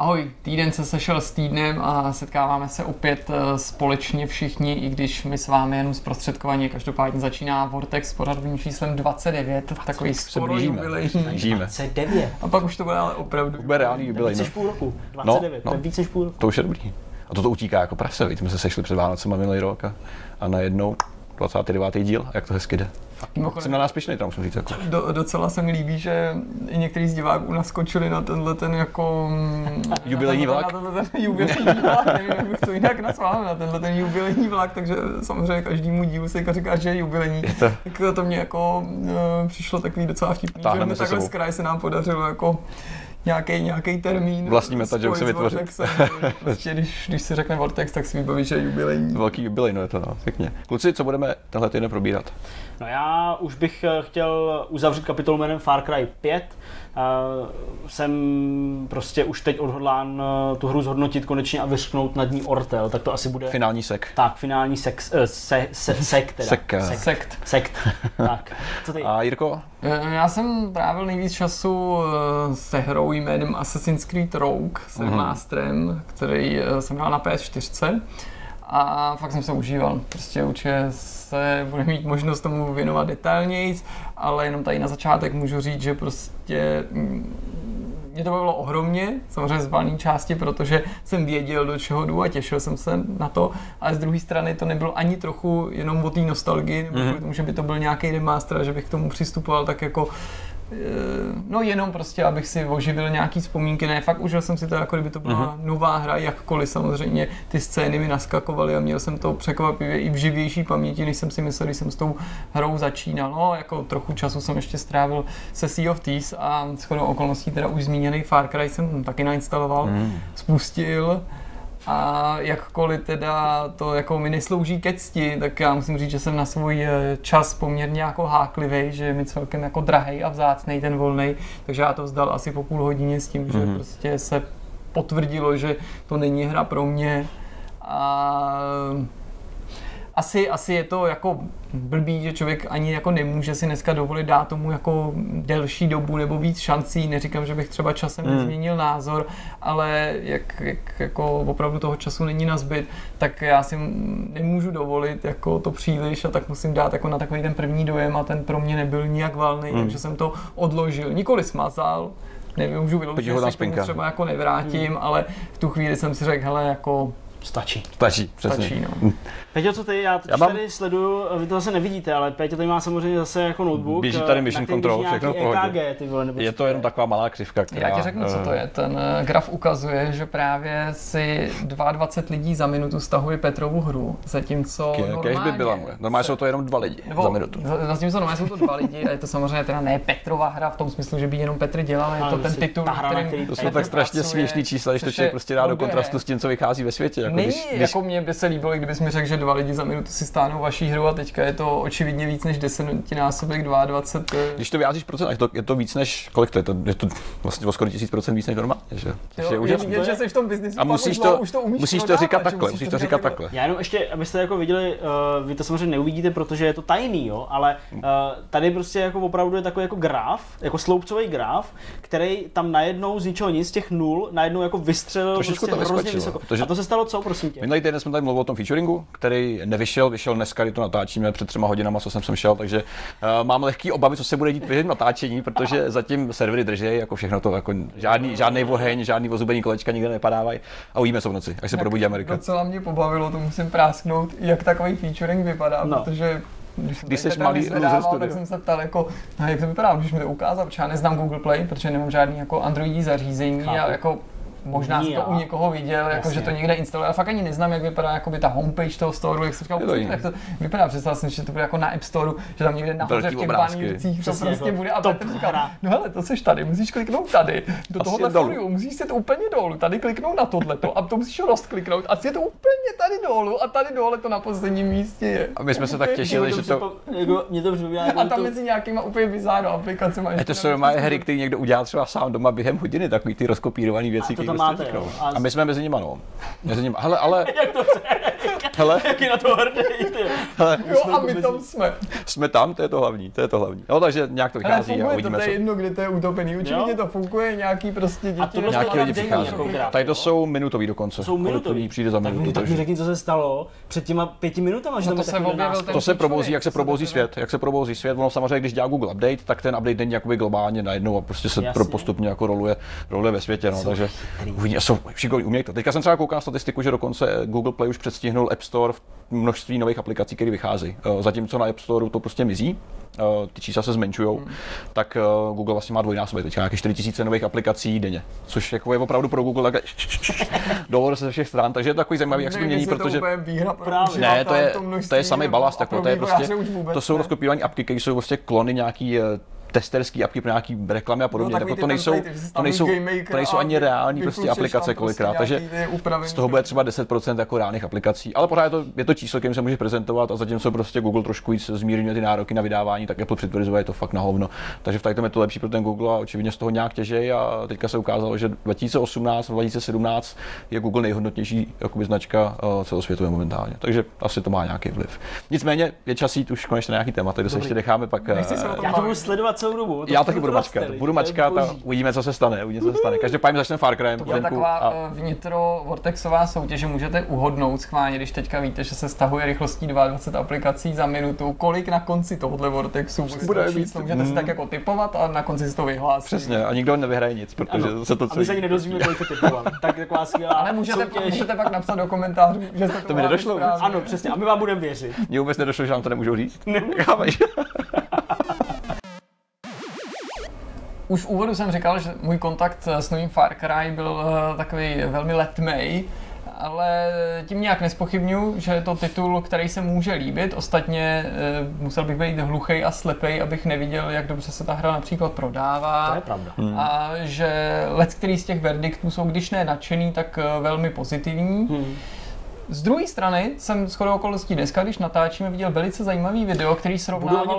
Ahoj, týden se sešel s týdnem a setkáváme se opět eh, společně všichni, i když my s vámi jenom zprostředkovaně. Každopádně začíná Vortex s pořadovým číslem 29, 20, takový skoro blížíme. jubilejní. Blížíme. 29. A pak už to bude ale opravdu. Bude reálný jubilej. Více No. než půl roku. 29, no. to je více než půl roku. To už je dobrý. A toto utíká jako prase, víc. My se sešli před Vánocem minulý rok a, a najednou 29. díl, jak to hezky jde. Mimochodem, Jsem na nás pišnej, tam musím říct. Jako. do, docela se mi líbí, že i některý z diváků naskočili na tenhle ten jako... Jubilejní na vlak. tenhle ten jubilejní vlak, nevím, jak bych to jinak nazval, na tenhle ten jubilejní vlak, takže samozřejmě každému dílu se jako říká, že je jubilejní. to- Tak to mě jako uh, přišlo takový docela vtipný, že Táhneme takhle z kraje se nám podařilo jako nějaký, nějaký termín. Vlastní metajoke spojit se vytvořit. Prostě, když, když se řekne Vortex, tak si vybaví, že je jubilejní. Velký jubilej, no je to no, pěkně. Kluci, co budeme tenhle týden probírat? No já už bych eh, chtěl uzavřít kapitolu jménem Far Cry 5. Uh, jsem prostě už teď odhodlán eh, tu hru zhodnotit konečně a vyřknout nad ní ortel, tak to asi bude... Finální sek. tak, finální sex, uh, se, se, sek teda. Sek, eh. Sekt. Sekt. Sekt. tak, co ty? A Jirko? Eh, Já jsem trávil nejvíc času eh, se hrou jménem Assassin's Creed Rogue s Mhm. remasterem, který eh, jsem hrál na PS4 a fakt jsem se užíval. Prostě určitě se bude mít možnost tomu věnovat detailněji, ale jenom tady na začátek můžu říct, že prostě mm, mě to bavilo ohromně, samozřejmě z valné části, protože jsem věděl, do čeho jdu a těšil jsem se na to, ale z druhé strany to nebylo ani trochu jenom o té nostalgii, nebo Mhm. mm-hmm. tomu, že by to byl nějaký remaster, že bych k tomu přistupoval tak jako No jenom prostě, abych si oživil nějaký vzpomínky, ne, fakt užil jsem si to, jako kdyby to byla Mhm. nová hra, jakkoliv samozřejmě ty scény mi naskakovaly a měl jsem to překvapivě i v živější paměti, než jsem si myslel, když jsem s tou hrou začínal. No, jako trochu času jsem ještě strávil se Sea of Thieves a shodou okolností teda už zmíněný Far Cry jsem taky nainstaloval, Mm. spustil a jakkoliv teda to jako mi neslouží ke cti, tak já musím říct, že jsem na svůj eh, čas poměrně jako háklivý, že je mi celkem jako drahej a vzácnej ten volný, takže já to vzdal asi po půl hodině s tím, mm-hmm. že Mhm. prostě se potvrdilo, že to není hra pro mě a asi, asi je to jako blbý, že člověk ani jako nemůže si dneska dovolit dát tomu jako delší dobu nebo víc šancí. Neříkám, že bych třeba časem mm. změnil názor, ale jak, jak jako opravdu toho času není na zbyt, tak já si nemůžu dovolit jako to příliš a tak musím dát jako na takový ten první dojem a ten pro mě nebyl nijak valný, Hmm. takže jsem to odložil. Nikoli smazal, nemůžu vyložit, že se k tomu třeba jako nevrátím, ale v tu chvíli jsem si řekl, hele, jako Stačí. Stačí, přesně. stačí, no. Peťo, co ty? Já teď Já mám- tady sleduju, vy to zase nevidíte, ale Peťo tady má samozřejmě zase jako notebook. Běží eh, tady Mission Control, všechno v nějaký pohodě. EKG, ty vole, nebo Je to jenom taková malá křivka, která... Já ti řeknu, co to eh, je. Ten eh, graf ukazuje, že právě si 22 lidí za minutu stahuje Petrovu hru, zatímco ke- normálně... Kež by byla moje. Normálně jsou to jenom dva lidi nebo, za minutu. za- Zatímco normálně jsou to dva lidi a je to samozřejmě teda ne Petrova hra v tom smyslu, že by jenom Petr dělal, je to ten titul, který- To jsou tak strašně směšný čísla, když to člověk je prostě dá do kontrastu s tím, co vychází ve světě. Jako když, jako mě by se líbilo, kdybys mi řekl, že dva lidi za minutu si stáhnou vaší hru a teďka je to očividně víc než desetinásobek 22. eh, když to vyjádříš procent, je to, je to víc než, kolik to je? To, je to vlastně o skoro tisíc procent víc než normálně, že? Je Jo, je úžasný. vidět, že jsi v tom biznisu A musíš to, už to umíš musíš to říkat takhle, musíš to říkat takhle. Já jenom ještě, abyste jako viděli, uh, vy to samozřejmě neuvidíte, protože je to tajný, jo, ale uh, tady prostě jako opravdu je takový jako graf, jako sloupcový graf, který tam najednou z ničeho nic, z těch nul, najednou jako vystřelil Trošičku prostě to hrozně vysoko. protože- A to se stalo co, prosím tě? Minulý týden jsme tady mluvili o tom featuringu, který nevyšel, vyšel dneska, kdy to natáčíme před třema hodinama, co jsem sem šel, takže uh, mám lehký obavy, co se bude dít během natáčení, protože zatím servery drží, jako všechno to, jako žádný, žádný oheň, žádný ozubení kolečka nikde nepadávají a uvidíme, co v noci, až se probudí Amerika. Docela mě pobavilo, to musím prásknout, jak takový featuring vypadá, No. protože když jsem Když Petra malý loser studio. tak jsem se ptal, jako, no, jak to vypadá, když mi to ukázal, protože já neznám Google Play, protože nemám žádný jako Androidí zařízení Chápu. a jako Možná jsem to u někoho viděl, jako, že to někde instaluje. Já fakt ani neznám, jak vypadá jakoby ta homepage toho store, jak jsem říkal, to jak to vypadá. Představil jsem, si, že to bude jako na App Store, že tam někde nahoře Velký v těch obrázky. banírcích to Přesně, prostě jako bude. A Petr říkal, no hele, to seš tady, musíš kliknout tady, do Asi tohohle foliu, musíš se to úplně dolů, tady kliknout na tohleto a to musíš rozkliknout a je to úplně tady dolů a tady dole to na posledním místě je. A my jsme se tak těšili, že to, to, jako, mě to A jako tam mezi nějakýma úplně bizárno aplikacemi. a to jsou hry, které někdo udělal třeba sám doma během hodiny, takový ty rozkopírované věci, to tam prostě máte, jo. A- A my jsme mezi nimi, no. Mezi nimi. Hele, ale Jak to Hele, Jak je na to hrdý, ty. hele, Jo, a my tam jsme. jsme tam, to je to hlavní, to je to hlavní. No, takže nějak to vychází a funguje to, uvidíme, to je jedno, kde to je utopený. Určitě to funguje, nějaký prostě děti. A nebo Nějaký to lidi přichází. Tady to jsou minutový dokonce. Jsou minutový. přijde za minutu. mi, tak mi takže- řekni, co se stalo před těma pěti minutama, že tam to se To se probouzí, jak se probouzí svět, jak se probouzí svět. Ono samozřejmě, když dělá Google Update, tak ten update není jakoby globálně najednou a prostě se postupně jako roluje, roluje ve světě. No, takže uvidí, jsou šikovní, umějí to. Teďka jsem třeba koukal statistiku, že dokonce Google Play už předstihnul App Store v množství nových aplikací, které vycházejí. Eh, Zatímco na App Store to prostě mizí, eh, ty čísla se zmenšují, Hmm. tak eh, Google vlastně má dvojnásobek, teďka nějaké 4000 nových aplikací denně, což jako je opravdu pro Google takhle dolů se ze všech stran, takže je to takový zajímavý, jak se to mění, protože ne, to je, to je samý balast, to je prostě, to jsou rozkopírované apky, které jsou prostě klony nějaký testerský apky pro nějaký reklamy a podobně, takový jako ty to nejsou, to nejsou, to nejsou ani reální prostě aplikace prostě kolikrát, takže ty upravení z toho bude třeba 10% jako reálných aplikací, ale pořád je to, je to číslo, kterým se může prezentovat a zatímco prostě Google trošku víc zmírňuje ty nároky na vydávání, tak Apple přitvrzuje je to fakt na hovno. Takže v tom je to lepší pro ten Google a očividně z toho nějak těžej a teďka se ukázalo, že 2018 a 2017 je Google nejhodnotnější jakoby, značka eh, celosvětově momentálně. Takže asi to má nějaký vliv. Nicméně je čas jít už konečně na nějaký téma, takže se ještě necháme pak. Nechci se o eh, tom Já to budu sledovat celou dobu. to já taky budu mačkat, budu mačkat a uvidíme, co se stane. Uvidíme, co se stane. Každopádně začneme Far Cryem. To bude taková a- a... vnitro Vortexová soutěž, že můžete uhodnout schválně, když teďka víte, že se stahuje rychlostí 22 aplikací za minutu, kolik na konci tohohle Vortexu bude, víc. Můžete si Mm. tak jako typovat a na konci si to vyhlásí. Přesně, a nikdo nevyhraje nic, protože Ano. se to A my celý... se ani nedozvíme, kolik se typoval. Tak taková skvělá Ale můžete, soutěž. můžete pak napsat do komentářů, že jste to, To mi nedošlo správně. Ano, přesně. A my vám budeme věřit. Mně vůbec nedošlo, že nám to nemůžou říct. Nemůžu. Už v úvodu jsem říkal, že můj kontakt s novým Far Cry byl eh, takový velmi letmej, ale tím nějak nespochybnuju, že je to titul, který se může líbit. Ostatně eh, musel bych být hluchý a slepej, abych neviděl, jak dobře se ta hra například prodává. To je pravda. A že let, který z těch verdiktů jsou, když ne nadšený, tak eh, velmi pozitivní. Hmm. Z druhé strany jsem shodou okolností dneska, když natáčíme, viděl velice zajímavý video, který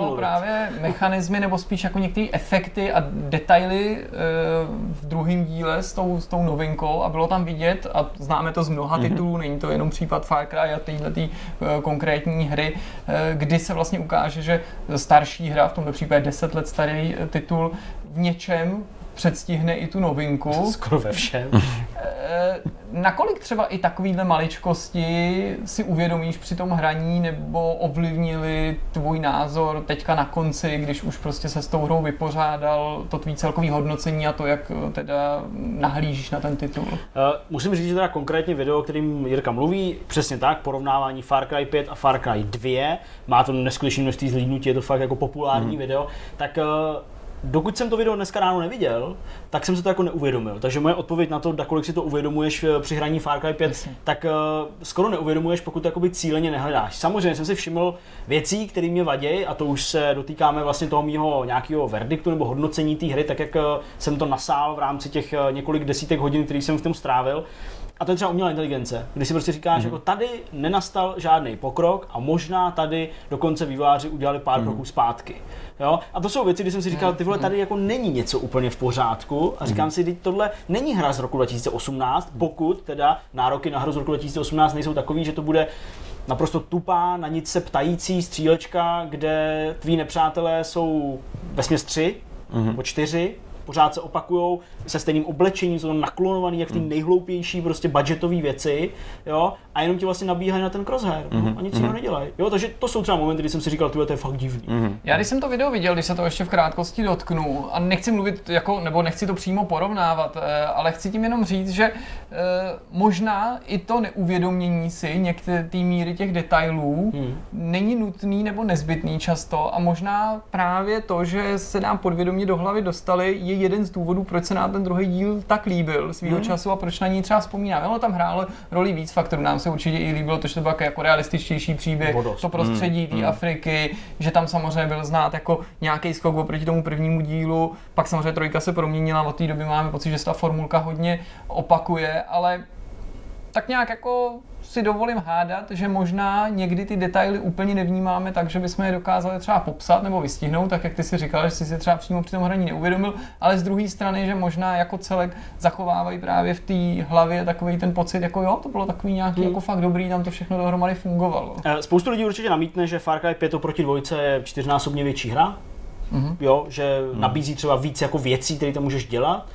mluvit. právě mechanismy nebo spíš jako některé efekty a detaily e, v druhém díle s tou, s tou novinkou a bylo tam vidět, a známe to z mnoha Mhm. titulů, není to jenom případ Far Cry a téhle e, konkrétní hry, e, kdy se vlastně ukáže, že starší hra, v tomto případě 10 let starý titul, v něčem předstihne i tu novinku. Skoro ve všem. Eh, Nakolik třeba i takovýhle maličkosti si uvědomíš při tom hraní nebo ovlivnili tvůj názor teďka na konci, když už prostě se s tou hrou vypořádal to tvý celkový hodnocení a to, jak eh, teda nahlížíš na ten titul? Uh, musím říct, že teda konkrétně video, o kterým Jirka mluví, přesně tak, porovnávání Far Cry 5 a Far Cry 2, má to neskutečné množství zhlídnutí, je to fakt jako populární video, tak uh, dokud jsem to video dneska ráno neviděl, tak jsem se to jako neuvědomil. Takže moje odpověď na to, kolik si to uvědomuješ eh, při hraní Far Cry 5, Jasně. tak uh, skoro neuvědomuješ, pokud to jakoby cíleně nehledáš. Samozřejmě jsem si všiml věcí, které mě vadí, a to už se dotýkáme vlastně toho mýho nějakého verdiktu nebo hodnocení té hry, tak jak eh, jsem to nasál v rámci těch několik desítek hodin, který jsem v tom strávil. A to je třeba umělá inteligence, kdy si prostě říkáš, mm-hmm. jako tady nenastal žádný pokrok a možná tady dokonce vývojáři udělali pár mm-hmm. kroků zpátky. Jo? A to jsou věci, kdy jsem si říkal, ty vole, tady jako není něco úplně v pořádku a říkám si, teď tohle není hra z roku 2018, pokud teda nároky na hru z roku 2018 nejsou takový, že to bude naprosto tupá, na nic se ptající střílečka, kde tví nepřátelé jsou ve tři mm-hmm. nebo čtyři, pořád se opakujou se stejným oblečením, jsou tam naklonovaný jak ty nejhloupější prostě budgetové věci, jo, a jenom ti vlastně nabíhají na ten crosshair no, a nic jiného nedělají. Jo, takže to jsou třeba momenty, kdy jsem si říkal, tyhle, to je fakt divný. Já když jsem to video viděl, když se to ještě v krátkosti dotknu, a nechci mluvit jako, nebo nechci to přímo porovnávat, eh, ale chci tím jenom říct, že eh, možná i to neuvědomění si některé té míry těch detailů Hmm. není nutný nebo nezbytný často. A možná právě to, že se nám podvědomě do hlavy dostali, je jeden z důvodů, proč se nám ten druhý díl tak líbil svýho Hmm. času a proč na něj třeba vzpomínáme. Ono tam hrálo roli víc faktorů, nám se určitě i líbilo to, že to byl jako realističtější příběh, O dost. to prostředí té Afriky, že tam samozřejmě byl znát jako nějaký skok oproti tomu prvnímu dílu, pak samozřejmě trojka se proměnila, od té doby máme pocit, že se ta formulka hodně opakuje, ale tak nějak jako si dovolím hádat, že možná někdy ty detaily úplně nevnímáme tak, že bychom je dokázali třeba popsat nebo vystihnout, tak jak ty si říkal, že jsi si třeba přímo při tom hraní neuvědomil, ale z druhé strany, že možná jako celek zachovávají právě v té hlavě takový ten pocit, jako jo, to bylo takový nějaký hmm. jako fakt dobrý, tam to všechno dohromady fungovalo. Eh, Spoustu lidí určitě namítne, že Far Cry 5 proti dvojce je čtyřnásobně větší hra, mm-hmm. jo, že nabízí třeba víc jako věcí, které tam můžeš dělat.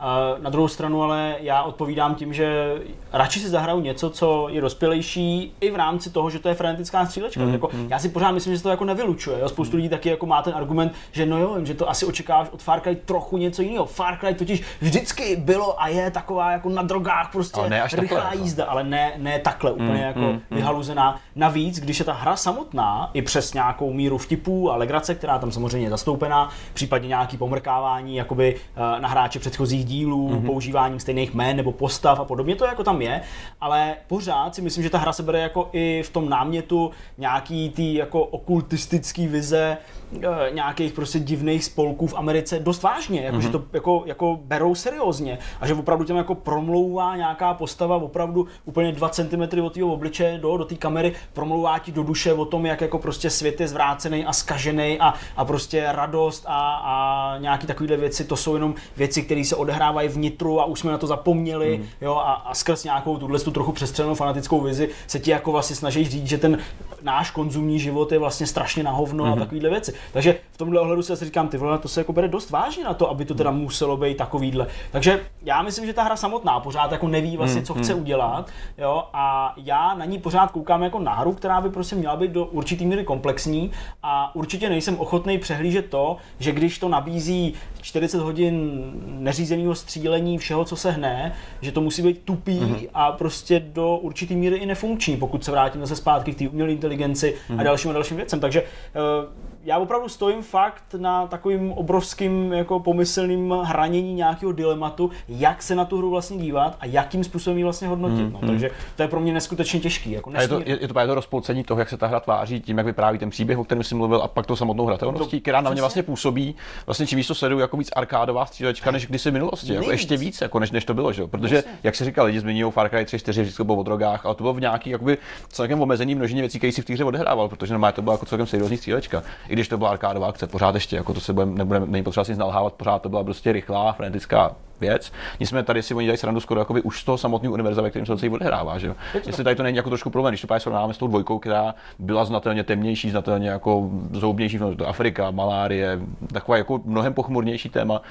A na druhou stranu ale já odpovídám tím, že radši si zahraju něco, co je dospělejší i v rámci toho, že to je frenetická střílečka. Mm, jako, Já si pořád myslím, že se to jako nevylučuje. Jo? Spoustu lidí taky jako má ten argument, že no jo, že to asi očekáváš od Far Cry trochu něco jiného. Far Cry totiž vždycky bylo a je taková jako na drogách prostě Ale ne až rychlá takhle, jako. jízda, ale ne, ne takhle úplně Mm, jako mm, vyhaluzená. Navíc, když je ta hra samotná, i přes nějakou míru vtipů a legrace, která tam samozřejmě je zastoupená, případně nějaký pomrkávání jakoby eh, na hráče předchozích dílů, Mhm. mm-hmm. používáním stejných jmen nebo postav a podobně, to jako tam je, ale pořád si myslím, že ta hra se bere jako i v tom námětu nějaký ty jako okultistický vize eh, nějakých prostě divných spolků v Americe dost vážně, jako, mm-hmm. že to jako, jako berou seriózně a že opravdu těm jako promlouvá nějaká postava opravdu úplně 2 cm od tvého obličeje do, do té kamery, promlouvá ti do duše o tom, jak jako prostě svět je zvrácený a skažený a, a prostě radost a, a nějaký takovéhle věci, to jsou jenom věci, které se odehrávají v nitru a už jsme na to zapomněli, mm. jo, a, a skrz nějakou tuhle tu trochu přestřelenou fanatickou vizi se ti jako vlastně snaží říct, že ten náš konzumní život je vlastně strašně na hovno mm. a takovéhle věci. Takže v tomhle ohledu si asi říkám, ty vole, to se jako bere dost vážně na to, aby to teda muselo být takovýhle. Takže já myslím, že ta hra samotná pořád jako neví vlastně, co chce udělat, jo, a já na ní pořád koukám jako na hru, která by prostě měla být do určitý míry komplexní a určitě nejsem ochotný přehlížet to, že když to nabízí 40 hodin neřízeného střílení všeho, co se hne, že to musí být tupý mm-hmm. a prostě do určitý míry i nefunkční, pokud se vrátím zase zpátky k té umělé inteligenci mm-hmm. a dalším a dalším věcem. Takže eh, já opravdu stojím fakt na takovým obrovským jako pomyslným hranění nějakého dilematu, jak se na tu hru vlastně dívat a jakým způsobem ji vlastně hodnotit. Mm, no, takže to je pro mě neskutečně těžký. Jako A je to, je, je to právě to rozpolcení toho, jak se ta hra tváří, tím, jak vypráví ten příběh, o kterém jsem mluvil, a pak to samotnou hratelností, která na mě vlastně působí, vlastně čím víc to sleduju, jako víc arkádová střílečka, než kdysi v minulosti. Jako ještě víc, jako než, než to bylo, že? Protože, Jasně. jak se říkal, lidi zmiňují Far Cry 3, 4, vždycky bylo o drogách, ale to bylo v nějaký jakoby, celkem omezený množině věcí, které si v té hře odehrával, protože normálně to byla jako celkem seriózní střílečka. I když to byla arkádová akce, pořád ještě, jako to se budeme, nebudeme, není potřeba si nalhávat, pořád to byla prostě rychlá, frenetická věc. Nicméně tady si oni dělají srandu skoro jakoby už z toho samotného univerza, ve kterém se to celý odehrává, že. Jestli tady to není jako trošku problém, když to právě srovnáme s tou dvojkou, která byla znatelně temnější, znatelně jako zoubnější, no, to Afrika, malárie, taková jako mnohem pochmurnější téma.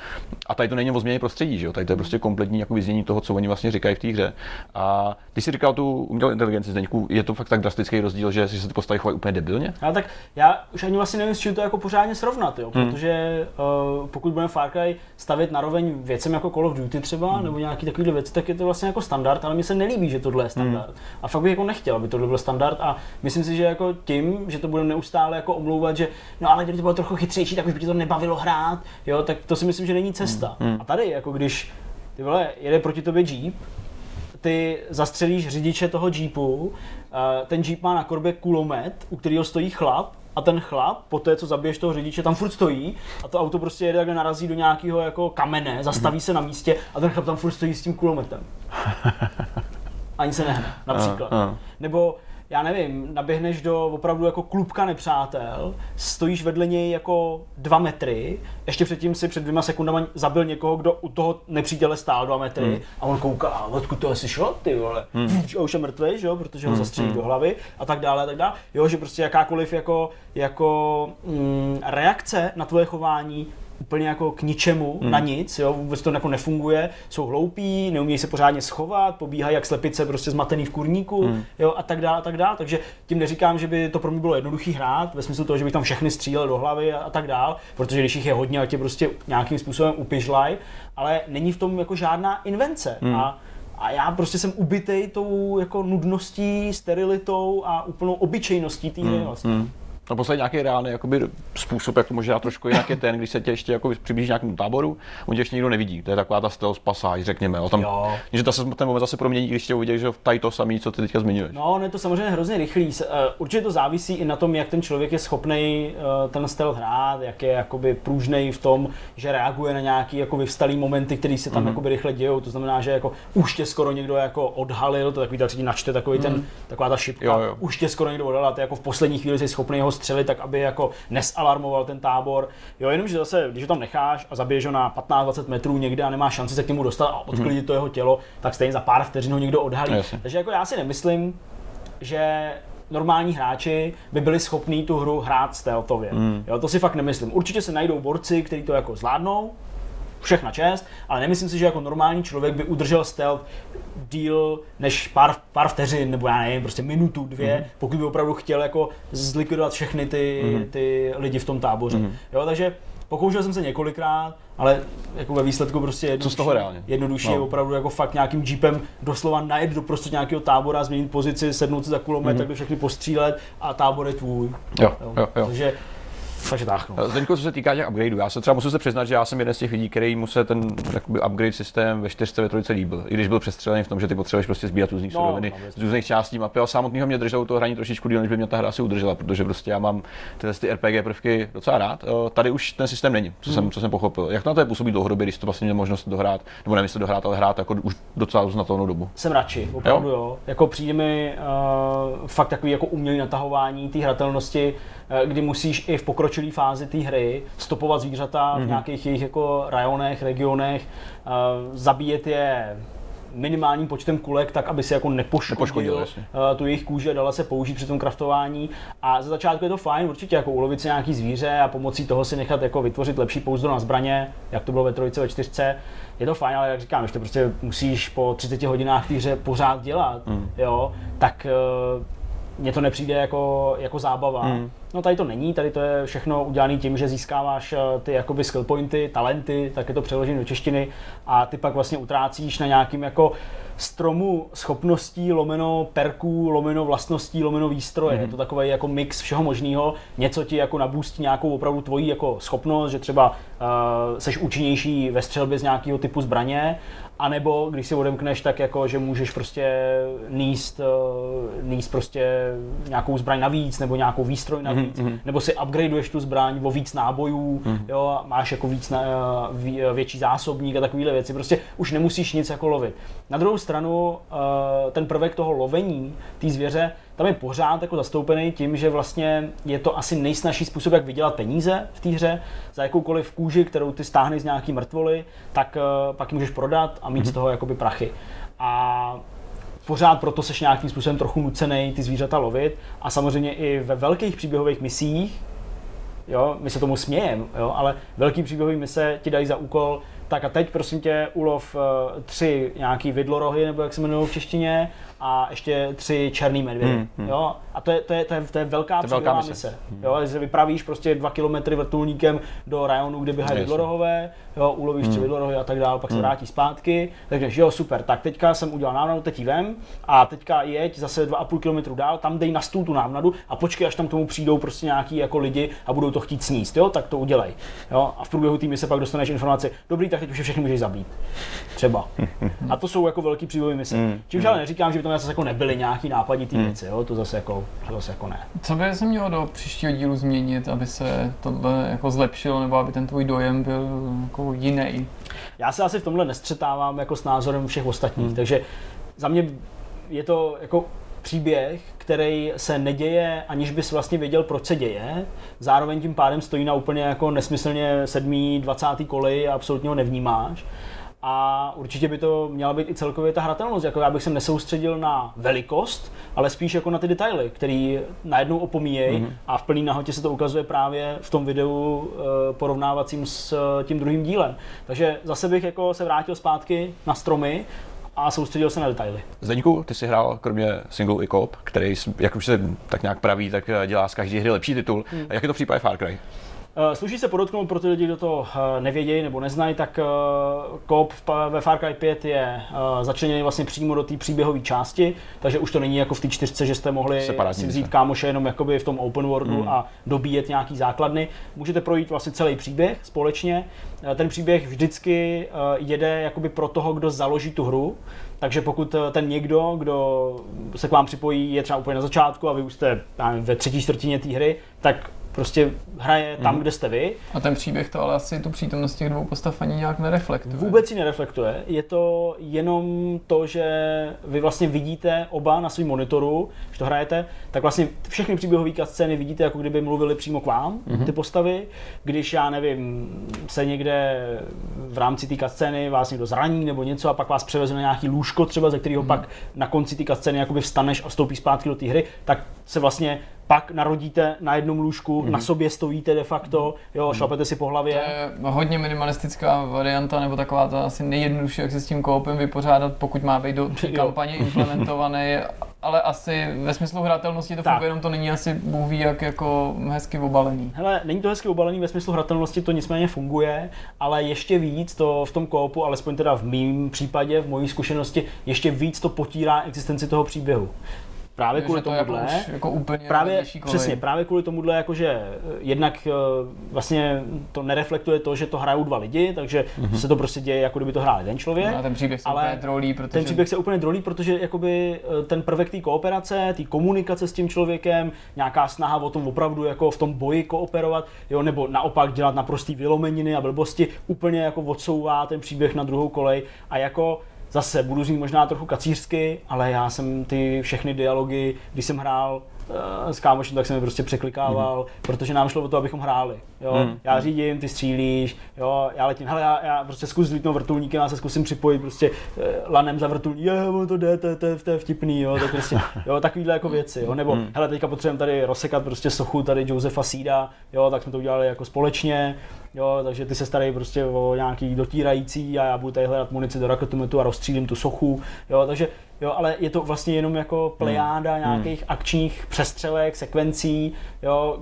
A tady to není o změně prostředí, že jo. Tady to je prostě kompletní jako vyznění toho, co oni vlastně říkají v té hře. A ty si říkal tu umělou inteligenci, Zdeňku, je to fakt tak drastický rozdíl, že si se ty postavy chovají úplně debilně? Ale tak já už ani vlastně nevím, s čím to jako pořádně srovnat, jo? protože uh, pokud budeme Far Cry stavět naroveň věcem jako Call of Duty třeba, hmm. nebo nějaký takovýhle věci, tak je to vlastně jako standard, ale mně se nelíbí, že tohle je standard. Hmm. A fakt bych jako nechtěl, aby tohle byl standard a myslím si, že jako tím, že to budeme neustále jako omlouvat, že no ale kdyby to bylo trochu chytřejší, tak už by tě to nebavilo hrát, jo, tak to si myslím, že není cesta. Hmm. A tady, jako když ty vole, jede proti tobě Jeep, ty zastřelíš řidiče toho Jeepu, eh, ten Jeep má na korbě kulomet, u kterého stojí chlap, a ten chlap, po té, co zabiješ toho řidiče, tam furt stojí a to auto prostě jede, takhle narazí do nějakého jako kamene, zastaví se na místě a ten chlap tam furt stojí s tím kulometem. Ani se nehne, například. A, a. Nebo já nevím, naběhneš do opravdu jako klubka nepřátel, stojíš vedle něj jako dva metry, ještě předtím si před dvěma sekundami zabil někoho, kdo u toho nepřítele stál dva metry Hmm. a on kouká, odkud to asi šlo, ty vole. A už je mrtvý, že jo, protože Hmm, ho zastřelí do hlavy a tak dále, a tak dále. Jo, že prostě jakákoliv jako, jako mm, reakce na tvoje chování úplně jako k ničemu, Hmm. na nic, jo, vůbec to jako nefunguje, jsou hloupí, neumějí se pořádně schovat, pobíhají jak slepice prostě zmatený v kurníku, Hmm. jo, a tak dále, a tak dále. Takže tím neříkám, že by to pro mě bylo jednoduchý hrát, ve smyslu toho, že bych tam všechny střílel do hlavy a, a tak dále, protože když jich je hodně, a tě prostě nějakým způsobem upižlaj, ale není v tom jako žádná invence. Hmm. A a já prostě jsem ubitej tou jako nudností, sterilitou a úplnou obyčejností té hry vlastně. No poslední nějaký reálný jakoby, způsob, jak to dát trošku jinak je ten, když se tě ještě jako přiblíží nějakému táboru, on tě ještě nikdo nevidí. To je taková ta stealth pasáž, řekněme. Jo. Tam, Jo. že to se ten moment zase promění, když tě uvidí, že tady to samý, co ty teďka zmiňuješ. No, on je to samozřejmě hrozně rychlý. Eh, Určitě to závisí i na tom, jak ten člověk je schopný ten stealth hrát, jak je jakoby pružnej v tom, že reaguje na nějaký jako vyvstalý momenty, které se Mhm. tam mm-hmm. jakoby rychle dějou. To znamená, že jako už tě skoro někdo jako odhalil, to takový tak načte takový ten, taková ta šipka, Mhm. Jo, jo. už tě skoro někdo odhalil, a ty jako v poslední chvíli jsi schopný ho střelit, tak aby jako nesalarmoval ten tábor. Jo, jenomže zase, když ho tam necháš a zabiješ ho na 15-20 metrů někde a nemá šanci se k němu dostat a odklidit to jeho tělo, tak stejně za pár vteřin ho někdo odhalí. Jasně. Takže jako já si nemyslím, že normální hráči by byli schopní tu hru hrát stealthově. Mm. Jo, to si fakt nemyslím. Určitě se najdou borci, kteří to jako zvládnou, všechna čest, ale nemyslím si, že jako normální člověk by udržel stealth díl než pár, pár vteřin, nebo já nevím, prostě minutu, dvě, mm. pokud by opravdu chtěl jako zlikvidovat všechny ty, mm. ty lidi v tom táboře. Mm. Jo, takže pokoušel jsem se několikrát, ale jako ve výsledku prostě jednodušší, z toho reálně? jednodušší No. je opravdu jako fakt nějakým jeepem doslova najet do prostě nějakého tábora, změnit pozici, sednout si za kulomet, mm. tak by všechny postřílet a tábor je tvůj. Jo, jo, jo. Takže, takže tak no. Zdeňko, co se týká těch upgradeů, já se třeba musím se přiznat, že já jsem jeden z těch lidí, který mu se ten jakoby, upgrade systém ve čtyřce ve trojice líbil. I když byl přestřelený v tom, že ty potřebuješ prostě sbírat různé No, suroviny no, z různých částí mapy, ale samotného mě drželo to hraní trošičku díl, než by mě ta hra asi udržela, protože prostě já mám tyhle ty RPG prvky docela rád. Eh, Tady už ten systém není, co, Hmm. jsem, co jsem pochopil. Jak to na to je působí dlouhodobě, když to vlastně měl možnost dohrát, nebo nevím, jestli dohrát, ale hrát jako už docela uznatelnou dobu. Jsem radši, opravdu jo. jo. Jako přijde mi uh, fakt takový jako umělý natahování té hratelnosti, eh, kdy musíš i v pokročilé fázi té hry stopovat zvířata Mhm. v nějakých jejich jako rajonech, regionech, uh, zabíjet je minimálním počtem kulek, tak aby se jako Nepoškodil, nepoškodil jasně. uh, tu jejich kůži a dala se použít při tom kraftování. A za začátku je to fajn, určitě jako ulovit si nějaký zvíře a pomocí toho si nechat jako vytvořit lepší pouzdro na zbraně, jak to bylo ve trojice, ve čtyřce. Je to fajn, ale jak říkám, když to prostě musíš po 30 hodinách té hře pořád dělat, Hmm. jo, tak mně to nepřijde jako, jako zábava. Hmm. No tady to není, tady to je všechno udělané tím, že získáváš eh, ty jakoby skill pointy, talenty, tak je to přeložené do češtiny a ty pak vlastně utrácíš na nějakým jako stromu schopností, lomeno perků, lomeno vlastností, lomeno výstroje. Mm-hmm. Je to takový jako mix všeho možného. Něco ti jako nabůstí nějakou opravdu tvoji jako schopnost, že třeba uh, seš účinnější ve střelbě z nějakého typu zbraně, anebo když si odemkneš, tak jako, že můžeš prostě níst, uh, níst prostě nějakou zbraň navíc, nebo nějakou výstroj navíc, mm-hmm. nebo si upgradeuješ tu zbraň o víc nábojů, mm-hmm. jo, a máš jako víc na, vý, větší zásobník a takovéhle věci. Prostě už nemusíš nic jako lovit. Na druhou stranu uh, ten prvek toho lovení té zvěře, tam je pořád jako zastoupený tím, že vlastně je to asi nejsnažší způsob, jak vydělat peníze v té hře. Za jakoukoliv kůži, kterou ty stáhneš z nějaký mrtvoly, tak uh, pak ji můžeš prodat a mít z toho jakoby prachy. A pořád proto seš nějakým způsobem trochu nucený ty zvířata lovit a samozřejmě i ve velkých příběhových misích, jo, my se tomu smějeme, jo, ale velký příběhový mise ti dají za úkol, tak a teď prosím tě ulov uh, tři nějaký vidlorohy, nebo jak se jmenují v češtině, a ještě tři černý medvědy. Hmm, hmm. Jo? A to je, to, je, to, je, to je velká To je velká mise. mise. Jo? Že se vypravíš prostě dva kilometry vrtulníkem do rajonu, kde běhají vidlorohové, jo, ulovíš tři vidlorohy a tak dále, pak se vrátí zpátky. Takže jo, super, tak teďka jsem udělal návnadu, teď ji vem a teďka jeď zase 2,5 km dál, tam dej na stůl tu návnadu a počkej, až tam k tomu přijdou prostě nějaký jako lidi a budou to chtít sníst, jo, tak to udělej. Jo? A v průběhu týmy se pak dostaneš informaci, dobrý, tak teď už je všechny můžeš zabít. Třeba. A to jsou jako velký příběhové mise. Mm, Čímž ale neříkám, že by tam zase jako nebyly nějaký nápadní ty věci, jo? to zase jako, to zase jako ne. Co by se mělo do příštího dílu změnit, aby se tohle jako zlepšilo, nebo aby ten tvůj dojem byl jako jiný? Já se asi v tomhle nestřetávám jako s názorem všech ostatních, hmm. takže za mě je to jako příběh, který se neděje, aniž bys vlastně věděl, proč se děje. Zároveň tím pádem stojí na úplně jako nesmyslně 7. 20. koleji a absolutně ho nevnímáš. A určitě by to měla být i celkově ta hratelnost. Jako já bych se nesoustředil na velikost, ale spíš jako na ty detaily, který najednou opomíjejí mm-hmm. a v plný nahotě se to ukazuje právě v tom videu e, porovnávacím s e, tím druhým dílem. Takže zase bych jako se vrátil zpátky na stromy a soustředil se na detaily. Zdeňku, ty jsi hrál kromě single i co který, jak už se tak nějak praví, tak dělá z každé hry lepší titul. Hmm. Jak je to v případě Far Cry? Uh, sluší se podotknout pro ty lidi, kdo to uh, nevědějí nebo neznají, tak uh, kop ve Far Cry 5 je začleněný vlastně přímo do té příběhové části, takže už to není jako v té čtyřce, že jste mohli Separátní si vzít mise. kámoše jenom jakoby v tom open worldu Hmm. a dobíjet nějaký základny. Můžete projít vlastně celý příběh společně. Ten příběh vždycky jede jakoby pro toho, kdo založí tu hru, takže pokud eh, ten někdo, kdo se k vám připojí, je třeba úplně na začátku a vy už jste nevím, ve třetí čtvrtině té hry, tak prostě hraje tam, Mhm. kde jste vy. A ten příběh to ale asi tu přítomnost těch dvou postav ani nějak nereflektuje. Vůbec si nereflektuje. Je to jenom to, že vy vlastně vidíte oba na svém monitoru, když to hrajete, tak vlastně všechny příběhové scény vidíte, jako kdyby mluvili přímo k vám, mm-hmm. ty postavy. Když já nevím, se někde v rámci té scény vás někdo zraní nebo něco a pak vás převeze na nějaký lůžko třeba, ze kterého mm-hmm. pak na konci té scény jakoby vstaneš a vstoupíš zpátky do té hry, tak se vlastně pak narodíte na jednom lůžku, mm-hmm. na sobě stojíte de facto, jo, šlapete si po To hlavě. je hodně minimalistická varianta, nebo taková ta asi nejjednodušší, jak se s tím koopem vypořádat, pokud má být do kampaně implementovaný, ale asi ve smyslu hratelnosti to funguje, jenom to není asi Bůh ví, jak jako hezky obalený. Hele, není to hezky obalený ve smyslu hratelnosti, to nicméně funguje, ale ještě víc to v tom koopu, alespoň teda v mém případě, v mojí zkušenosti, ještě víc to potírá existenci toho příběhu. Právě kvůli to jako, tomuhle. už jako úplně Právě, přesně, právě kvůli tomuhle, jakože eh, jednak eh, vlastně to nereflektuje to, že to hrajou dva lidi, takže mm-hmm. se to prostě děje, jako kdyby to hrál jeden člověk. No a ten příběh se ale úplně trolí, protože Ten příběh se úplně drolí, protože jakoby eh, ten prvek té kooperace, té komunikace s tím člověkem, nějaká snaha o tom opravdu jako v tom boji kooperovat, jo, nebo naopak dělat naprostý vylomeniny a blbosti, úplně jako odsouvá ten příběh na druhou kolej a jako zase budu znít možná trochu kacířsky, ale já jsem ty všechny dialogy, když jsem hrál eh, s kámošem, tak jsem je prostě překlikával, mm-hmm. protože nám šlo o to, abychom hráli. Jo? Mhm. Mm. Já řídím, ty střílíš, jo, já letím, hele, já, já prostě zkus zvítnout vrtulníkem, já se zkusím připojit prostě eh, lanem za vrtulník, je, ono to jde, to, to, je- to je vtipný, jo, tak prostě, jo, takovýhle jako věci, jo, nebo, Mm. hele, teďka potřebujeme tady rozsekat prostě sochu tady Josefa Sída, jo, tak jsme to udělali jako společně, jo, takže ty se starají prostě o nějaký dotírající a já budu tady hledat munici do raketometu a rozstřílím tu sochu, jo, takže Jo, ale je to vlastně jenom jako plejáda Hmm. nějakých akčních přestřelek, sekvencí, jo,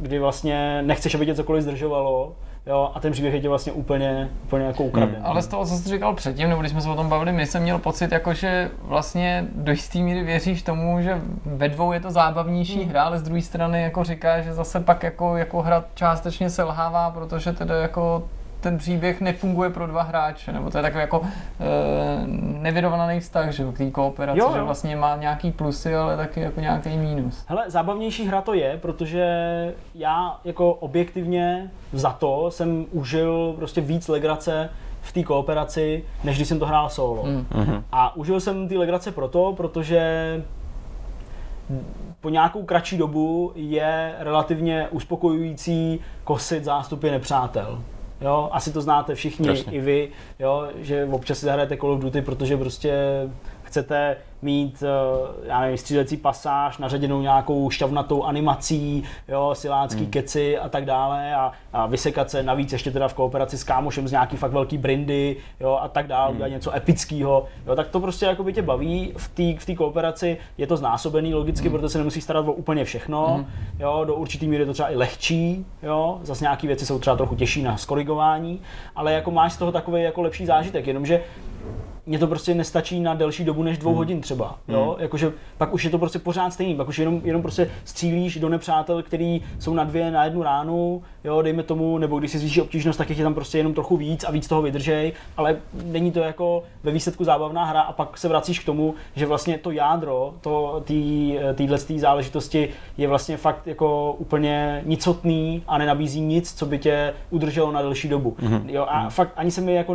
kdy vlastně nechceš, aby tě cokoliv zdržovalo, jo, a ten příběh je tě vlastně úplně, úplně jako ukraden. Hmm. Ale z toho, co jsi říkal předtím, nebo když jsme se o tom bavili, my jsem měl pocit, jako, že vlastně do jistý míry věříš tomu, že ve dvou je to zábavnější Hmm. hra, ale z druhé strany jako říká, že zase pak jako, jako hra částečně selhává, protože teda jako ten příběh nefunguje pro dva hráče, nebo to je takový jako e, nevyrovnaný vztah, že k té kooperaci, Jo, že jo. vlastně má nějaký plusy, ale taky jako nějaký mínus. Hele, zábavnější hra to je, protože já jako objektivně za to jsem užil prostě víc legrace v té kooperaci, než když jsem to hrál solo. Mm. A užil jsem ty legrace proto, protože po nějakou kratší dobu je relativně uspokojující kosit zástupy nepřátel. Jo, asi to znáte všichni, Jasně. i vy, jo, že občas si zahrajete Call of Duty, protože prostě chcete mít, eh, já nevím, střílecí pasáž, naředěnou nějakou šťavnatou animací, jo, silácký Hmm. mm. keci a tak dále a, a vysekat se navíc ještě teda v kooperaci s kámošem z nějaký fakt velký brindy, jo, a tak dále, Hmm. udělat něco epického, jo, tak to prostě jako by tě baví v té v kooperaci, je to znásobený logicky, Hmm. protože se nemusí starat o úplně všechno, jo, do určitý míry je to třeba i lehčí, jo, zase nějaké věci jsou třeba trochu těžší na skorigování, ale jako máš z toho takový jako lepší zážitek, jenomže mně to prostě nestačí na delší dobu než dvou Hmm. hodin třeba, jo? Jakože pak už je to prostě pořád stejný, pak už jenom, jenom prostě střílíš do nepřátel, který jsou na dvě, na jednu ránu, jo, dejme tomu, nebo když si zvýší obtížnost, tak je tam prostě jenom trochu víc a víc toho vydržej, ale není to jako ve výsledku zábavná hra a pak se vracíš k tomu, že vlastně to jádro, to tý, týhle tý záležitosti je vlastně fakt jako úplně nicotný a nenabízí nic, co by tě udrželo na delší dobu. Mm-hmm. Jo, a mm-hmm. fakt ani se mi jako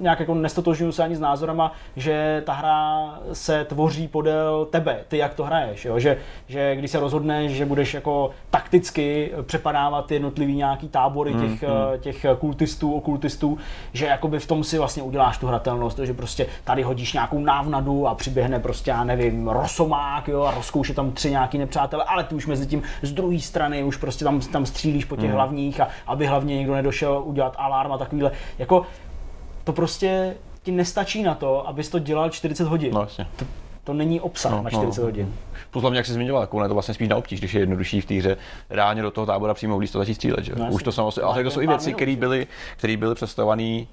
nějak jako nestotožňuju se ani s názorama, že ta hra se tvoří podél tebe, ty jak to hraješ, jo? Že, že když se rozhodneš, že budeš jako takticky přepadávat jednotlivý nějaký tábory těch, mm-hmm. těch kultistů, okultistů, že jakoby v tom si vlastně uděláš tu hratelnost, že prostě tady hodíš nějakou návnadu a přiběhne prostě, já nevím, rosomák, jo, a rozkouše tam tři nějaký nepřátelé, ale ty už mezi tím z druhé strany už prostě tam, tam střílíš po těch mm. hlavních a aby hlavně někdo nedošel udělat alarm a takovýhle. Jako to prostě ti nestačí na to, abys to dělal 40 hodin. No, jasně. to není obsah No, na no. 40 hodin. Plus hlavně, jak jsi zmiňoval, jako je to vlastně spíš na obtíž, když je jednodušší v té hře reálně do toho tábora přímo vlíz to začít střílet. Že? No, Už to samo, ale to jsou i věci, které že? byly, které byly představované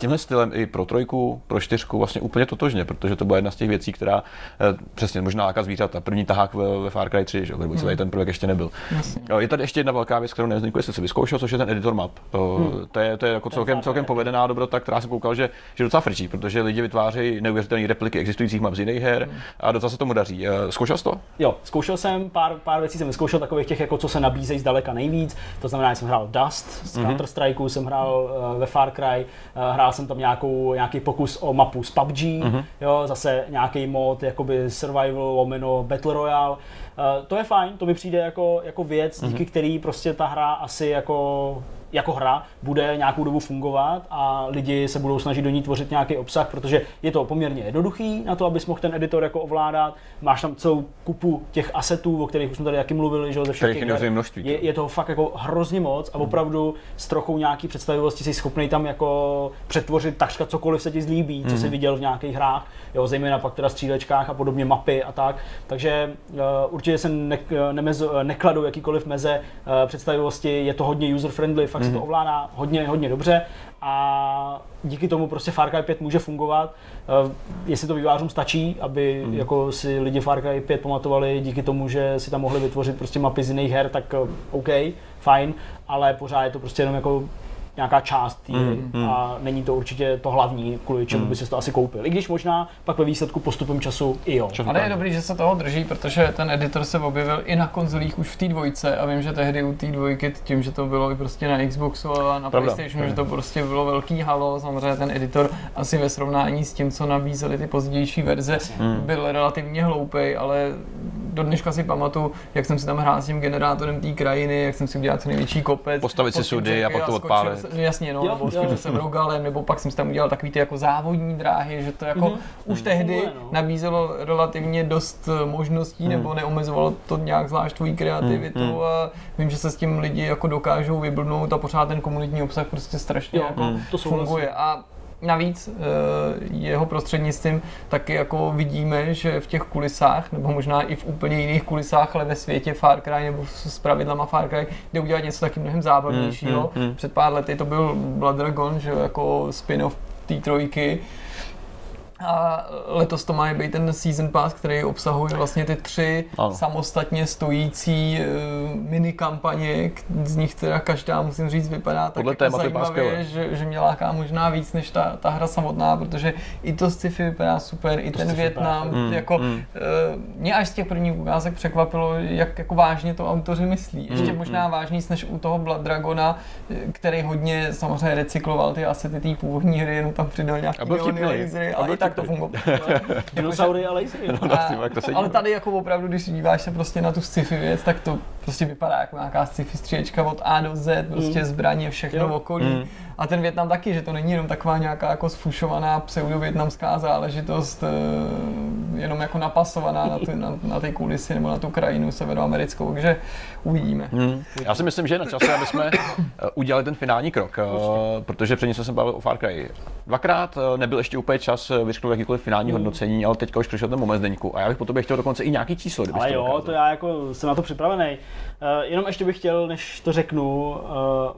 tímhle stylem i pro trojku, pro čtyřku vlastně úplně totožně, protože to byla jedna z těch věcí, která eh, přesně možná láka zvířata. První tahák ve, ve Far Cry 3, že? jo, když tady ten prvek ještě nebyl. Jasně. Je tady ještě jedna velká věc, kterou Zdeňku, jestli jsi vyzkoušel, což je ten editor map. Hmm. To, je, to je jako celkem, Cry celkem taky. povedená dobrota, která jsem koukal, že, že docela frčí, protože lidi vytvářejí neuvěřitelné repliky existujících map z jiných her a docela se tomu daří. Eh, Zkoušel jsi to? Jo, zkoušel jsem, pár, pár věcí jsem vyzkoušel, takových těch, jako co se nabízejí zdaleka nejvíc. To znamená, že jsem hrál Dust z Mhm. Counter-Strikeu, jsem hrál ve Far Cry, uh, hrál jsem tam nějakou, nějaký pokus o mapu z PUBG, Mhm. jo, zase nějaký mod, jakoby survival, lomeno, Battle Royale. Uh, to je fajn, to mi přijde jako, jako věc, Mhm. díky který prostě ta hra asi jako jako hra bude nějakou dobu fungovat a lidi se budou snažit do ní tvořit nějaký obsah, protože je to poměrně jednoduchý na to, abys mohl ten editor jako ovládat. Máš tam celou kupu těch asetů, o kterých už jsme tady taky mluvili, že ze všech těch je her. množství, Je, to. je toho fakt jako hrozně moc a opravdu s trochou nějaký představivosti jsi schopný tam jako přetvořit takřka cokoliv se ti zlíbí, co jsi viděl v nějakých hrách, jo, zejména pak teda střílečkách a podobně mapy a tak. Takže uh, určitě se ne, nemez, nekladou jakýkoliv meze uh, představivosti, je to hodně user friendly, fakt se to ovládá hodně, hodně dobře a díky tomu prostě Far Cry 5 může fungovat. Uh, jestli to vývářům stačí, aby Mhm. jako si lidi Far Cry 5 pamatovali díky tomu, že si tam mohli vytvořit prostě mapy z jiných her, tak uh, OK, fajn, ale pořád je to prostě jenom jako nějaká část té hry Mm, a není to určitě to hlavní, kvůli čemu by si to asi koupil. I když možná pak ve výsledku postupem času i jo. Ale je dobrý, že se toho drží, protože ten editor se objevil i na konzolích už v té dvojce a vím, že tehdy u té dvojky, tím, že to bylo i prostě na Xboxu a na Pravda. PlayStationu, že to prostě bylo velký halo, samozřejmě ten editor asi ve srovnání s tím, co nabízely ty pozdější verze, byl relativně hloupej, ale do dneška si pamatuju, jak jsem si tam hrál s tím generátorem té krajiny, jak jsem si udělal co největší kopec. Postavit si sudy a pak to odpálit. Jasně, no, Jo, nebo jo. skočil jsem rogalem, nebo pak jsem si tam udělal takový ty jako závodní dráhy, že to jako Mhm. už tehdy Funguje, no. nabízelo relativně dost eh, možností, nebo neomezovalo to nějak zvlášť tvoji kreativitu a vím, že se s tím lidi jako dokážou vyblnout a pořád ten komunitní obsah prostě strašně Jo, jako to souhlasím. funguje. A Navíc eh, jeho prostřednictvím taky jako vidíme, že v těch kulisách, nebo možná i v úplně jiných kulisách, ale ve světě Far Cry nebo s pravidlama Far Cry, jde udělat něco taky mnohem zábavnějšího. Mm, mm, mm. Před pár lety to byl Blood Dragon, že jako spin-off té trojky. A letos to má být ten season pass, který obsahuje vlastně ty tři Ano. samostatně stojící uh, mini kampaně, z nich teda každá, musím říct, vypadá tak Podle jako zajímavě, že, že mě láká možná víc než ta, ta hra samotná, protože i to sci-fi vypadá super, i ten sci-fi Větnam, super. jako Mm, mm. uh, mě až z těch prvních ukázek překvapilo, jak jako vážně to autoři myslí. Ještě Mm, možná vážnější než u toho Blood Dragona, který hodně samozřejmě recykloval ty asety té původní hry, jenom tam přidal nějaký A byl neony vtipný. lasery, A ale i tak to vtipný. fungovalo. Dinosaury a lasery. No, A- jak to sedí, ale no. tady jako opravdu, když se díváš se prostě na tu sci-fi věc, tak to prostě vypadá jako nějaká sci-fi střílečka od A do Z, prostě Mm. zbraně, všechno Jo. v okolí. Mm. A ten Větnam taky, že to není jenom taková nějaká jako sfušovaná pseudovětnamská záležitost, eh, jenom jako napasovaná na, ty, na, na ty kulisy nebo na tu krajinu severoamerickou, takže uvidíme. Hmm. Já si myslím, že je na čase, aby jsme eh, udělali ten finální krok, eh, protože předtím jsem se bavil o Far Cry. Dvakrát nebyl ještě úplně čas vyřknout jakýkoliv finální hodnocení, ale teďka už přišel ten moment Zdeňku. A já bych po tobě chtěl dokonce i nějaký číslo, Ale jo, dokázal. to já jako jsem na to připravený. Uh, jenom ještě bych chtěl, než to řeknu, uh,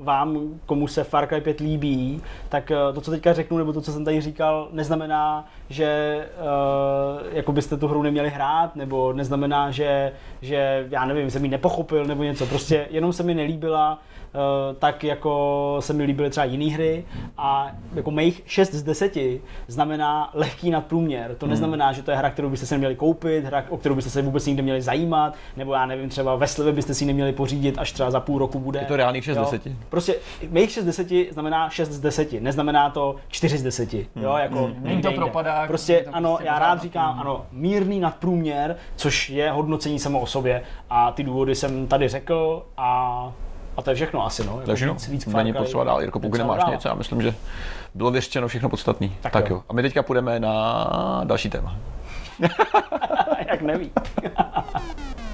vám, komu se Far Cry 5 líbí, tak uh, to, co teďka řeknu, nebo to, co jsem tady říkal, neznamená, že jako byste tu hru neměli hrát, nebo neznamená, že, že já nevím, jsem ji nepochopil, nebo něco. Prostě jenom se mi nelíbila tak jako se mi líbily třeba jiné hry a jako mých 6 z 10 znamená lehký nadprůměr. To neznamená, že to je hra, kterou byste si neměli koupit, hra, o kterou byste se vůbec nikdy měli zajímat, nebo já nevím, třeba ve slevě byste si ji neměli pořídit, až třeba za půl roku bude. Je to reálných 6 z Jo. 10. Prostě mých 6 z 10 znamená 6 z 10, neznamená to 4 z 10. Jo, jako Není někde to jinde. propadák, je Prostě to ano, prostě já rád říkám, nadprůměr. ano, mírný nadprůměr, což je hodnocení samo o sobě a ty důvody jsem tady řekl a a to je všechno asi, no. Jako Takže no, víc, víc k není potřeba dál. Jirko, pokud nemáš dávat. něco, já myslím, že bylo vyřčeno všechno podstatné. Tak Tak, jo. jo. A my teďka půjdeme na další téma. Jak neví.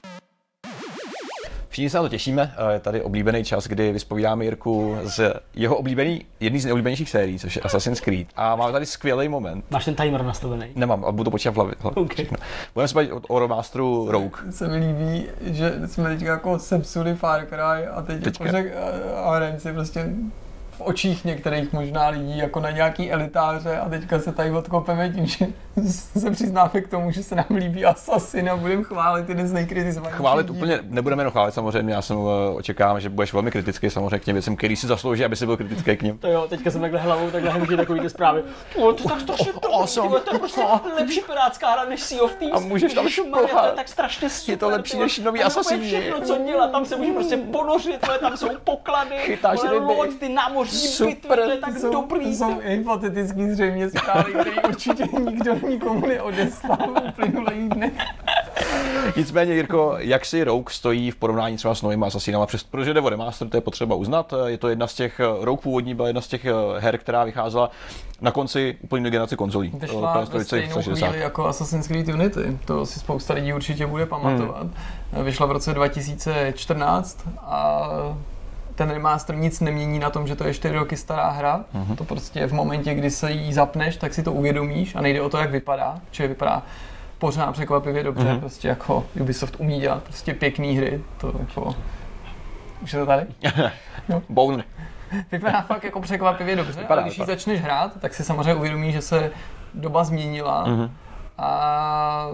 Všichni se na to těšíme. Eh, Je tady oblíbený čas, kdy vyspovídáme Jirku z jeho oblíbený, jedný z nejoblíbenějších sérií, což je Assassin's Creed. A máme tady skvělý moment. Máš ten timer nastavený. Nemám, ale budu to počítat v hlavě. hlavě Ok. všechno. Budeme se bavit o, o remasteru Rogue. Se mi líbí, že jsme teďka jako sepsuli Far Cry a teď Teďka. jako řek, a hrajeme si prostě v očích některých možná lidí jako na nějaký elitáře a teďka se tady odkopeme tím, že se přiznáme k tomu, že se nám líbí Assassin a budeme chválit jeden z nejkritizovanějších Chválit dílů. úplně nebudeme jenom chválit samozřejmě, já jsem eh, očekávám, že budeš velmi kritický samozřejmě k těm věcem, který si zaslouží, aby si byl kritický k ním. To jo, teďka jsem takhle hlavou, takhle hnutí takový ty zprávy. O, to je tak strašně Awesome. tyhle, to je prostě lepší pirátská hra než Sea of Thieves. A můžeš tam šplhat. To je tak strašně super. to lepší než nový je Assassin. všechno, co tam se můžeš prostě ponořit, tam jsou poklady, Chytáš vole, ryby. loď, ty námořní Super, bitvy, to je tak jsou, dobrý. to jsou hypotetický zřejmě zprávy, které určitě nikdo nikomu neodeslal v uplynulých dnech. Nicméně, Jirko, jak si Rogue stojí v porovnání třeba s novými Assassinama, přes, protože jde o remaster, to je potřeba uznat. Je to jedna z těch, Rogue původní byla jedna z těch eh, her, která vycházela na konci úplně jiné generace konzolí. Eh, Vyšla PS3, ve stejnou 360. chvíli jako Assassin's Creed Unity, to si spousta lidí určitě bude pamatovat. Hmm. Vyšla v roce 2014 a ten remaster nic nemění na tom, že to je 4 roky stará hra. Mhm. To prostě v momentě, kdy se jí zapneš, tak si to uvědomíš a nejde o to, jak vypadá. Čiže vypadá pořád překvapivě dobře, Mhm. prostě jako Ubisoft umí dělat prostě pěkný hry, to jako... Už je to tady? Bone. Vypadá fakt jako překvapivě dobře, Vypadá, ale když ji začneš hrát, tak si samozřejmě uvědomíš, že se doba změnila Mhm. a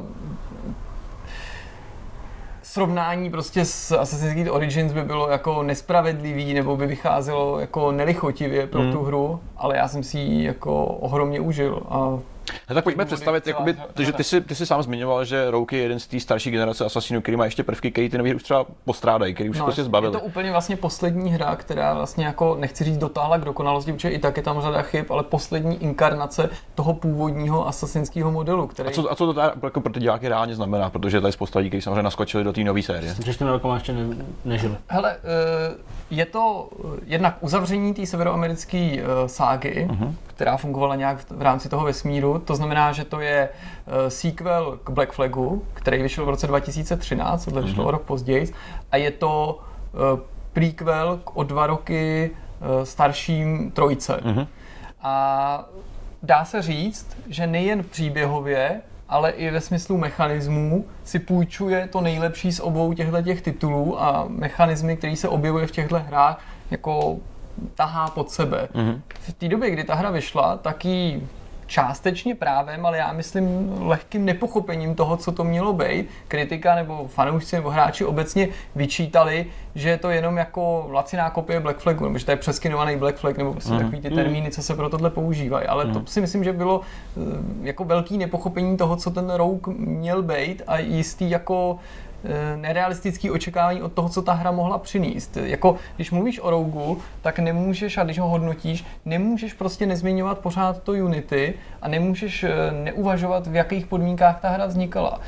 srovnání prostě s Assassin's Creed Origins by bylo jako nespravedlivý nebo by vycházelo jako nelichotivě pro Mhm. tu hru, ale já jsem si ji jako ohromně užil a No tak pojďme představit, celá jakoby, že ty jsi, ty jsi sám zmiňoval, že Rogue je jeden z té starší generace Assassinů, který má ještě prvky, který ty nový už třeba postrádají, který už prostě je zbavili. to úplně vlastně poslední hra, která vlastně jako, nechci říct dotáhla k dokonalosti, protože i tak je tam řada chyb, ale poslední inkarnace toho původního asasinského modelu, který... A co, a co to teda jako pro ty diváky reálně znamená, protože tady je spousta lidí, kteří samozřejmě naskočili do té nové série. Že rokama ještě ne, nežili. Hele, eh, je to jednak uzavření té severoamerické eh, ságy, uh-huh. která fungovala nějak v rámci toho vesmíru. To znamená, že to je eh, sequel k Black Flagu, který vyšel v roce 2013, tohle vyšlo Mhm. o rok později, a je to eh, prequel k o dva roky eh, starším trojce. Mhm. A dá se říct, že nejen příběhově, ale i ve smyslu mechanismů si půjčuje to nejlepší z obou těchto těch titulů a mechanismy, které se objevuje v těchto hrách, jako tahá pod sebe. Mhm. V té době, kdy ta hra vyšla, tak ji částečně právem, ale já myslím lehkým nepochopením toho, co to mělo být. Kritika nebo fanoušci nebo hráči obecně vyčítali, že je to jenom jako laciná kopie Black Flagu, nebo že to je přeskinovaný Black Flag, nebo prostě Mhm. takový ty termíny, co se pro tohle používají. Ale to si myslím, že bylo eh, jako velký nepochopení toho, co ten Rogue měl být a jistý jako eh, nerealistický očekávání od toho, co ta hra mohla přinést. Jako, když mluvíš o Rogu, tak nemůžeš, a když ho hodnotíš, nemůžeš prostě nezmiňovat pořád to Unity a nemůžeš eh, neuvažovat, v jakých podmínkách ta hra vznikala.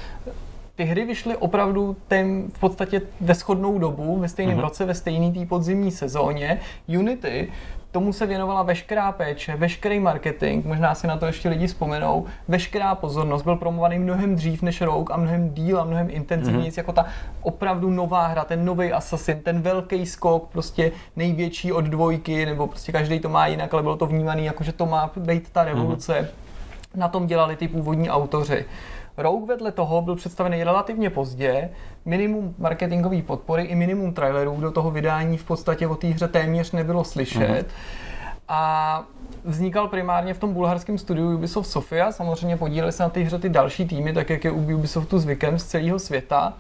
Ty hry vyšly opravdu tém v podstatě ve shodnou dobu, ve stejném Mhm. roce, ve stejné té podzimní sezóně. Unity tomu se věnovala veškerá péče, veškerý marketing, možná si na to ještě lidi vzpomenou, veškerá pozornost byl promovaný mnohem dřív než Rogue a mnohem díl a mnohem intenzivněji, Mhm. jako ta opravdu nová hra, ten nový Assassin, ten velký skok, prostě největší od dvojky, nebo prostě každý to má jinak, ale bylo to vnímané jako, že to má být ta revoluce. Na tom dělali ty původní autoři. Rogue vedle toho byl představený relativně pozdě, minimum marketingové podpory i minimum trailerů do toho vydání v podstatě o té hře téměř nebylo slyšet. A vznikal primárně v tom bulharském studiu Ubisoft Sofia, samozřejmě podíleli se na té hře ty další týmy, tak jak je u Ubisoftu zvykem z celého světa.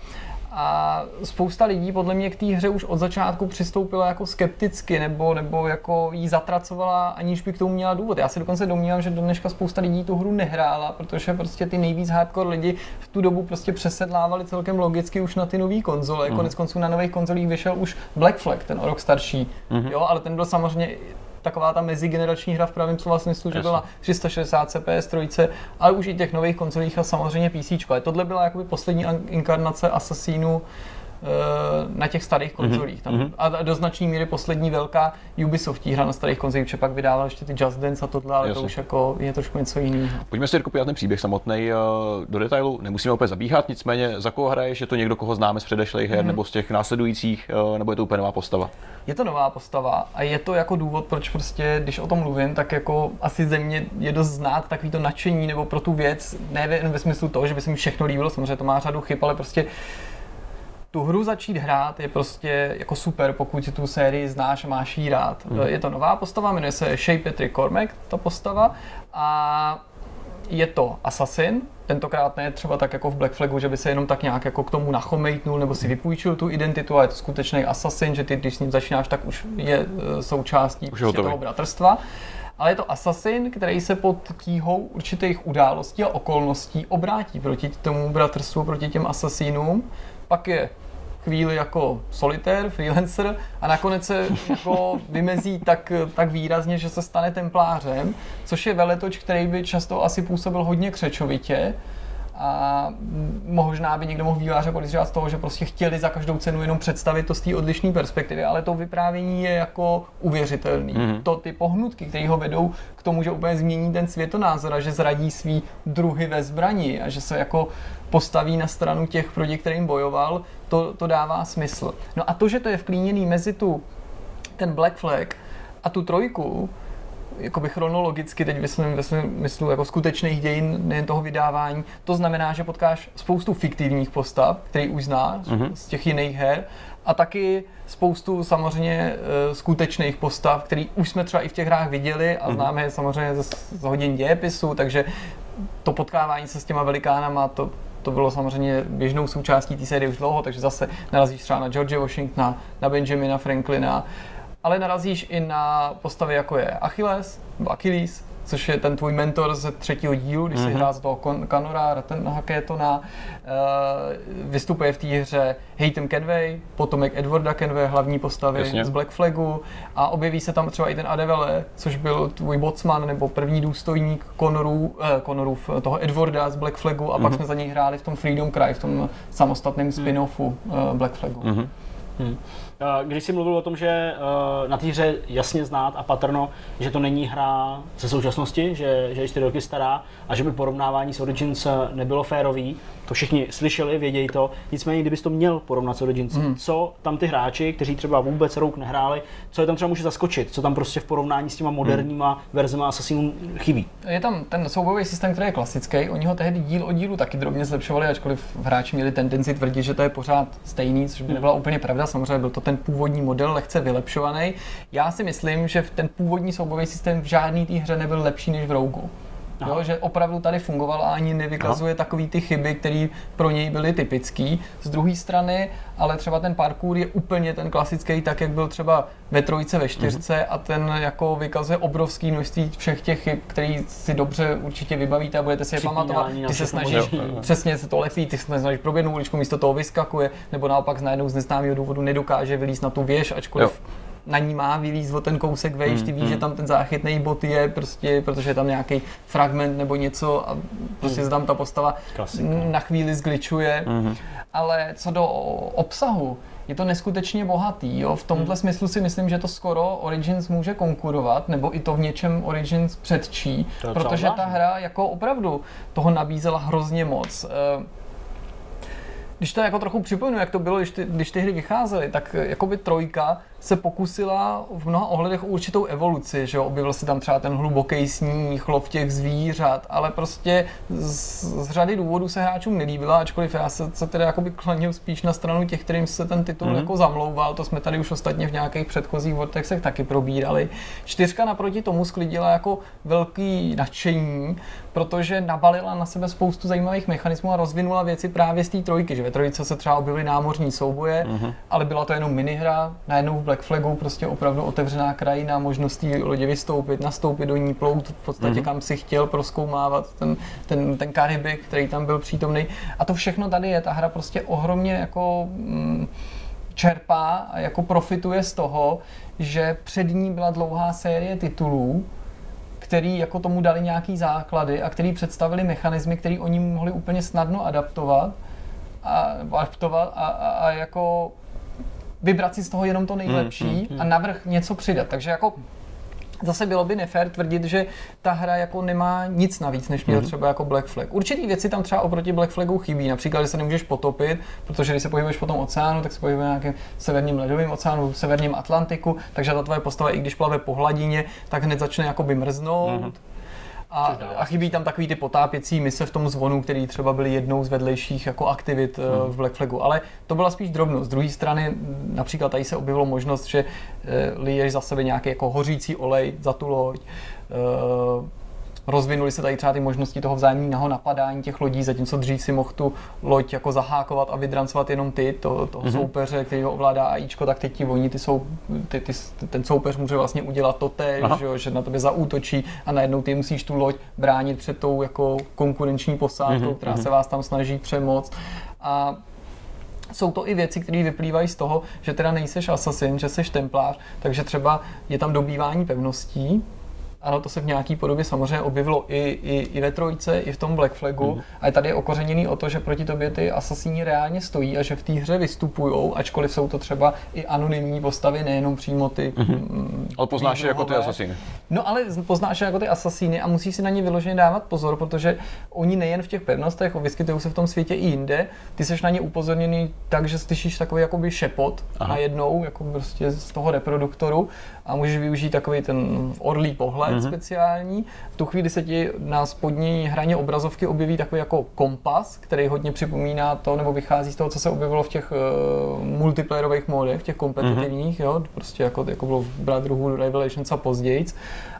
A spousta lidí podle mě k té hře už od začátku přistoupila jako skepticky nebo, nebo jako jí zatracovala, aniž by k tomu měla důvod. Já si dokonce domnívám, že do dneška spousta lidí tu hru nehrála, protože prostě ty nejvíc hardcore lidi v tu dobu prostě přesedlávali celkem logicky už na ty nové konzole. Mhm. Konec konců na nových konzolích vyšel už Black Flag, ten o rok starší. Mhm. Jo, ale ten byl samozřejmě taková ta mezigenerační hra v pravém slova smyslu, že byla 360 CPS trojce, ale už i těch nových konzolích a samozřejmě PC. Ale tohle byla jakoby poslední inkarnace Assassinu na těch starých konzolích. Tam, a do značné míry poslední velká Ubisoft hra na starých konzolích, protože pak vydával ještě ty Just Dance a tohle, ale Jasně. to už jako je trošku něco jiného. Pojďme si dokopět ten příběh samotný do detailu. Nemusíme opět zabíhat, nicméně za koho hraješ? Je to někdo, koho známe z předešlých her nebo z těch následujících, eh, nebo je to úplně nová postava? Je to nová postava a je to jako důvod, proč prostě, když o tom mluvím, tak jako asi ze mě je dost znát takový to nadšení nebo pro tu věc, ne ve, ve smyslu toho, že by se mi všechno líbilo, samozřejmě to má řadu chyb, ale prostě tu hru začít hrát je prostě jako super, pokud tu sérii znáš a máš jí rád. Mhm. Je to nová postava, jmenuje se Shay Patrick Cormac, ta postava, a je to Assassin, tentokrát ne třeba tak jako v Black Flagu, že by se jenom tak nějak jako k tomu nachomejtnul nebo si vypůjčil tu identitu, ale je to skutečný Assassin, že ty když s ním začínáš, tak už je e, součástí Už je prostě toho bratrstva. Ale je to Assassin, který se pod tíhou určitých událostí a okolností obrátí proti tomu bratrstvu, proti těm asasinům. Pak je chvíli jako solitér, freelancer a nakonec se jako vymezí tak, tak výrazně, že se stane templářem, což je veletoč, který by často asi působil hodně křečovitě a možná by někdo mohl výváře podezřívat z toho, že prostě chtěli za každou cenu jenom představit to z té odlišné perspektivy, ale to vyprávění je jako uvěřitelný. Mm-hmm. To ty pohnutky, které ho vedou k tomu, že úplně změní ten světonázor a že zradí svý druhy ve zbrani a že se jako postaví na stranu těch, proti kterým bojoval, to, to dává smysl. No a to, že to je vklíněný mezi tu, ten Black Flag a tu trojku, jakoby chronologicky, teď myslím ve smyslu jako skutečných dějin, nejen toho vydávání, to znamená, že potkáš spoustu fiktivních postav, který už znáš mm-hmm. z těch jiných her, a taky spoustu samozřejmě uh, skutečných postav, který už jsme třeba i v těch hrách viděli a mm-hmm. známe je samozřejmě z, z hodin dějepisu, takže to potkávání se s těma velikánama, to, to bylo samozřejmě běžnou součástí té série už dlouho, takže zase narazíš třeba na George Washingtona, na Benjamina Franklina, ale narazíš i na postavy jako je Achilles, nebo Achilles, což je ten tvůj mentor ze třetího dílu, když mm-hmm. si hrál za toho Kon- Kanora, ten Haketona, uh, vystupuje v té hře Haytham Kenway, potomek Edwarda Kenway, hlavní postavy Jasně. z Black Flagu a objeví se tam třeba i ten Adevele, což byl tvůj botsman nebo první důstojník Conorů, eh, Conorův, toho Edwarda z Black Flagu a mm-hmm. pak jsme za něj hráli v tom Freedom Cry, v tom samostatném spin-offu uh, Black Flagu. Mhm. Hmm. Když jsi mluvil o tom, že eh, na té hře jasně znát a patrno, že to není hra ze současnosti, že, že je 4 roky stará a že by porovnávání s Origins nebylo férový, to všichni slyšeli, vědějí to. Nicméně, kdybys to měl porovnat s Origins, hmm. co tam ty hráči, kteří třeba vůbec rouk nehráli, co je tam třeba může zaskočit, co tam prostě v porovnání s těma moderníma hmm. verzemi Assassinů chybí? Je tam ten soubojový systém, který je klasický. Oni ho tehdy díl od dílu taky drobně zlepšovali, ačkoliv hráči měli tendenci tvrdit, že to je pořád stejný, což by nebyla úplně pravda. Samozřejmě byl to ten původní model lehce vylepšovaný. Já si myslím, že ten původní soubojový systém v žádné té hře nebyl lepší než v Jo, že opravdu tady fungoval a ani nevykazuje Aha. takový ty chyby, které pro něj byly typický. Z druhé strany, ale třeba ten parkour je úplně ten klasický, tak jak byl třeba ve trojce, ve čtyřce mm. a ten jako vykazuje obrovský množství všech těch chyb, který si dobře určitě vybavíte a budete si je pamatovat. Ty se snažíš, přesně se to lepí, ty se snažíš proběhnout uličku, místo toho vyskakuje, nebo naopak z najednou z neznámého důvodu nedokáže vylízt na tu věž, ačkoliv jo na ní má vylíz o ten kousek vejš, ty víš, mm, že tam ten záchytný bod je, prostě, protože je tam nějaký fragment nebo něco a prostě mm. se tam ta postava Klasika. na chvíli zgličuje. Mm. Ale co do obsahu, je to neskutečně bohatý. Jo? V tomhle mm. smyslu si myslím, že to skoro Origins může konkurovat, nebo i to v něčem Origins předčí, protože ta hra jako opravdu toho nabízela hrozně moc když to jako trochu připomenu, jak to bylo, když ty, když ty hry vycházely, tak jakoby trojka se pokusila v mnoha ohledech o určitou evoluci, že jo, objevil se tam třeba ten hluboký sníh, lov těch zvířat, ale prostě z, z řady důvodů se hráčům nelíbila, ačkoliv já se, se teda jakoby klanil spíš na stranu těch, kterým se ten titul mm-hmm. jako zamlouval, to jsme tady už ostatně v nějakých předchozích vortexech taky probírali. Čtyřka naproti tomu sklidila jako velký nadšení, protože nabalila na sebe spoustu zajímavých mechanismů a rozvinula věci právě z té trojky, že ve trojice se třeba objevily námořní souboje, mm-hmm. ale byla to jenom minihra, najednou v Black Flagu prostě opravdu otevřená krajina, možnost té lodi vystoupit, nastoupit do ní, plout v podstatě mm-hmm. kam si chtěl proskoumávat ten, ten, ten Karibik, který tam byl přítomný. A to všechno tady je, ta hra prostě ohromně jako mm, čerpá a jako profituje z toho, že před ní byla dlouhá série titulů, který jako tomu dali nějaký základy a který představili mechanismy, který oni mohli úplně snadno adaptovat a adaptovat a, a, a jako vybrat si z toho jenom to nejlepší Mm, a navrh něco přidat. Takže jako Zase bylo by nefér tvrdit, že ta hra jako nemá nic navíc, než měl třeba jako Black Flag. Určitý věci tam třeba oproti Black Flagu chybí, například, že se nemůžeš potopit, protože když se pohybuješ po tom oceánu, tak se pohybuje na nějakém severním ledovém oceánu, v severním Atlantiku, takže ta tvoje postava, i když plave po hladině, tak hned začne jakoby mrznout. A, a chybí tam takový ty potápěcí mise v tom zvonu, který třeba byly jednou z vedlejších jako aktivit hmm. v Black Flagu. Ale to byla spíš drobnost. Z druhé strany například tady se objevilo možnost, že e, liješ za sebe nějaký jako hořící olej za tu loď. E, rozvinuly se tady třeba ty možnosti toho vzájemného napadání těch lodí, zatímco dřív si mohl tu loď jako zahákovat a vydrancovat jenom ty, to, toho mm-hmm. soupeře, který ho ovládá AIčko, tak teď ti oni, ty jsou, ty, ty, ten soupeř může vlastně udělat to tež, že, že na tebe zaútočí a najednou ty musíš tu loď bránit před tou jako konkurenční posádkou, mm-hmm. která se vás tam snaží přemoct. A jsou to i věci, které vyplývají z toho, že teda nejseš asasin, že jsi templář, takže třeba je tam dobývání pevností, ano, to se v nějaký podobě samozřejmě objevilo i, i, i ve trojce, i v tom Black Flagu. Mm. A tady je okořeněný o to, že proti tobě ty asasíni reálně stojí a že v té hře vystupují, ačkoliv jsou to třeba i anonymní postavy, nejenom přímo ty. Mm, Ale poznáš je jako ty asasíny. No ale poznáš je jako ty asasíny a musíš si na ně vyloženě dávat pozor, protože oni nejen v těch pevnostech, vyskytují se v tom světě i jinde, ty seš na ně upozorněný tak, že slyšíš takový jakoby šepot Aha. najednou, jako prostě z toho reproduktoru a můžeš využít takový ten orlý pohled mm-hmm. speciální. V tu chvíli se ti na spodní hraně obrazovky objeví takový jako kompas, který hodně připomíná to, nebo vychází z toho, co se objevilo v těch uh, multiplayerových modech, v těch kompetitivních, mm-hmm. jo, prostě jako, jako bylo v Brotherhood Revelations a později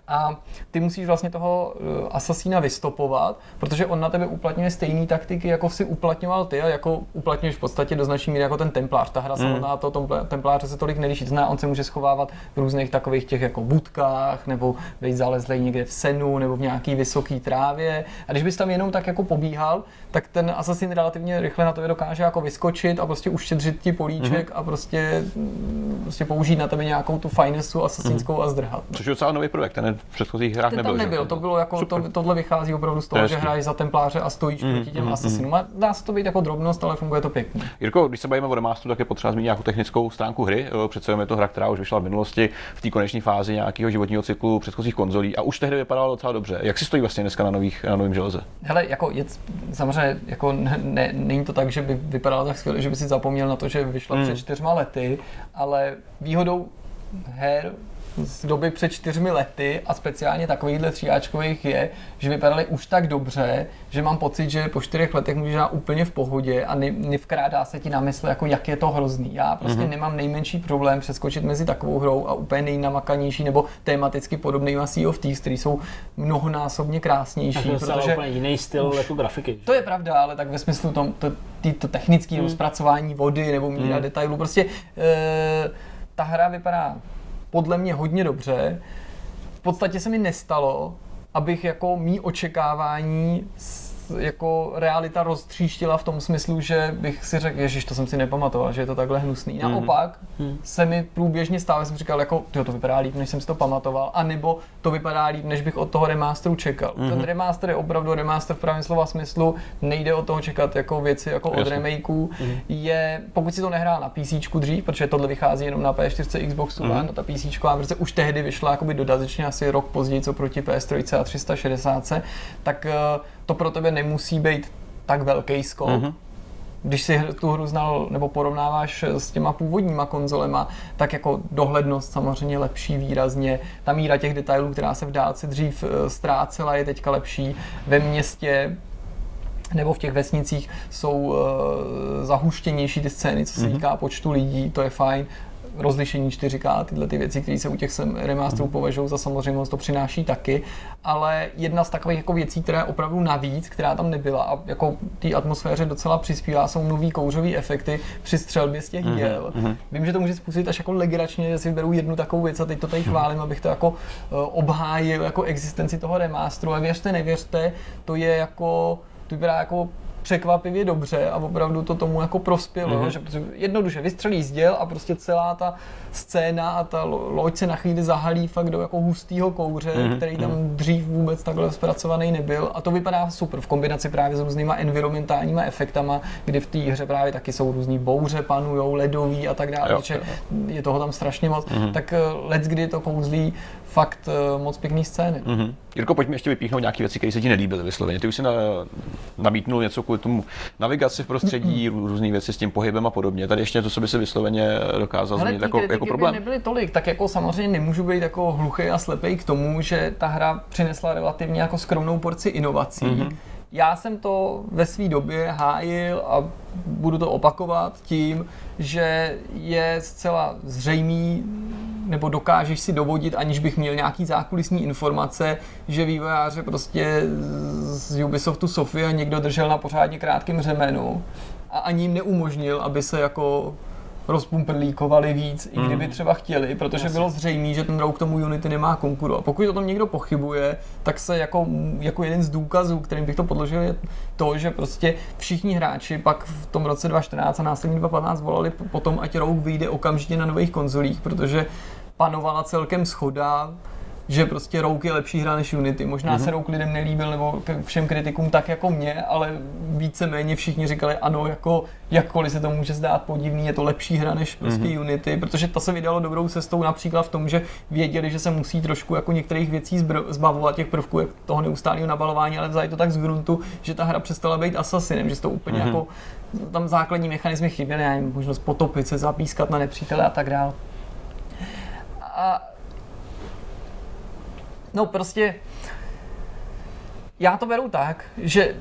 a ty musíš vlastně toho uh, asasína vystopovat, protože on na tebe uplatňuje stejné taktiky, jako si uplatňoval ty a jako uplatňuješ v podstatě do značné míry jako ten templář. Ta hra mm. samotná to tom templáře se tolik neliší. Zná, on se může schovávat v různých takových těch jako budkách, nebo být zalezlej někde v senu, nebo v nějaký vysoké trávě. A když bys tam jenom tak jako pobíhal, tak ten asasin relativně rychle na tebe dokáže jako vyskočit a prostě uštědřit ti políček mm. a prostě, prostě použít na tebe nějakou tu finesu asasínskou mm. a zdrhat. Což je docela nový projekt, ten v předchozích hrách nebyl. tam nebyl, to bylo jako, to, tohle vychází opravdu z toho, To že je hraješ za templáře a stojíš mm, proti těm mm, asasinům. A dá se to být jako drobnost, ale funguje to pěkně. Jirko, když se bavíme o remasteru, tak je potřeba zmínit nějakou technickou stránku hry. Přece je to hra, která už vyšla v minulosti v té koneční fázi nějakého životního cyklu předchozích konzolí a už tehdy vypadalo docela dobře. Jak si stojí vlastně dneska na, nových, na novém železe? Hele, jako je, samozřejmě jako ne, ne, není to tak, že by vypadalo tak skvěle, že by si zapomněl na to, že vyšla Mm. před čtyřma lety, ale výhodou her z doby před čtyřmi lety a speciálně takovýchhle tříáčkových je, že vypadaly už tak dobře, že mám pocit, že po čtyřech letech můžeš dát úplně v pohodě a ne, nevkrádá se ti na mysl, jako jak je to hrozný. Já prostě mm-hmm. nemám nejmenší problém přeskočit mezi takovou hrou a úplně nejnamakanější nebo tematicky podobnýma Sea of Thieves, který jsou mnohonásobně krásnější. Protože úplně jiný styl jako grafiky. to je pravda, ale tak ve smyslu tom, to, tý, to technické hmm. zpracování vody nebo míra hmm. detailů, prostě e, ta hra vypadá podle mě hodně dobře. V podstatě se mi nestalo, abych jako mý očekávání s- jako realita roztříštila v tom smyslu, že bych si řekl, ježiš, to jsem si nepamatoval, že je to takhle hnusný. Naopak se mi průběžně stále jsem říkal, jako, to vypadá líp, než jsem si to pamatoval, anebo to vypadá líp, než bych od toho remasteru čekal. Ten remaster je opravdu remaster v pravém slova smyslu, nejde od toho čekat jako věci jako od Jasně. remakeů. Je, pokud si to nehrál na PC dřív, protože tohle vychází jenom na PS4, Xboxu One, no ta PC verze už tehdy vyšla jakoby dodatečně asi rok později, co proti PS3 a 360, tak eh, to pro tebe nemusí být tak velký skok. Mhm. Když si tu hru znal nebo porovnáváš s těma původníma konzolema, tak jako dohlednost samozřejmě lepší výrazně. Ta míra těch detailů, která se v dálce dřív eh, ztrácela, je teďka lepší. Ve městě nebo v těch vesnicích jsou uh, zahuštěnější ty scény, co se týká počtu lidí, to je fajn. Rozlišení 4K, tyhle ty věci, které se u těch sem- remasterů považují za samozřejmost, to přináší taky. Ale jedna z takových jako věcí, která je opravdu navíc, která tam nebyla a jako té atmosféře docela přispívá, jsou nový kouřový efekty při střelbě z těch děl. Vím, že to může způsobit až jako legračně, že si vyberu jednu takovou věc a teď to tady chválím, abych to jako uh, obhájil jako existenci toho remasteru. A věřte, nevěřte, to je jako to vypadá jako překvapivě dobře a opravdu to tomu jako prospělo, mm-hmm. že prostě jednoduše vystřelí z děl a prostě celá ta scéna a ta lo- loď se na chvíli zahalí fakt do jako hustého kouře, mm-hmm. který tam dřív vůbec takhle zpracovaný nebyl a to vypadá super v kombinaci právě s různýma environmentálníma efektama, kdy v té hře právě taky jsou různý bouře panujou, ledový a tak dále, Jo, jo. je toho tam strašně moc, mm-hmm. tak eh, let's kdy to kouzlí fakt eh, moc pěkný scény. Mhm. Jirko, pojďme ještě vypíchnout nějaké věci, které se ti nelíbily vysloveně. Ty už si na, namítnul něco kvůli tomu navigaci v prostředí, rů- různé věci s tím pohybem a podobně. Tady ještě to, co by se vysloveně dokázal ty jako, jako by problém. nebyly tolik, tak jako samozřejmě nemůžu být jako hluchý a slepý k tomu, že ta hra přinesla relativně jako skromnou porci inovací. Mhm. Mm-hmm. Já jsem to ve své době hájil a budu to opakovat tím, že je zcela zřejmý, nebo dokážeš si dovodit, aniž bych měl nějaký zákulisní informace, že vývojáře prostě z Ubisoftu Sofia někdo držel na pořádně krátkém řemenu a ani jim neumožnil, aby se jako rozpumperlíkovali víc, i kdyby třeba chtěli, protože bylo zřejmé, že ten rok tomu Unity nemá konkurovat. Pokud o tom někdo pochybuje, tak se jako, jako jeden z důkazů, kterým bych to podložil, je to, že prostě všichni hráči pak v tom roce 2014 a následně 2015 volali po- potom, ať rok vyjde okamžitě na nových konzolích, protože panovala celkem schoda, že prostě Rouk je lepší hra než Unity. Možná mm-hmm. se Rouk lidem nelíbil, nebo k- všem kritikům tak jako mě, ale víceméně všichni říkali, ano, jako jakkoliv se to může zdát podivný, je to lepší hra než prostě mm-hmm. Unity, protože ta se vydalo dobrou cestou například v tom, že věděli, že se musí trošku jako některých věcí zbr- zbavovat těch prvků, jak toho neustálého nabalování, ale vzali to tak z gruntu, že ta hra přestala být asasinem, že to úplně mm-hmm. jako tam základní mechanismy chyběly, možnost potopit se, zapískat na nepřítele a tak dále. A No prostě, já to beru tak, že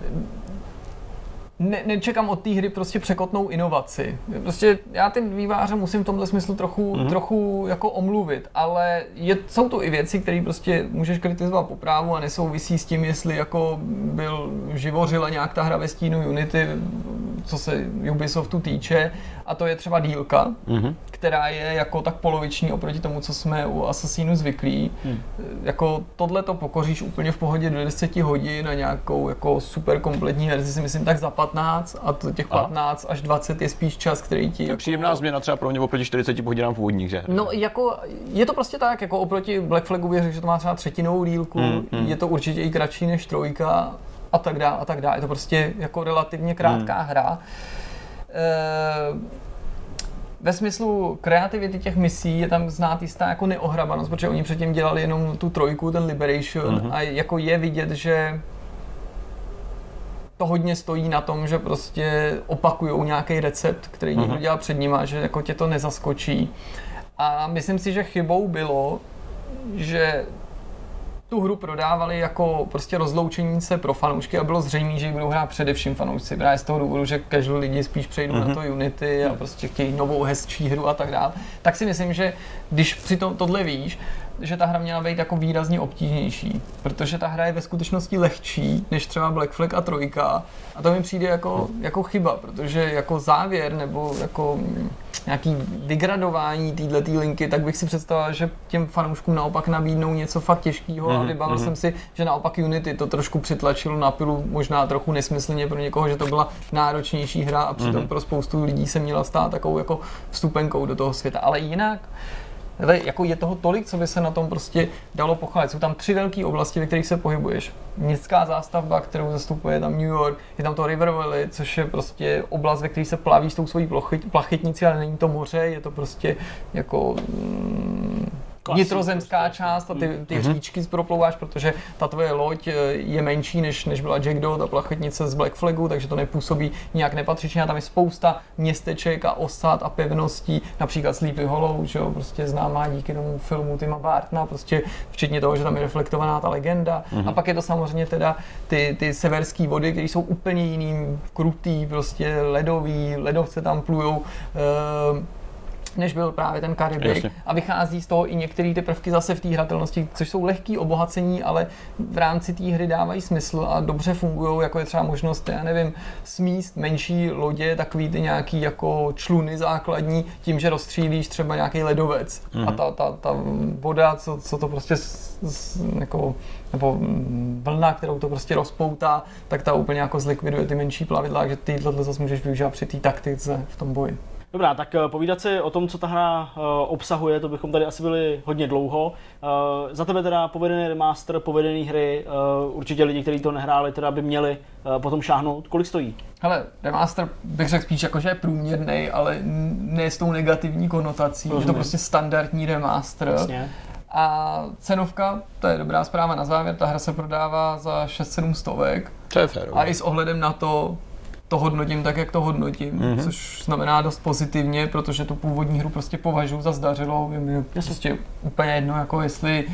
ne, nečekám od té hry prostě překotnou inovaci. Prostě já ty výváře musím v tomhle smyslu trochu, mm-hmm. trochu jako omluvit, ale je, jsou to i věci, které prostě můžeš kritizovat po právu a nesouvisí s tím, jestli jako byl živořila nějak ta hra ve stínu Unity, co se Ubisoftu týče, a to je třeba dílka, mm-hmm. která je jako tak poloviční oproti tomu, co jsme u Assassinu zvyklí. Mm. Jako tohle to pokoříš úplně v pohodě do 10 hodin na nějakou jako super kompletní verzi si myslím tak za 15 a to těch 15 Aha. až 20 je spíš čas, který ti... Je příjemná změna třeba pro mě oproti 40 hodinám původních, že? No jako, je to prostě tak, jako oproti Black Flagu bych řekl, že to má třeba třetinovou dílku, mm, mm. je to určitě i kratší než trojka a tak dále a tak dále. Je to prostě jako relativně krátká mm. hra. E- ve smyslu kreativity těch misí je tam znát jistá jako neohrabanost, protože oni předtím dělali jenom tu trojku, ten Liberation mm-hmm. a jako je vidět, že to hodně stojí na tom, že prostě opakujou nějaký recept, který někdo dělá před nima, že jako tě to nezaskočí. A myslím si, že chybou bylo, že tu hru prodávali jako prostě rozloučení se pro fanoušky a bylo zřejmé, že ji budou hrát především fanoušci. Právě z toho důvodu, že casual lidi spíš přejdou mm-hmm. na to Unity a prostě chtějí novou hezčí hru a tak dále. Tak si myslím, že když při tom tohle víš, že ta hra měla být jako výrazně obtížnější, protože ta hra je ve skutečnosti lehčí než třeba Black Flag a Trojka a to mi přijde jako, jako chyba, protože jako závěr nebo jako nějaký degradování této linky, tak bych si představil, že těm fanouškům naopak nabídnou něco fakt těžkého mm-hmm. a vybavil mm-hmm. jsem si, že naopak Unity to trošku přitlačilo na pilu, možná trochu nesmyslně pro někoho, že to byla náročnější hra a přitom mm-hmm. pro spoustu lidí se měla stát takovou jako vstupenkou do toho světa, ale jinak ale jako je toho tolik, co by se na tom prostě dalo pochválit. Jsou tam tři velké oblasti, ve kterých se pohybuješ. Městská zástavba, kterou zastupuje tam New York, je tam to River Valley, což je prostě oblast, ve které se plaví s tou svojí plachytnici, ale není to moře, je to prostě jako mm, vnitrozemská část a ty, ty mm-hmm. říčky proplouváš, protože ta tvoje loď je menší, než, než byla Jackdaw, ta plachetnice z Black Flagu, takže to nepůsobí nějak nepatřičně a tam je spousta městeček a osad a pevností, například Sleepy Hollow, že jo, prostě známá díky tomu filmu Tima Bartna, prostě včetně toho, že tam je reflektovaná ta legenda. Mm-hmm. A pak je to samozřejmě teda ty, ty severské vody, které jsou úplně jiným, krutý, prostě ledový, ledovce tam plujou. Uh, než byl právě ten Karibik. Jasně. A vychází z toho i některé ty prvky zase v té hratelnosti, což jsou lehký obohacení, ale v rámci té hry dávají smysl a dobře fungují, jako je třeba možnost, já nevím, smíst menší lodě, takový ty nějaký jako čluny základní, tím, že rozstřílíš třeba nějaký ledovec. Mm-hmm. A ta, ta, ta voda, co, co to prostě s, s, jako, nebo vlna, kterou to prostě rozpoutá, tak ta úplně jako zlikviduje ty menší plavidla, takže ty tohle zase můžeš využívat při té taktice v tom boji. Dobrá, tak eh, povídat si o tom, co ta hra uh, obsahuje, to bychom tady asi byli hodně dlouho. Uh, za tebe teda povedený remaster, povedený hry, určitě lidi, kteří to nehráli, teda by měli potom šáhnout. Kolik stojí? Hele, remaster bych řekl spíš jako, že je průměrný, ale ne s tou negativní konotací. Rozumím. Je to prostě standardní remaster. Jasně. A cenovka, to je dobrá zpráva na závěr, ta hra se prodává za 6-7 stovek. To je fér. A i s ohledem na to, to hodnotím tak, jak to hodnotím, mm-hmm. což znamená dost pozitivně, protože tu původní hru prostě považuji za zdařilou. Je mi prostě úplně jedno, jako jestli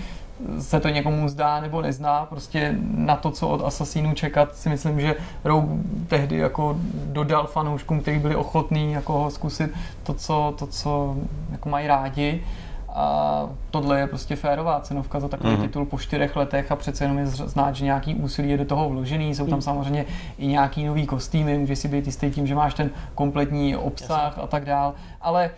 se to někomu zdá nebo nezná, prostě na to, co od Assassinu čekat, si myslím, že Rogue tehdy jako dodal fanouškům, kteří byli ochotní jako ho zkusit to, co, to, co jako mají rádi. A tohle je prostě férová cenovka za takový mm-hmm. titul po čtyřech letech a přece jenom je znát, že nějaký úsilí je do toho vložený. Jsou tam mm. samozřejmě i nějaký nový kostýmy, můžeš si být jistý tím, že máš ten kompletní obsah Jasně. a tak dál. Ale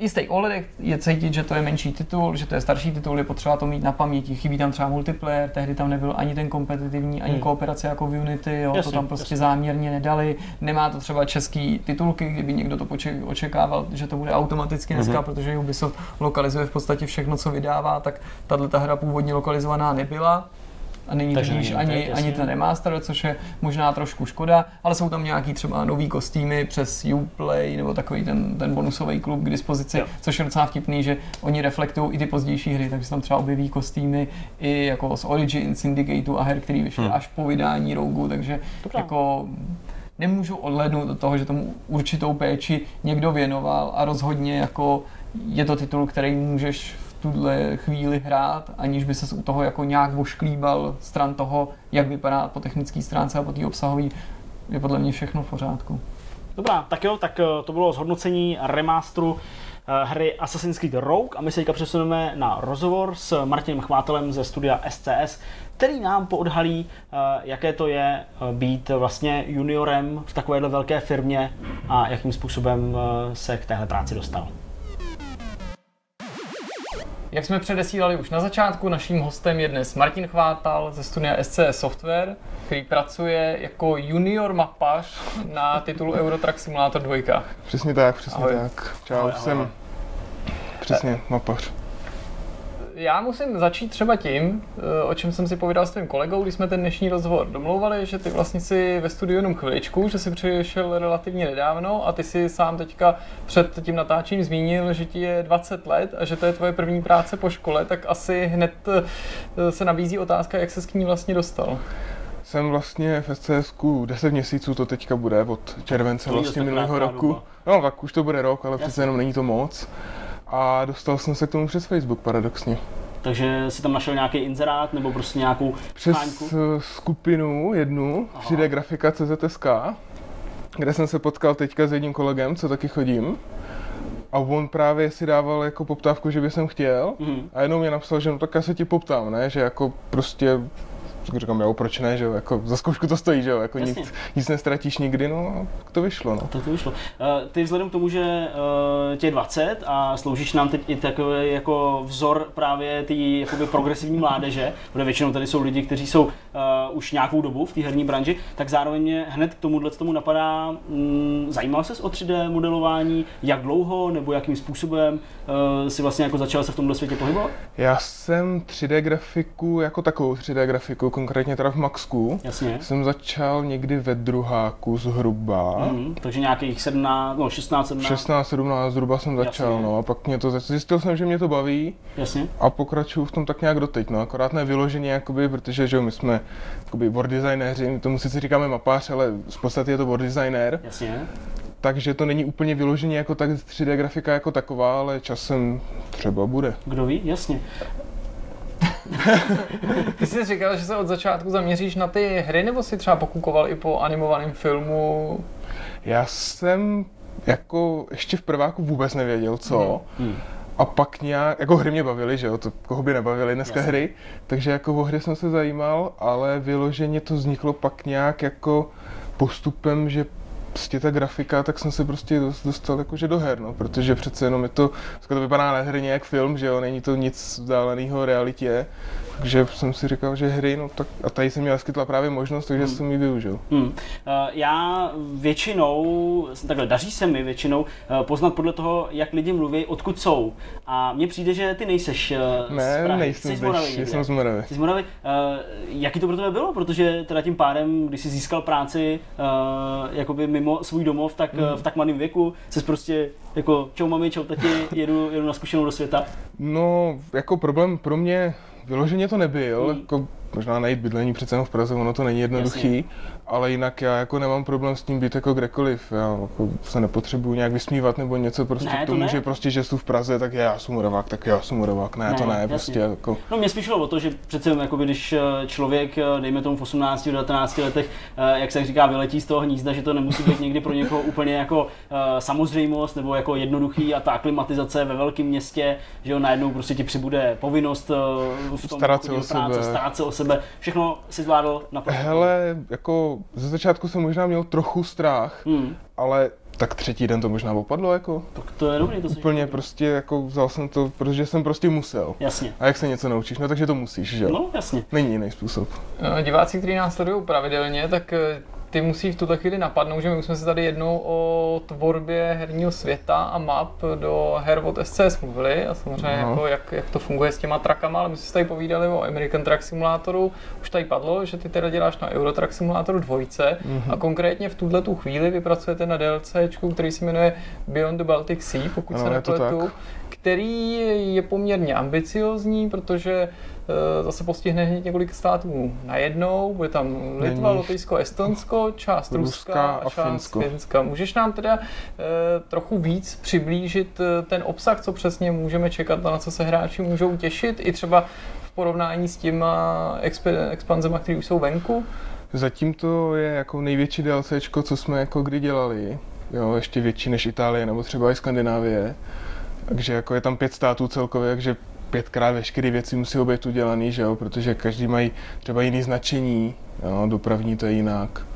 jistých ohledech je cítit, že to je menší titul, že to je starší titul, je potřeba to mít na paměti. Chybí tam třeba multiplayer, tehdy tam nebyl ani ten kompetitivní, ani Hmm. kooperace jako v Unity, jo, Jasně, to tam prostě jasně. záměrně nedali. Nemá to třeba český titulky, kdyby někdo to poče- očekával, že to bude automaticky dneska, Mhm. protože Ubisoft lokalizuje v podstatě všechno, co vydává, tak tahle ta hra původně lokalizovaná nebyla. A není Takže tudíž není ani, jasně. ani ten remaster, což je možná trošku škoda, ale jsou tam nějaký třeba nový kostýmy přes Uplay nebo takový ten, ten bonusový klub k dispozici, Jo. což je docela vtipný, že oni reflektují i ty pozdější hry, takže se tam třeba objeví kostýmy i jako z Origin, Syndicateu a her, který vyšly Hmm. až po vydání Rogu, takže Dobrá. jako nemůžu odhlednout od toho, že tomu určitou péči někdo věnoval a rozhodně jako je to titul, který můžeš tuhle chvíli hrát, aniž by se u toho jako nějak vošklíbal stran toho, jak vypadá po technické stránce a po té obsahové, je podle mě všechno v pořádku. Dobrá, tak jo, tak eh, to bylo zhodnocení remasteru eh, hry Assassin's Creed Rogue a my se teďka přesuneme na rozhovor s Martinem Chvátelem ze studia SCS, který nám poodhalí, eh, jaké to je být vlastně juniorem v takovéhle velké firmě a jakým způsobem se k téhle práci dostal. Jak jsme předesílali už na začátku, naším hostem je dnes Martin Chvátal ze studia SC Software, který pracuje jako junior mapař na titulu Eurotrack Simulator 2. Přesně tak, přesně Ahoj. tak. Čau, Ahoj, ahoj. jsem přesně mapař. Já musím začít třeba tím, eh, o čem jsem si povídal s tvým kolegou, když jsme ten dnešní rozhovor domlouvali, že ty vlastně si ve studiu jenom chviličku, že si přišel relativně nedávno a ty si sám teďka před tím natáčením zmínil, že ti je 20 let a že to je tvoje první práce po škole, tak asi hned eh, se nabízí otázka, jak se s k ní vlastně dostal. Jsem vlastně v SCSku 10 měsíců, to teďka bude od července To vlastně minulého roku. doba. No tak už to bude rok, ale Jasně. přece jenom není to moc. A dostal jsem se k tomu přes Facebook paradoxně. Takže si tam našel nějaký inzerát nebo prostě nějakou Přes cháňku? eh, skupinu jednu, Aha. 3D grafika CZSK, kde jsem se potkal teďka s jedním kolegem, co taky chodím. A on právě si dával jako poptávku, že by jsem chtěl. Mhm. A jednou mě napsal, že no tak já se ti poptám, ne, že jako prostě tak říkám, jo, proč ne, že jo, jako za zkoušku to stojí, že jo, jako Jasně. nic, nic nestratíš nikdy, no, a to vyšlo, no. Tak to vyšlo. Eh, Ty vzhledem k tomu, že eh, tě je 20 a sloužíš nám teď i takový jako vzor právě té jakoby progresivní mládeže, protože většinou tady jsou lidi, kteří jsou uh, už nějakou dobu v té herní branži, tak zároveň mě hned k tomuhle tomu napadá, mm, zajímal ses o 3D modelování, jak dlouho nebo jakým způsobem uh, si vlastně jako začal se v tomhle světě pohybovat? Já jsem 3D grafiku, jako takovou 3D grafiku, konkrétně teda v Maxku, Jasně. jsem začal někdy ve druháku zhruba. Mhm, takže nějakých 17, no 16, 17. 16, 17 zhruba jsem začal, Jasně. no a pak mě to zjistil jsem, že mě to baví Jasně. a pokračuju v tom tak nějak doteď, no akorát ne vyloženě, jakoby, protože že jo, my jsme jakoby word designéři, my tomu sice říkáme mapář, ale v podstatě je to word designer, Jasně. takže to není úplně vyloženě jako tak 3D grafika jako taková, ale časem třeba bude. Kdo ví? Jasně. Ty jsi říkal, že se od začátku zaměříš na ty hry, nebo si třeba pokukoval i po animovaném filmu? Já jsem jako ještě v prváku vůbec nevěděl, co. Hmm. A pak nějak, jako hry mě bavily, že jo, to koho by nebavily dneska Jasně. hry, takže jako o hry jsem se zajímal, ale vyloženě to vzniklo pak nějak jako postupem, že prostě ta grafika, tak jsem se prostě dost- dostal jakože do her, no, protože přece jenom je to, to vypadá nádherně jak film, že jo, není to nic vzdáleného realitě, takže jsem si říkal, že hry, no tak, a tady jsem měl skytla právě možnost, takže jsem ji využil. Hmm. Eh, Já většinou, takhle daří se mi většinou eh, poznat podle toho, jak lidi mluví, odkud jsou. A mně přijde, že ty nejseš z Ne, Prahy. nejsem Jsi z Moravy někde. jsem z Moravy. Jsi z Moravy. Uh, jaký to pro tebe bylo? Protože teda tím pádem, když jsi získal práci uh, jakoby mimo svůj domov, tak mm. v tak mladém věku jsi prostě jako čau mami, čau tati, jedu, jedu na zkušenou do světa. No, jako problém pro mě vyloženě to nebyl, Hmm. jako možná najít bydlení přece jenom v Praze, ono to není jednoduchý, ale jinak já jako nemám problém s tím být jako kdekoliv, já jako se nepotřebuju nějak vysmívat nebo něco prostě Ne, k to tomu, ne. že prostě, že jsou v Praze, tak já jsem Moravák, tak já jsem Moravák, ne, Ne, to ne, jasně. prostě jako, No mě spíš šlo o to, že přece jenom, jakoby, když eh, člověk, eh, dejme tomu v 18, 19 letech, eh, jak se říká, vyletí z toho hnízda, že to nemusí být někdy pro někoho úplně jako samozřejmost nebo jako jednoduchý a ta aklimatizace ve velkém městě, že jo, najednou prostě ti přibude povinnost v tom Starat se o práce, sebe. starat se o sebe, všechno si zvládl naprosto. hele, jako ze začátku jsem možná měl trochu strach, Hmm, ale tak třetí den to možná opadlo, jako, tak to je dobrý, to se úplně prostě jako vzal jsem to, protože jsem prostě musel. Jasně. A jak se něco naučíš, no takže to musíš, že jo? No, jasně. Není jiný způsob. Eh, Diváci, kteří nás sledují pravidelně, tak eh, ty musí v tuto chvíli napadnout, že my už jsme si tady jednou o tvorbě herního světa a map do her od SCS mluvili a samozřejmě No. jako jak, jak to funguje s těma trakama, ale my jsme si tady povídali o American Truck Simulátoru, už tady padlo, že ty teda děláš na Euro Truck Simulatoru dvojce a konkrétně v tuhle tu chvíli vy pracujete na DLCčku, který se jmenuje Beyond the Baltic Sea, pokud Ano, se nepletu, který je poměrně ambiciozní, protože zase postihne hned několik států najednou. Bude tam Litva. Lotyšsko, Estonsko, část Ruska, Ruska a a část Finsko. Finska. Můžeš nám teda eh, trochu víc přiblížit eh, ten obsah, co přesně můžeme čekat a na co se hráči můžou těšit, i třeba v porovnání s těma exp- expanzema, které už jsou venku? Zatím to je jako největší DLCčko, co jsme jako kdy dělali. Jo, ještě větší než Itálie nebo třeba i Skandinávie. Takže jako je tam pět států celkově, takže pětkrát veškeré věci musí být udělaný, že jo, protože každý mají třeba jiný značení, jo, dopravní to je jinak.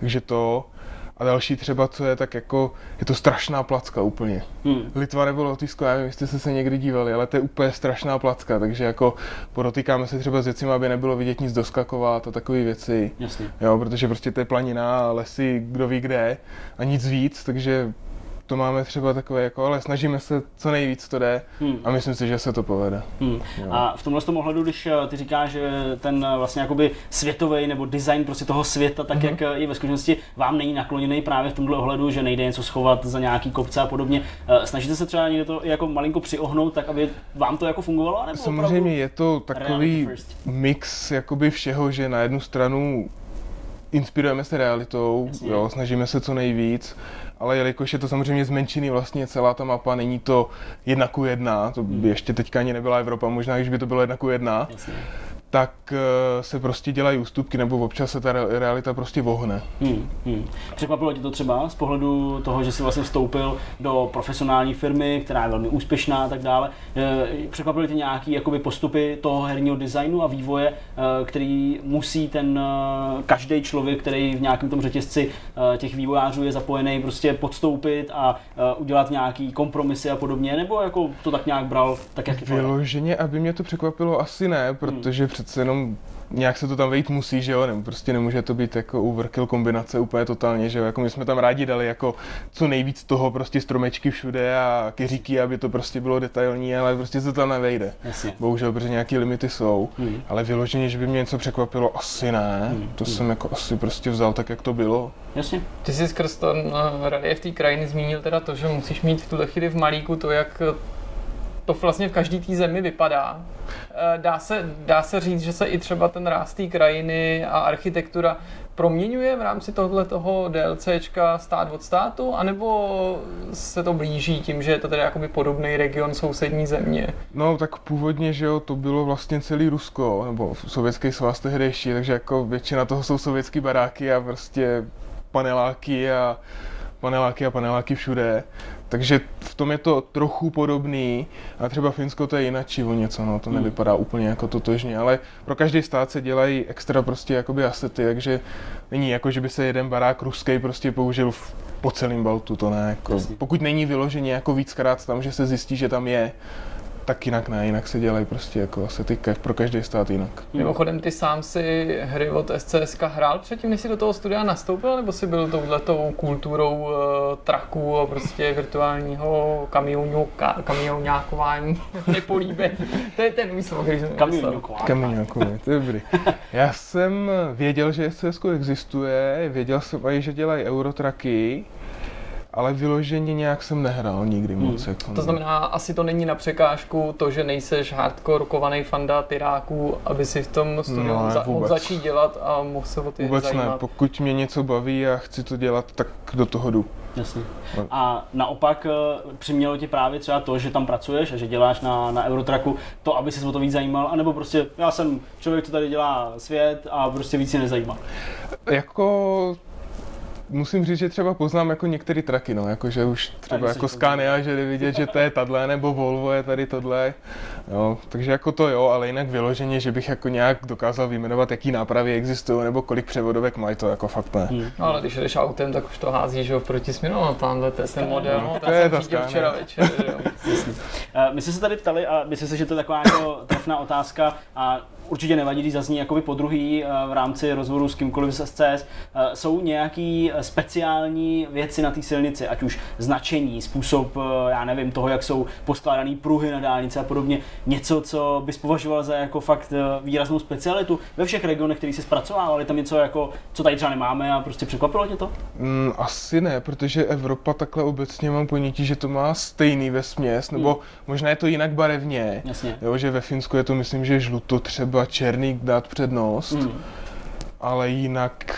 Takže to. A další třeba, co je tak jako, je to strašná placka úplně. Hmm. Litva nebo Lotyšsko, já nevím, jestli jste se někdy dívali, ale to je úplně strašná placka, takže jako podotýkáme se třeba s věcmi, aby nebylo vidět nic doskakovat a takové věci. Jasně. Jo, protože prostě to je planina, lesy, kdo ví kde a nic víc, takže to máme třeba takové jako, ale snažíme se co nejvíc to jde Hmm. a myslím si, že se to povede. Hmm. A v tomhle tom ohledu, když eh, ty říkáš, že ten eh, vlastně jakoby světový nebo design prostě toho světa, tak Mhm. jak eh, je ve skutečnosti vám není nakloněný právě v tomhle ohledu, že nejde něco schovat za nějaký kopce a podobně. Snažíte se třeba někde to i jako malinko přiohnout, tak aby vám to jako fungovalo? Nebo Samozřejmě je to takový mix jakoby všeho, že na jednu stranu inspirujeme se realitou, Jasně. jo, snažíme se co nejvíc, ale jelikož je to samozřejmě zmenšený vlastně celá ta mapa, není to jedna ku jedna, to Hmm. by ještě teďka ani nebyla Evropa, možná když by to bylo jedna ku jedna, Jasně. Tak eh, se prostě dělají ústupky, nebo občas se ta re- realita prostě vohne. Hmm, hmm. Překvapilo tě to třeba z pohledu toho, že jsi vlastně vstoupil do profesionální firmy, která je velmi úspěšná a tak dále. Eh, Překvapily tě nějaký jakoby, postupy toho herního designu a vývoje, eh, který musí ten každý člověk, který v nějakém tom řetězci těch vývojářů je zapojený, prostě podstoupit a udělat nějaký kompromisy a podobně, nebo jako to tak nějak bral, tak jak? Vyloženě, aby mě to překvapilo, asi ne, protože přece jenom nějak se to tam vejít musí, že jo, nebo prostě nemůže to být jako overkill kombinace úplně totálně, že jo, jako my jsme tam rádi dali jako co nejvíc toho, prostě stromečky všude a kyříky, aby to prostě bylo detailní, ale prostě se to tam nevejde. Jasně. Bohužel, protože nějaký limity jsou, Hmm. ale vyloženě, že by mě něco překvapilo, asi ne, Hmm. to jsem jako asi prostě vzal tak, jak to bylo. Jasně. Ty jsi skrz ten uh, relief té krajiny zmínil teda to, že musíš mít v tuhle chvíli v malíku to, jak to vlastně v každé té zemi vypadá. Eh, Dá se, dá se říct, že se i třeba ten ráz té krajiny a architektura proměňuje v rámci tohle toho DLCčka stát od státu, anebo se to blíží tím, že je to tedy jakoby podobný region sousední země? No tak původně, že jo, to bylo vlastně celý Rusko, nebo sovětský svaz tehdejší, takže jako většina toho jsou sovětský baráky a prostě paneláky a paneláky a paneláky všude. Takže v tom je to trochu podobný, a třeba Finsko to je jinak o něco, no, to Hmm. nevypadá úplně jako totožně, ale pro každý stát se dělají extra prostě jakoby asety, takže není jako, že by se jeden barák ruský prostě použil v, po celém Baltu, to ne, jako, pokud není vyloženě jako víckrát tam, že se zjistí, že tam je, tak jinak ne, jinak se dělají prostě jako asety ka- pro každý stát jinak. Mimochodem, ty sám si hry od SCSK hrál předtím, než jsi do toho studia nastoupil, nebo jsi byl touhletou kulturou uh, traku a prostě virtuálního kamioňáka- kamioňákování nepolíbe. to je ten slovo, který jsem. Kamieňákové, to je dobrý. Já jsem věděl, že SCS existuje, věděl jsem i, že dělají eurotraky, ale vyloženě nějak jsem nehrál nikdy moc. Jako, To znamená, asi to není na překážku to, že nejseš hardcore kovaný fanda tyráků, aby si v tom studiu No, za- mohl vůbec. začít dělat a mohl se o ty Vůbec ne, zajímat. pokud mě něco baví a chci to dělat, tak do toho jdu. Jasně. A naopak eh, přimělo tě právě třeba to, že tam pracuješ a že děláš na, na Eurotraku, to, aby se o to víc zajímal, anebo prostě já jsem člověk, co tady dělá svět a prostě víc je nezajímá. Jako musím říct, že třeba poznám jako některé traky, no, jako že už třeba jako. Scania, že jde vidět, že to je tadle, nebo Volvo je tady tohle, jo, takže jako to jo, ale jinak vyloženě, že bych jako nějak dokázal vyjmenovat, jaký nápravy existují, nebo kolik převodovek mají, to jako fakt ne. Hmm. No ale když jdeš autem, tak už to házíš že jo, v protisměru, no tamhle to je ten model, no, To je jsem řídil včera večer, že jo. Eh, My jsme se tady ptali a myslím si, že to je taková jako trefná otázka a určitě nevadí, když zazní jakoby po druhý eh, v rámci rozhovoru s kýmkoliv z SCS. Eh, Jsou nějaký eh, speciální věci na té silnici, ať už značení, způsob, já nevím, toho, jak jsou poskládané pruhy na dálnici a podobně, něco, co bys považoval za jako fakt výraznou specialitu ve všech regionech, který se zpracovával, je tam něco jako, co tady třeba nemáme a prostě překvapilo tě to? Mm, asi ne, protože Evropa takhle obecně mám ponětí, že to má stejný ve směs, nebo možná je to jinak barevně. Jasně. Jo, že ve Finsku je to myslím, že žluto třeba černý dát přednost, Hmm. ale jinak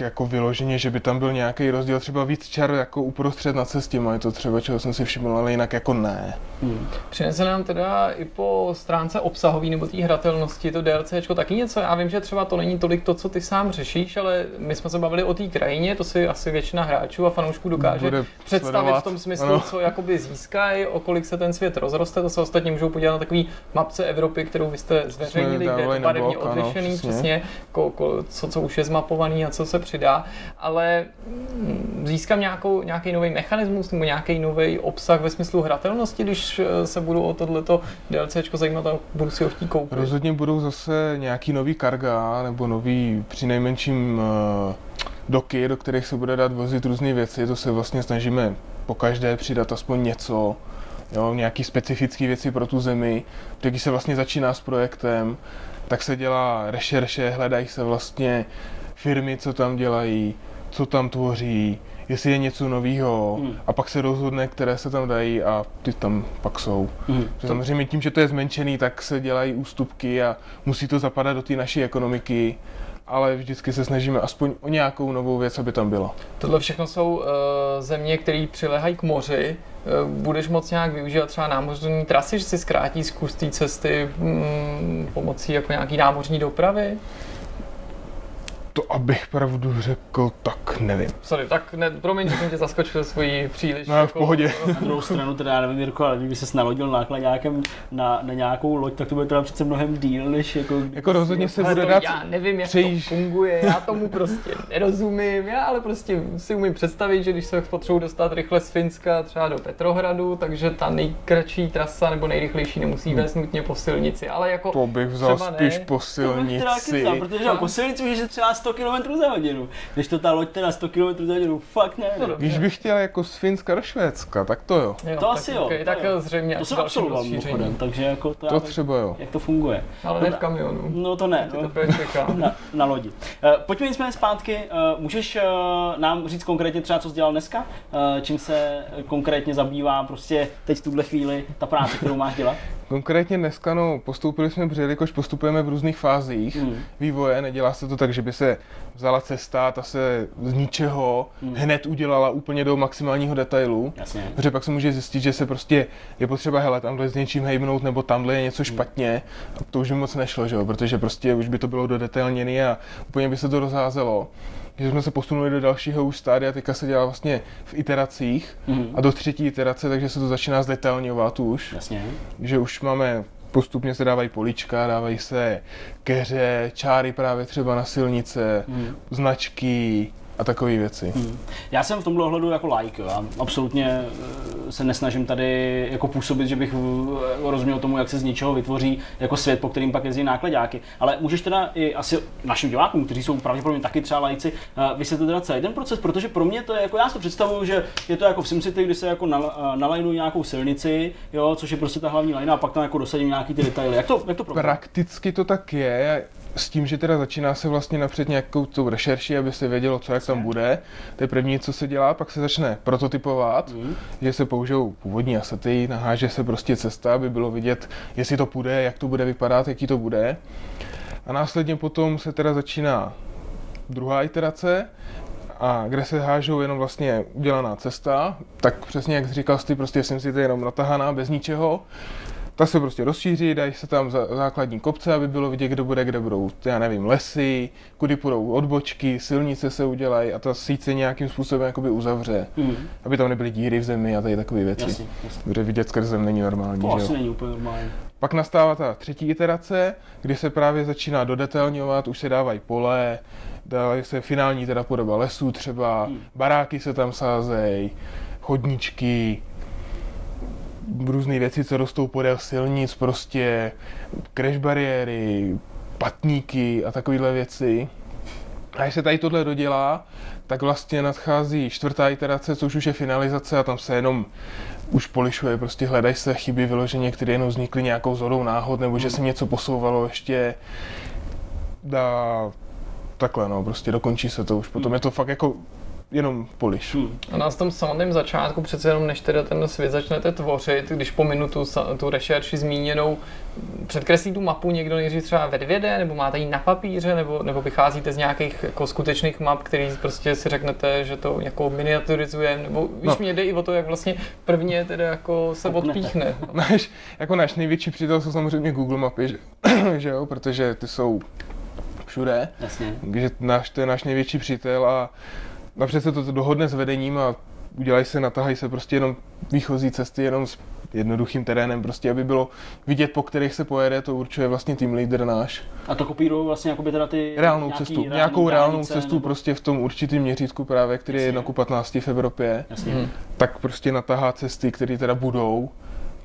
jako vyloženě, že by tam byl nějaký rozdíl, třeba víc čar jako uprostřed na cestě, je to třeba, čeho jsem si všiml, ale jinak jako ne. Hmm. Přinese nám teda i po stránce obsahový nebo té hratelnosti to DLCčko taky něco. Já vím, že třeba to není tolik to, co ty sám řešíš, ale my jsme se bavili o té krajině, to si asi většina hráčů a fanoušků dokáže Bude představit sledovat. v tom smyslu, Ano. co jakoby získají, o kolik se ten svět rozroste. To se ostatně můžou podívat na takový mapce Evropy, kterou vy jste zveřejnili, kde je barevně odlišený, přesně. přesně, ko, ko, co, co už je zmapovaný a co se přidá. Ale mm, získám nějakou, nějaký nový mechanismus nebo nějaký nový obsah ve smyslu hratelnosti, když eh, se budu o tohleto DLCčko zajímat a budu si ho chtít koupit. Rozhodně budou zase nějaký nový karga, nebo nový přinejmenším uh, doky, do kterých se bude dát vozit různé věci, to se vlastně snažíme po každé přidat aspoň něco, jo, nějaký specifické věci pro tu zemi. Když se vlastně začíná s projektem, tak se dělá rešerše, hledají se vlastně firmy, co tam dělají, co tam tvoří, jestli je něco nového Hmm. a pak se rozhodne, které se tam dají a ty tam pak jsou. Hmm. Samozřejmě tím, že to je zmenšený, tak se dělají ústupky a musí to zapadat do té naší ekonomiky, ale vždycky se snažíme aspoň o nějakou novou věc, aby tam byla. Tohle všechno jsou uh, země, které přilehají k moři. Uh, budeš moc nějak využívat třeba námořní trasy, že si zkrátí zkus té cesty mm, pomocí jako nějaký námořní dopravy? To, abych pravdu řekl, tak nevím. Sorry, tak ne, promiň, že jsem tě zaskočil svojí příliš. No, v jako- pohodě. Na druhou stranu teda já nevím, Jirko, ale kdyby se nalodil nákladňákem na, na nějakou loď, tak to bude teda přece mnohem díl, než jako... Jako rozhodně se bude dát... já nevím, jak přejíš- to funguje, já tomu prostě nerozumím, já ale prostě si umím představit, že když se potřebuji dostat rychle z Finska třeba do Petrohradu, takže ta nejkratší trasa nebo nejrychlejší nemusí vést nutně po silnici, ale jako To bych vzal třeba spíš ne. po To bych teda silnici. protože po silnici už je třeba 100 km za hodinu. Když to ta loď teda 100 km za hodinu, fakt ne. No. Když bych chtěl jako z Finska do Švédska, tak to jo. Jo, To tak, asi jo, okay, to tak jo. zřejmě To až jsem dalším absolvoval mimochodem, takže jako to, To já, třeba jo. jak to funguje. Ale ne v kamionu. No to ne, To no. čeká. na, na lodi. Uh, pojďme nicméně zpátky. Uh, můžeš uh, nám říct konkrétně třeba, co jsi dělal dneska? Uh, čím se konkrétně zabývá prostě teď v tuhle chvíli ta práce, kterou máš dělat? Konkrétně dneska, no, postoupili jsme, protože jelikož postupujeme v různých fázích Hmm. vývoje, nedělá se to tak, že by se vzala cesta, ta se z ničeho Hmm. hned udělala úplně do maximálního detailu. Jasně. Protože pak se může zjistit, že se prostě je potřeba, hele, tamhle s něčím hejbnout, nebo tamhle je něco špatně. A to už by moc nešlo, že jo? protože prostě už by to bylo dodetailněné a úplně by se to rozházelo. Že jsme se posunuli do dalšího už stádia, teďka se dělá vlastně v iteracích Mhm. a do třetí iterace, takže se to začíná zdetailňovat už, Jasně. že už máme postupně se dávají polička, dávají se keře, čáry právě třeba na silnice, Mhm. značky a takové věci. Hmm. Já jsem v tomhle ohledu jako like, jo. Já absolutně eh, se nesnažím tady jako působit, že bych eh, rozuměl tomu, jak se z něčeho vytvoří jako svět, po kterým pak jezdí nákladáky. Ale můžeš teda i asi našim divákům, kteří jsou pravděpodobně taky třeba lajci, eh, vysvětlit teda celý ten proces, protože pro mě to je jako, já si to představuju, že je to jako v SimCity, kdy se jako nal- nalajnují nějakou silnici, jo, což je prostě ta hlavní lajna a pak tam jako dosadím nějaký ty detaily. Jak to, jak to probíhá? Prakticky to tak je, s tím, že teda začíná se vlastně napřed nějakou tou rešerši, aby se vědělo, co jak tam bude. To je první, co se dělá, pak se začne prototypovat, Mhm. že se použijou původní asety, naháže se prostě cesta, aby bylo vidět, jestli to půjde, jak to bude vypadat, jaký to bude. A následně potom se teda začíná druhá iterace, a kde se hážou jenom vlastně udělaná cesta, tak přesně jak jsi říkal ty, prostě jsem si to jenom natahaná bez ničeho, ta se prostě rozšíří, dají se tam za, základní kopce, aby bylo vidět, kde bude, kde budou, já nevím, lesy, kudy půjdou odbočky, silnice se udělají a ta síť se nějakým způsobem jakoby uzavře, Mhm. aby tam nebyly díry v zemi a tady takové věci. Jasně, jasně. Kde vidět skrz zem není normální, To že asi jo? není úplně normální. Pak nastává ta třetí iterace, kdy se právě začíná dodetailňovat, už se dávají pole, dávají se finální teda podoba lesů třeba, Hmm. baráky se tam sázejí, chodníčky, různé věci, co rostou podél silnic, prostě crash bariéry, patníky a takovéhle věci. A když se tady tohle dodělá, tak vlastně nadchází čtvrtá iterace, což už je finalizace a tam se jenom už polišuje, prostě hledají se chyby vyloženě, které jenom vznikly nějakou zhodou náhod, nebo že se něco posouvalo ještě. Dá takhle no, prostě dokončí se to už. Potom je to fakt jako jenom poliš. Hmm. A nás v tom samotném začátku přece jenom, než teda ten svět začnete tvořit, když pominu tu, sa- tu rešerši zmíněnou, předkreslí tu mapu někdo nejdřív třeba ve 2D, nebo máte ji na papíře, nebo, nebo vycházíte z nějakých jako skutečných map, který prostě si řeknete, že to jako miniaturizujeme, nebo víš, No. mě jde i o to, jak vlastně prvně teda jako se odpíchne. Náš, jako náš největší přítel jsou samozřejmě Google mapy, že, že jo, protože ty jsou všude. Jasně. Takže náš, to je náš největší přítel a napřed se to dohodne s vedením a udělají se, natahají se prostě jenom výchozí cesty, jenom s jednoduchým terénem, prostě aby bylo vidět, po kterých se pojede, to určuje vlastně tým leader náš. A to kopírují vlastně jakoby teda ty... Reálnou nějaký cestu, nějakou reálnou dálnice, cestu nebo- prostě v tom určitým měřítku právě, který je Jasně. 1 ku 15 v Evropě, Jasně. Tak prostě natahá cesty, které teda budou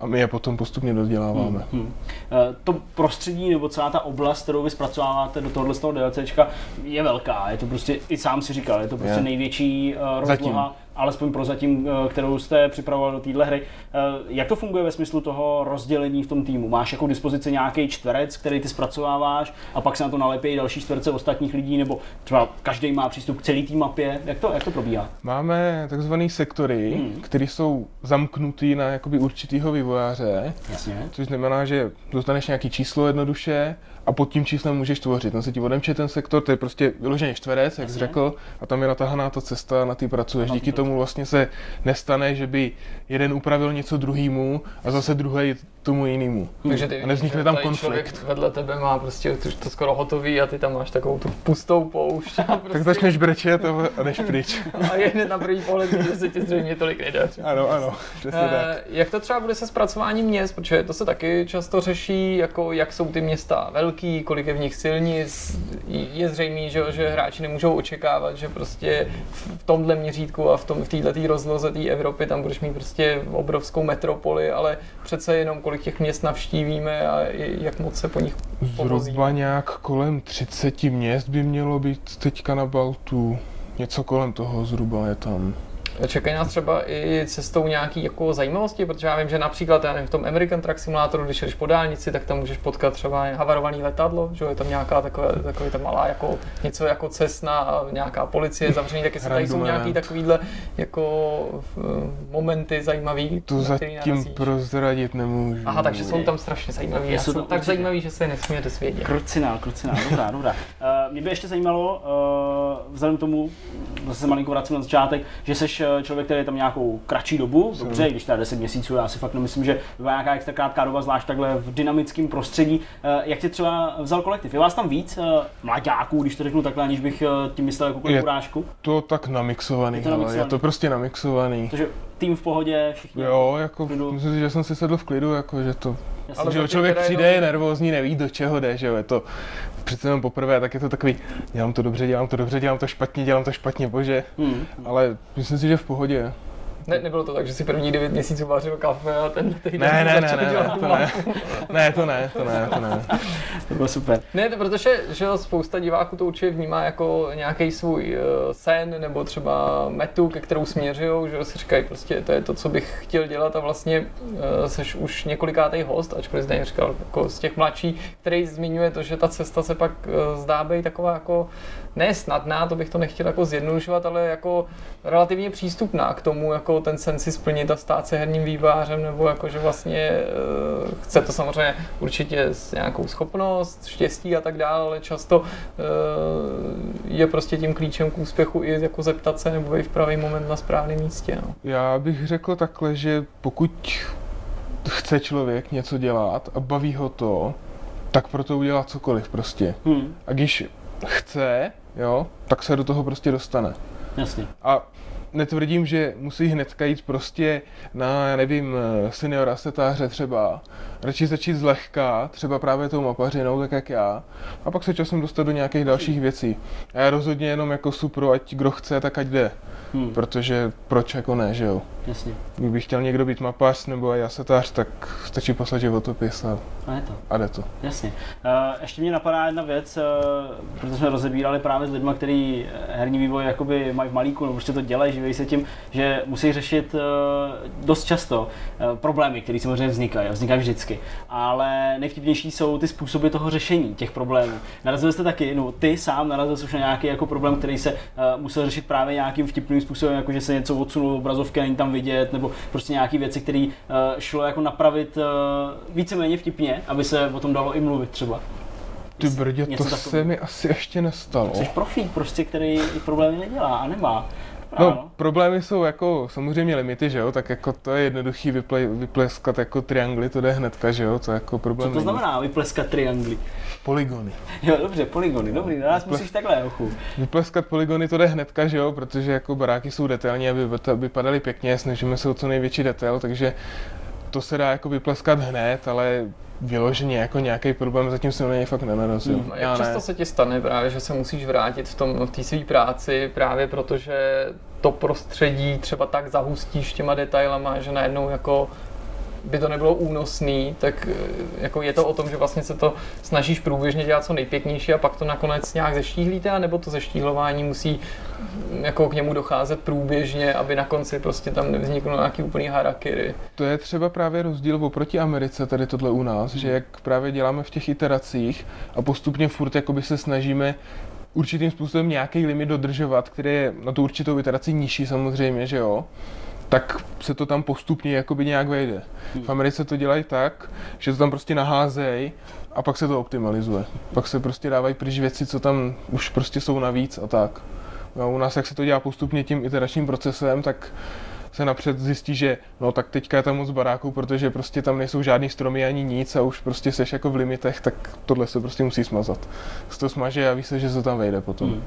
a my je potom postupně doděláváme. Hmm. Eh, To prostředí nebo celá ta oblast, kterou vy zpracováváte do tohohle z toho DLCčka, je velká. Je to prostě, i sám si říkal, je to prostě Je. největší uh, rozloha, Zatím. Alespoň pro zatím, eh, kterou jste připravoval do téhle hry. Eh, Jak to funguje ve smyslu toho rozdělení v tom týmu? Máš jako dispozici nějaký čtverec, který ty zpracováváš a pak se na to nalepí další čtverce ostatních lidí, nebo třeba každý má přístup k celé té mapě? Jak to, jak to probíhá? Máme takzvané sektory, Hmm. které jsou zamknutý na jakoby určitýho vývojáře, Jasně. což znamená, že dostaneš nějaký číslo jednoduše a pod tím číslem můžeš tvořit. Ten se ti odemče ten sektor, to je prostě vyloženě čtverec, jak jsi řekl, a tam je natahaná ta cesta, na ty pracuješ. Díky tomu vlastně se nestane, že by jeden upravil něco druhýmu a zase druhý tomu jinému. Takže ty A nevznikne tam konflikt. Člověk vedle tebe má prostě to, to skoro hotový a ty tam máš takovou tu pustou poušť. A, prostě, Tak začneš brečet a jdeš pryč. a je hned na první pohled, že se ti zřejmě tolik nedaří. Ano, ano, přesně tak. Eh, jak to třeba bude se zpracováním měst, protože to se taky často řeší, jako jak jsou ty města velký, kolik je v nich silnic. Je zřejmé, že, že hráči nemůžou očekávat, že prostě v tomhle měřítku a v, tom, v této rozloze té Evropy tam budeš mít prostě obrovskou metropoli, ale přece jenom kolik těch měst navštívíme a jak moc se po nich povozíme. Zhruba nějak kolem 30 měst by mělo být teďka na Baltu. Něco kolem toho zhruba je tam. Čekají nás třeba i cestou nějaký jako zajímavosti, protože já vím, že například já nevím, v tom American Truck Simulatoru, když jdeš po dálnici, tak tam můžeš potkat třeba havarovaný letadlo, že jo, je tam nějaká taková, takový ta malá jako něco jako cesna a nějaká policie zavřený, tak jestli tady jsou nějaký takovýhle jako eh, momenty zajímavý, který zatím narazíš. prozradit nemůžu. Aha, takže jsou tam strašně zajímavý. Já Jsou tak zajímavý, že se nesmíme dozvědět. Krucinál, krucinál, dobrá, dobrá. Uh, mě by ještě zajímalo, uh, vzhledem k tomu, zase se malinko vracím na začátek, že jsi člověk, který je tam nějakou kratší dobu, dobře, když teda 10 měsíců, já si fakt nemyslím, že byla nějaká extra krátká doba, zvlášť takhle v dynamickém prostředí. Uh, jak tě třeba vzal kolektiv? Je vás tam víc uh, mladáků, když to řeknu takhle, aniž bych uh, tím myslel jako urážku? To tak namixovaný, je to, namixovaný. je to prostě namixovaný. Takže tým v pohodě, všichni. Jo, jako, myslím si, že jsem si sedl v klidu, jako, že to ale že člověk přijde, je nervózní, neví, do čeho jde, že jo, je to přece jenom poprvé, tak je to takový, dělám to dobře, dělám to dobře, dělám to špatně, dělám to špatně, bože, hmm. ale myslím si, že v pohodě. Ne, nebylo to tak, že si první 9 měsíců vařil kafe a ten týden ne, ne, ne, ne, ne, to ne, ne, to ne, to ne, to ne. to bylo super. Ne, to protože že spousta diváků to určitě vnímá jako nějaký svůj uh, sen nebo třeba metu, ke kterou směřují, že si říkají prostě to je to, co bych chtěl dělat a vlastně uh, seš už několikátý host, ačkoliv zde říkal jako z těch mladších, který zmiňuje to, že ta cesta se pak uh, zdá být taková jako ne snadná, to bych to nechtěl jako zjednodušovat, ale jako relativně přístupná k tomu, jako ten sen si splnit a stát se herním vývářem, nebo jako, že vlastně uh, chce to samozřejmě určitě s nějakou schopnost, štěstí a tak dále, ale často uh, je prostě tím klíčem k úspěchu i jako zeptat se nebo i v pravý moment na správném místě. No. Já bych řekl takhle, že pokud chce člověk něco dělat a baví ho to, tak pro to udělá cokoliv prostě. Hmm. A když chce, jo, tak se do toho prostě dostane. Jasně. A netvrdím, že musí hnedka jít prostě na, já nevím, senior asetáře třeba. Radši začít zlehka, třeba právě tou mapařinou, tak jak já, a pak se časem dostat do nějakých dalších věcí. A já rozhodně jenom jako supro, ať kdo chce, tak ať jde. Hmm. Protože proč jako ne, že jo? Jasně. Kdyby chtěl někdo být mapař nebo jasetář, tak stačí poslat životopis a, a, je to. a jde to. Jasně. Uh, ještě mě napadá jedna věc, uh, protože jsme rozebírali právě s lidmi, kteří herní vývoj jakoby mají v malíku, nebo prostě to dělají, živí se tím, že musí řešit uh, dost často uh, problémy, které samozřejmě vznikají, a vznikají vždycky. Ale nejvtipnější jsou ty způsoby toho řešení těch problémů. Narazili jste taky, no ty sám narazil jsi už na nějaký jako problém, který se uh, musel řešit právě nějakým vtipným způsobem, jako že se něco odsunul obrazovky, není tam vidět, nebo prostě nějaké věci, které uh, šlo jako napravit uh, víceméně vtipně, aby se o tom dalo i mluvit třeba. Ty brdě, to takový. se mi asi ještě nestalo. Jsi profík prostě, který problémy nedělá a nemá. No, problémy jsou jako samozřejmě limity, že jo, tak jako to je jednoduchý vyple, vypleskat jako triangly, to jde hnedka, že jo, to je jako problém. Co to znamená vypleskat triangly? Polygony. Jo, dobře, polygony, dobrý, na nás Vyple... musíš takhle, ochu. Vypleskat polygony to jde hnedka, že jo, protože jako baráky jsou detailní, aby vypadaly pěkně, snažíme se o co největší detail, takže to se dá jako vypleskat hned, ale vyloženě jako nějaký problém zatím jsem na něj fakt nenarazil. Hmm, jak často ne. se ti stane právě, že se musíš vrátit v, tom, v té své práci právě protože to prostředí třeba tak zahustíš těma detailama, že najednou jako by to nebylo únosný, tak eh, jako je to o tom, že vlastně se to snažíš průběžně dělat co nejpěknější a pak to nakonec nějak zeštíhlíte, nebo to zeštíhlování musí mm, jako k němu docházet průběžně, aby na konci prostě tam nevzniklo nějaký úplný harakiri. To je třeba právě rozdíl oproti Americe, tady tohle u nás, že jak právě děláme v těch iteracích a postupně furt jakoby se snažíme určitým způsobem nějaký limit dodržovat, který je na tu určitou iteraci nižší samozřejmě, že jo, tak se to tam postupně jakoby nějak vejde. V Americe to dělají tak, že to tam prostě naházejí a pak se to optimalizuje. Pak se prostě dávají pryč věci, co tam už prostě jsou navíc a tak. No, u nás, jak se to dělá postupně tím iteračním procesem, tak se napřed zjistí, že no tak teďka je tam moc baráků, protože prostě tam nejsou žádný stromy ani nic a už prostě seš jako v limitech, tak tohle se prostě musí smazat. Se to smaže a ví se, že se tam vejde potom. Hmm.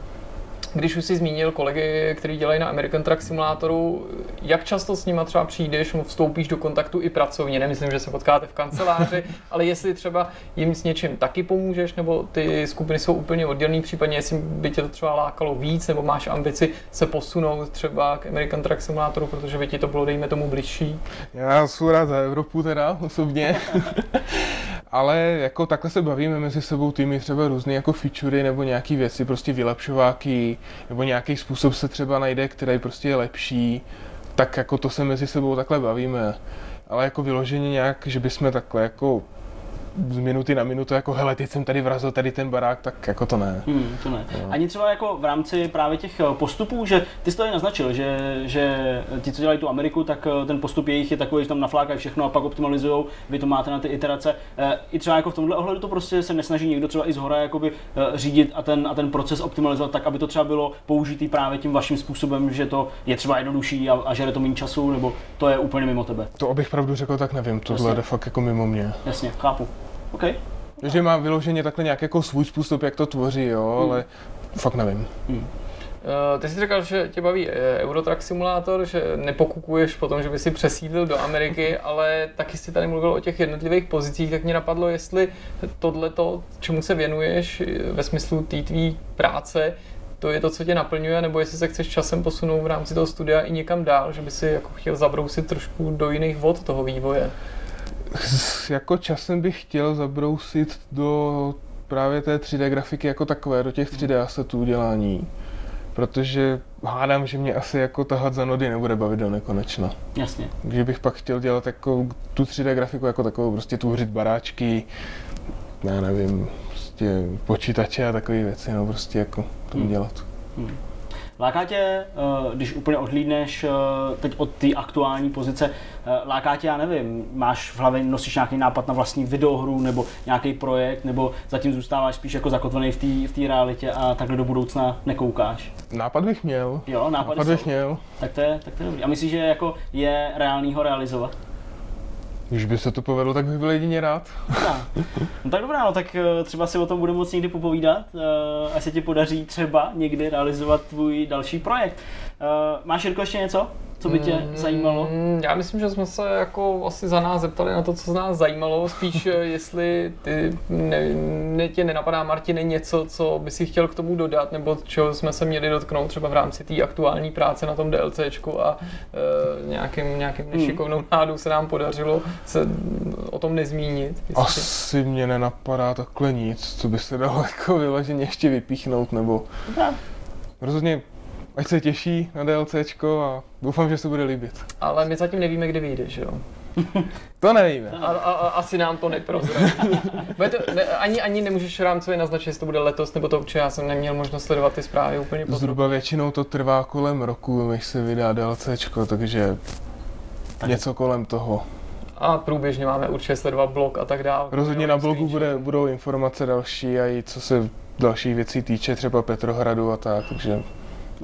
Když už jsi zmínil kolegy, kteří dělají na American Truck Simulatoru, jak často s nima třeba přijdeš, vstoupíš do kontaktu i pracovně, nemyslím, že se potkáte v kanceláři, ale jestli třeba jim s něčím taky pomůžeš, nebo ty skupiny jsou úplně oddělený, případně jestli by tě to třeba lákalo víc, nebo máš ambici se posunout třeba k American Truck Simulatoru, protože by ti to bylo, dejme tomu, blížší. Já jsem rád za Evropu teda osobně. ale jako takhle se bavíme mezi sebou týmy třeba různé jako featurey nebo nějaké věci, prostě vylepšováky, nebo nějaký způsob se třeba najde, který prostě je lepší, tak jako to se mezi sebou takhle bavíme. Ale jako vyloženě nějak, že bychom takhle jako z minuty na minutu jako hele, teď jsem tady vrazil tady ten barák, tak jako to ne. Hmm, to ne. Ani třeba jako v rámci právě těch eh, postupů, že ty jsi to tady naznačil, že, že ti, co dělají tu Ameriku, tak eh, ten postup jejich je takový, že tam naflákají všechno a pak optimalizují, vy to máte na ty iterace. Eh, I třeba jako v tomhle ohledu to prostě se nesnaží někdo třeba i z hora jakoby řídit a ten, a ten proces optimalizovat tak, aby to třeba bylo použitý právě tím vaším způsobem, že to je třeba jednodušší a, a žere to méně času, nebo to je úplně mimo tebe. To abych pravdu řekl, tak nevím, tohle Jasně. jde fakt jako mimo mě. Jasně, chápu. OK. Že má vyloženě takhle nějak jako svůj způsob, jak to tvoří, jo, Hmm. ale fakt nevím. Eh, Ty jsi říkal, že tě baví eh, Eurotrack simulátor, že nepokukuješ po tom, že by si přesídlil do Ameriky, ale taky jsi tady mluvil o těch jednotlivých pozicích, tak mě napadlo, jestli tohleto, čemu se věnuješ eh, ve smyslu té tvý práce, to je to, co tě naplňuje, nebo jestli se chceš časem posunout v rámci toho studia i někam dál, že by si jako chtěl zabrousit trošku do jiných vod toho vývoje. Jako časem bych chtěl zabrousit do právě té 3D grafiky jako takové, do těch 3D assetů udělání. Protože hádám, že mě asi jako tahat za nody nebude bavit do nekonečna. Jasně. Takže bych pak chtěl dělat jako tu 3D grafiku jako takovou, prostě tvořit baráčky, já nevím, prostě počítače a takové věci, no prostě jako to Hmm. dělat. Láká tě, eh, když úplně odhlídneš eh, teď od té aktuální pozice, eh, láká tě, já nevím, máš v hlavě, nosíš nějaký nápad na vlastní videohru nebo nějaký projekt, nebo zatím zůstáváš spíš jako zakotvený v té v realitě a takhle do budoucna nekoukáš? Nápad bych měl. Jo, nápady Nápad bych měl. Tak to je, tak to je dobrý. A myslíš, že jako je reálný ho realizovat? Když by se to povedlo, tak bych byl jedině rád. Dobrá. No tak dobrá, no tak eh, třeba si o tom budeme moc někdy popovídat, eh, až se ti podaří třeba někdy realizovat tvůj další projekt. Eh, Máš, Jirko, ještě něco, co by tě zajímalo? Mm, Já myslím, že jsme se jako asi za nás zeptali na to, co z nás zajímalo, spíš eh, jestli ty ne, ne, tě nenapadá, Martine, něco, co by si chtěl k tomu dodat, nebo čeho jsme se měli dotknout třeba v rámci té aktuální práce na tom DLCčku a e, nějakým, nějakým nešikovnou nádou se nám podařilo se o tom nezmínit. Jestli- Asi mě nenapadá takhle nic, co by se dalo jako vyloženě ještě vypíchnout, nebo Dobrá. rozhodně ať se těší na DLCčko a doufám, že se bude líbit. Ale my zatím nevíme, kdy vyjde, že jo? To nevíme. A, a, a asi nám to neprozradí. Bude to, ne, ani, ani nemůžeš rámcově naznačit, jestli to bude letos nebo to určitě. Já jsem neměl možnost sledovat ty zprávy úplně podrobně. Zhruba většinou to trvá kolem roku, než se vydá DLCčko, takže Tak. něco kolem toho. A průběžně máme určitě sledovat blog a tak dále. Rozhodně na blogu bude, budou informace další a i co se dalších věcí týče, třeba Petrohradu a tak, takže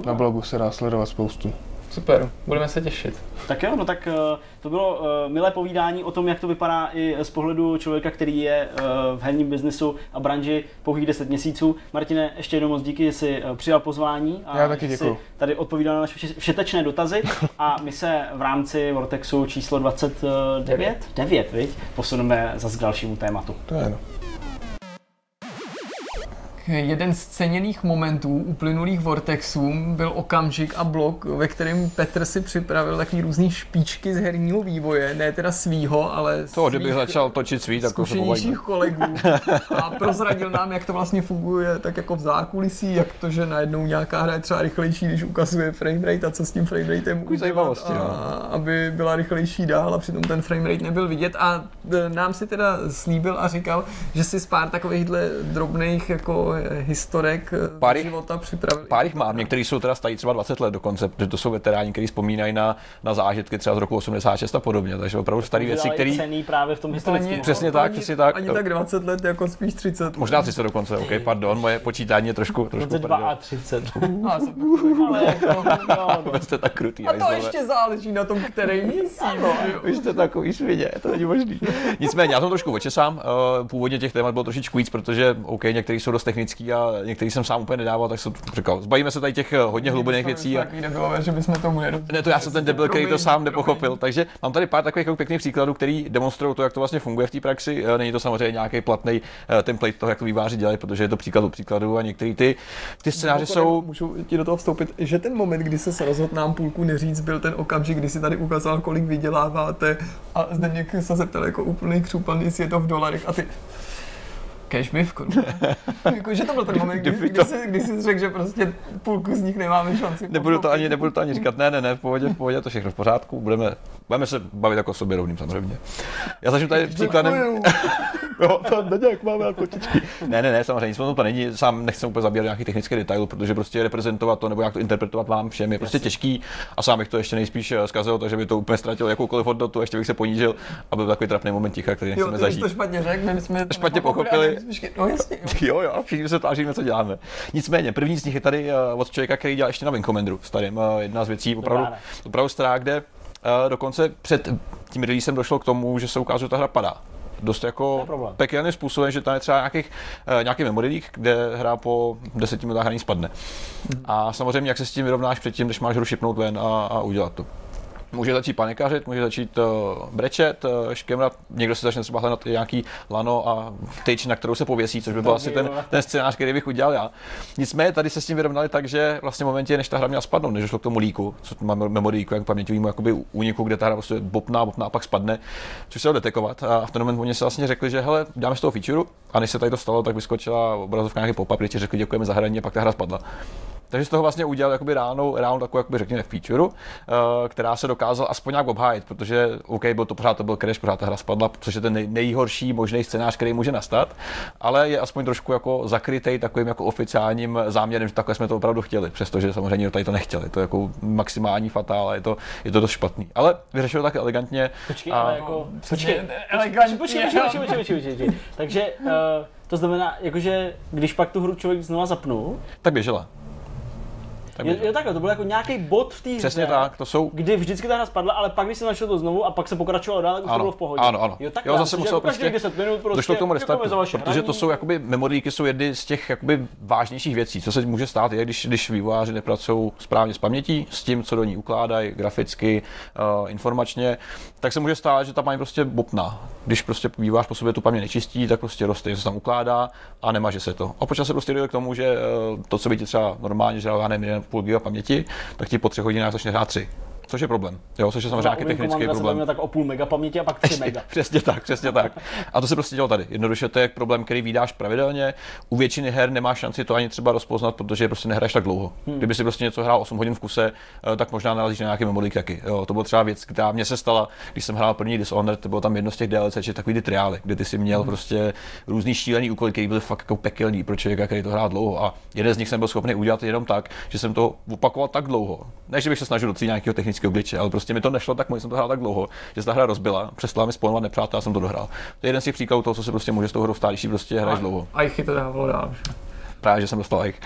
na blogu se dá sledovat spoustu. Super, budeme se těšit. Tak jo, no tak eh, to bylo eh, milé povídání o tom, jak to vypadá i z pohledu člověka, který je eh, v herním biznesu a branži pouhých 10 měsíců. Martine, ještě jednou moc díky, že jsi eh, přijal pozvání a Já taky jsi děkuju. tady odpovídal na naše vše- všetečné dotazy a my se v rámci Vortexu číslo 29, 9, viď, posuneme zase k dalšímu tématu. To je no. Jeden z ceněných momentů uplynulých Vortexů byl okamžik a blok, ve kterém Petr si připravil takový různý špičky z herního vývoje, ne teda svýho, ale To, kdybych svých začal točit svý, tak to se kolegů. A prozradil nám, jak to vlastně funguje tak jako v zákulisí, jak to, že najednou nějaká hra je třeba rychlejší, když ukazuje framerate a co s tím frameratem udělat, a, no. aby byla rychlejší dál a přitom ten framerate nebyl vidět. A e, nám si teda slíbil a říkal, že si z pár takovýchhle drobných jako historek e, Pár z jich- života připravil. Pár jich mám, některý jsou teda stají třeba 20 let dokonce, protože to jsou veteráni, kteří vzpomínají na, na zážitky třeba z roku 86 a podobně, takže opravdu staré věci, které cený právě v tom historickém. Přesně tak, ani, přesně tak. Ani tak 20 let, jako spíš 30 let. Možná 30 dokonce, OK, pardon, moje počítání je trošku, trošku 22 prdel. a 30. No, já jsem Ale jako, no, jste tak krutý, A to ještě záleží na tom, který jo? Vy jste takový svině, to není možný. Nicméně, já jsem trošku očesám. eh, Původně těch témat bylo trošičku víc, protože OK, některý jsou dost technický a některý jsem sám úplně nedával, tak jsem říkal, zbavíme se tady těch eh, hodně hlubinných věcí. A... Debilové, že bychom tomu. Ne, to já jsem ten debil, který to sám nepochopil. Takže mám tady pár takových jako pěkných příkladů, který demonstrují to, jak to vlastně funguje v té praxi. Eh, Není to samozřejmě nějaký platný template toho, jak to výváři dělají, protože je to příklad od příkladu a některý ty, ty scénáře jsou Můžu ti do toho vstoupit, že ten moment, kdy se rozhodl nám půlku neříct, byl ten okamžik, kdy si tady ukázal, kolik vyděláváte a Zdeněk se zeptal jako úplný křupan, jestli je to v dolarech a ty Cashbiv, kurva. jako, že to byl ten moment, kdy, kdy, to- jsi, kdy jsi řekl, že prostě půlku z nich nemáme šanci. Nebudu to, ani, nebudu to ani říkat, ne, ne, ne, v pohodě, v pohodě, to všechno v pořádku, budeme, budeme se bavit jako o sobě rovným samozřejmě. Já začnu tady příkladem, jo, to není, jak máme jako kočičky. Ne, ne, ne, samozřejmě, nic to není, sám nechci úplně zabírat nějaký technický detail, protože prostě reprezentovat to nebo jak to interpretovat vám všem je prostě těžký a sám bych to ještě nejspíš eh, zkazil, takže by to úplně ztratil jakoukoliv hodnotu, ještě bych se ponížil a byl takový trapný moment ticha, který Jo, nechceme jsi zažít. to špatně řekl, my jsme to Špatně pochopili. šli- No jasně, jo. Jo, jo, všichni se tváříme, co děláme. Nicméně, první z nich je tady eh, od člověka, který dělal ještě na Wing Commanderu, starým. eh, Jedna z věcí, opravdu, opravdu stará, kde dokonce před tím releasem došlo k tomu, že se ukázalo, že ta hra padá. Dost jako pekelným způsobem, že tam je třeba nějakých, eh, nějaký memory leak, kde hra po deseti minutách hraní spadne. A samozřejmě, jak se s tím vyrovnáš předtím, když máš hru šipnout ven a, a udělat to. Může začít panikařit, může začít uh, brečet, uh, škemrat, někdo si začne třeba hledat nějaký lano a tyč, na kterou se pověsí, což by byl asi ten, ten scénář, který bych udělal já. Nicméně tady se s tím vyrovnali tak, že vlastně v momentě, než ta hra měla spadnout, než došlo k tomu líku, co máme memory leaku, jak paměťovýmu jakoby úniku, kde ta hra prostě bopná, bopná a pak spadne, což se dalo detekovat. A v ten moment oni se vlastně řekli, že hele, dáme z toho featureu, a než se tady to stalo, tak vyskočila obrazovka nějaký pop-up, kde ti řekli, děkujeme za hraní a pak ta hra spadla. Takže z toho vlastně udělal jakoby ráno, ráno takovou, jakoby řekněme, feature, uh, která se dokázala aspoň nějak obhájit, protože OK, byl to pořád to byl crash, pořád ta hra spadla, což je ten nej, nejhorší možný scénář, který může nastat, ale je aspoň trošku jako zakrytej takovým jako oficiálním záměrem, že takhle jsme to opravdu chtěli, přestože samozřejmě tady to nechtěli. To je jako maximální fatál a je to, je to dost špatný. Ale vyřešil tak elegantně. Počkej, a ale jako... Počkej, elegantně, počkej, počkej, počkej, počkej, počkej, počkej, počkej. Takže uh, to znamená, jakože když pak tu hru člověk znova zapnul, tak běžela. Běžela. je takhle, to byl jako nějaký bod v té Přesně hře, tak, to jsou kdy vždycky ta hra spadla, ale pak když se našel to znovu a pak se pokračovalo dál, tak už to Ano, bylo v pohodě. ano, ano. Jo, tak Jo, zase musel jako prostě- 10 minut prostě, Došlo k tomu děkujeme restartu, protože to hraní. jsou jakoby memorýky jsou jedny z těch jakoby vážnějších věcí, co se může stát, je, když, když vývojáři nepracují správně s pamětí, s tím, co do ní ukládají, graficky, uh, informačně, tak se může stát, že ta paměť prostě bopná. Když prostě vývojář po sobě tu paměť nečistí, tak prostě roste, se tam ukládá a nemaže se to. A počas se prostě dojde k tomu, že uh, to, co by ti třeba normálně žralo, já nevím, 1,5 GB paměti, tak ti po třech hodinách začne hrát 3. Což je problém. Jo, což je samozřejmě nějaký technický problém. tak o půl mega paměti a pak 3 mega. Přesně tak, přesně tak. A to se prostě dělo tady. Jednoduše to je problém, který vydáš pravidelně. U většiny her nemáš šanci to ani třeba rozpoznat, protože prostě nehraješ tak dlouho. Hmm. Kdyby si prostě něco hrál 8 hodin v kuse, eh, tak možná narazíš na nějaké memory taky. Jo, to byla třeba věc, která mě se stala, když jsem hrál první Dishonored, to bylo tam jedno z těch DLC, že takový ty triály, kde ty si měl prostě různý šílený úkoly, které byly fakt jako pekelný pro člověka, který to hrál dlouho. A jeden z nich jsem byl schopný udělat jenom tak, že jsem to opakoval tak dlouho. Ne, že bych se snažil docílit nějakého technického glitche, ale prostě mi to nešlo tak moc, jsem to hrál tak dlouho, že se ta hra rozbila, přestala mi spawnovat nepřátelé a jsem to dohrál. To je jeden z těch příkladů toho, co se prostě může s tou hrou stát, když prostě hraješ dlouho. A jich to dávalo dál. Právě, že jsem dostal like.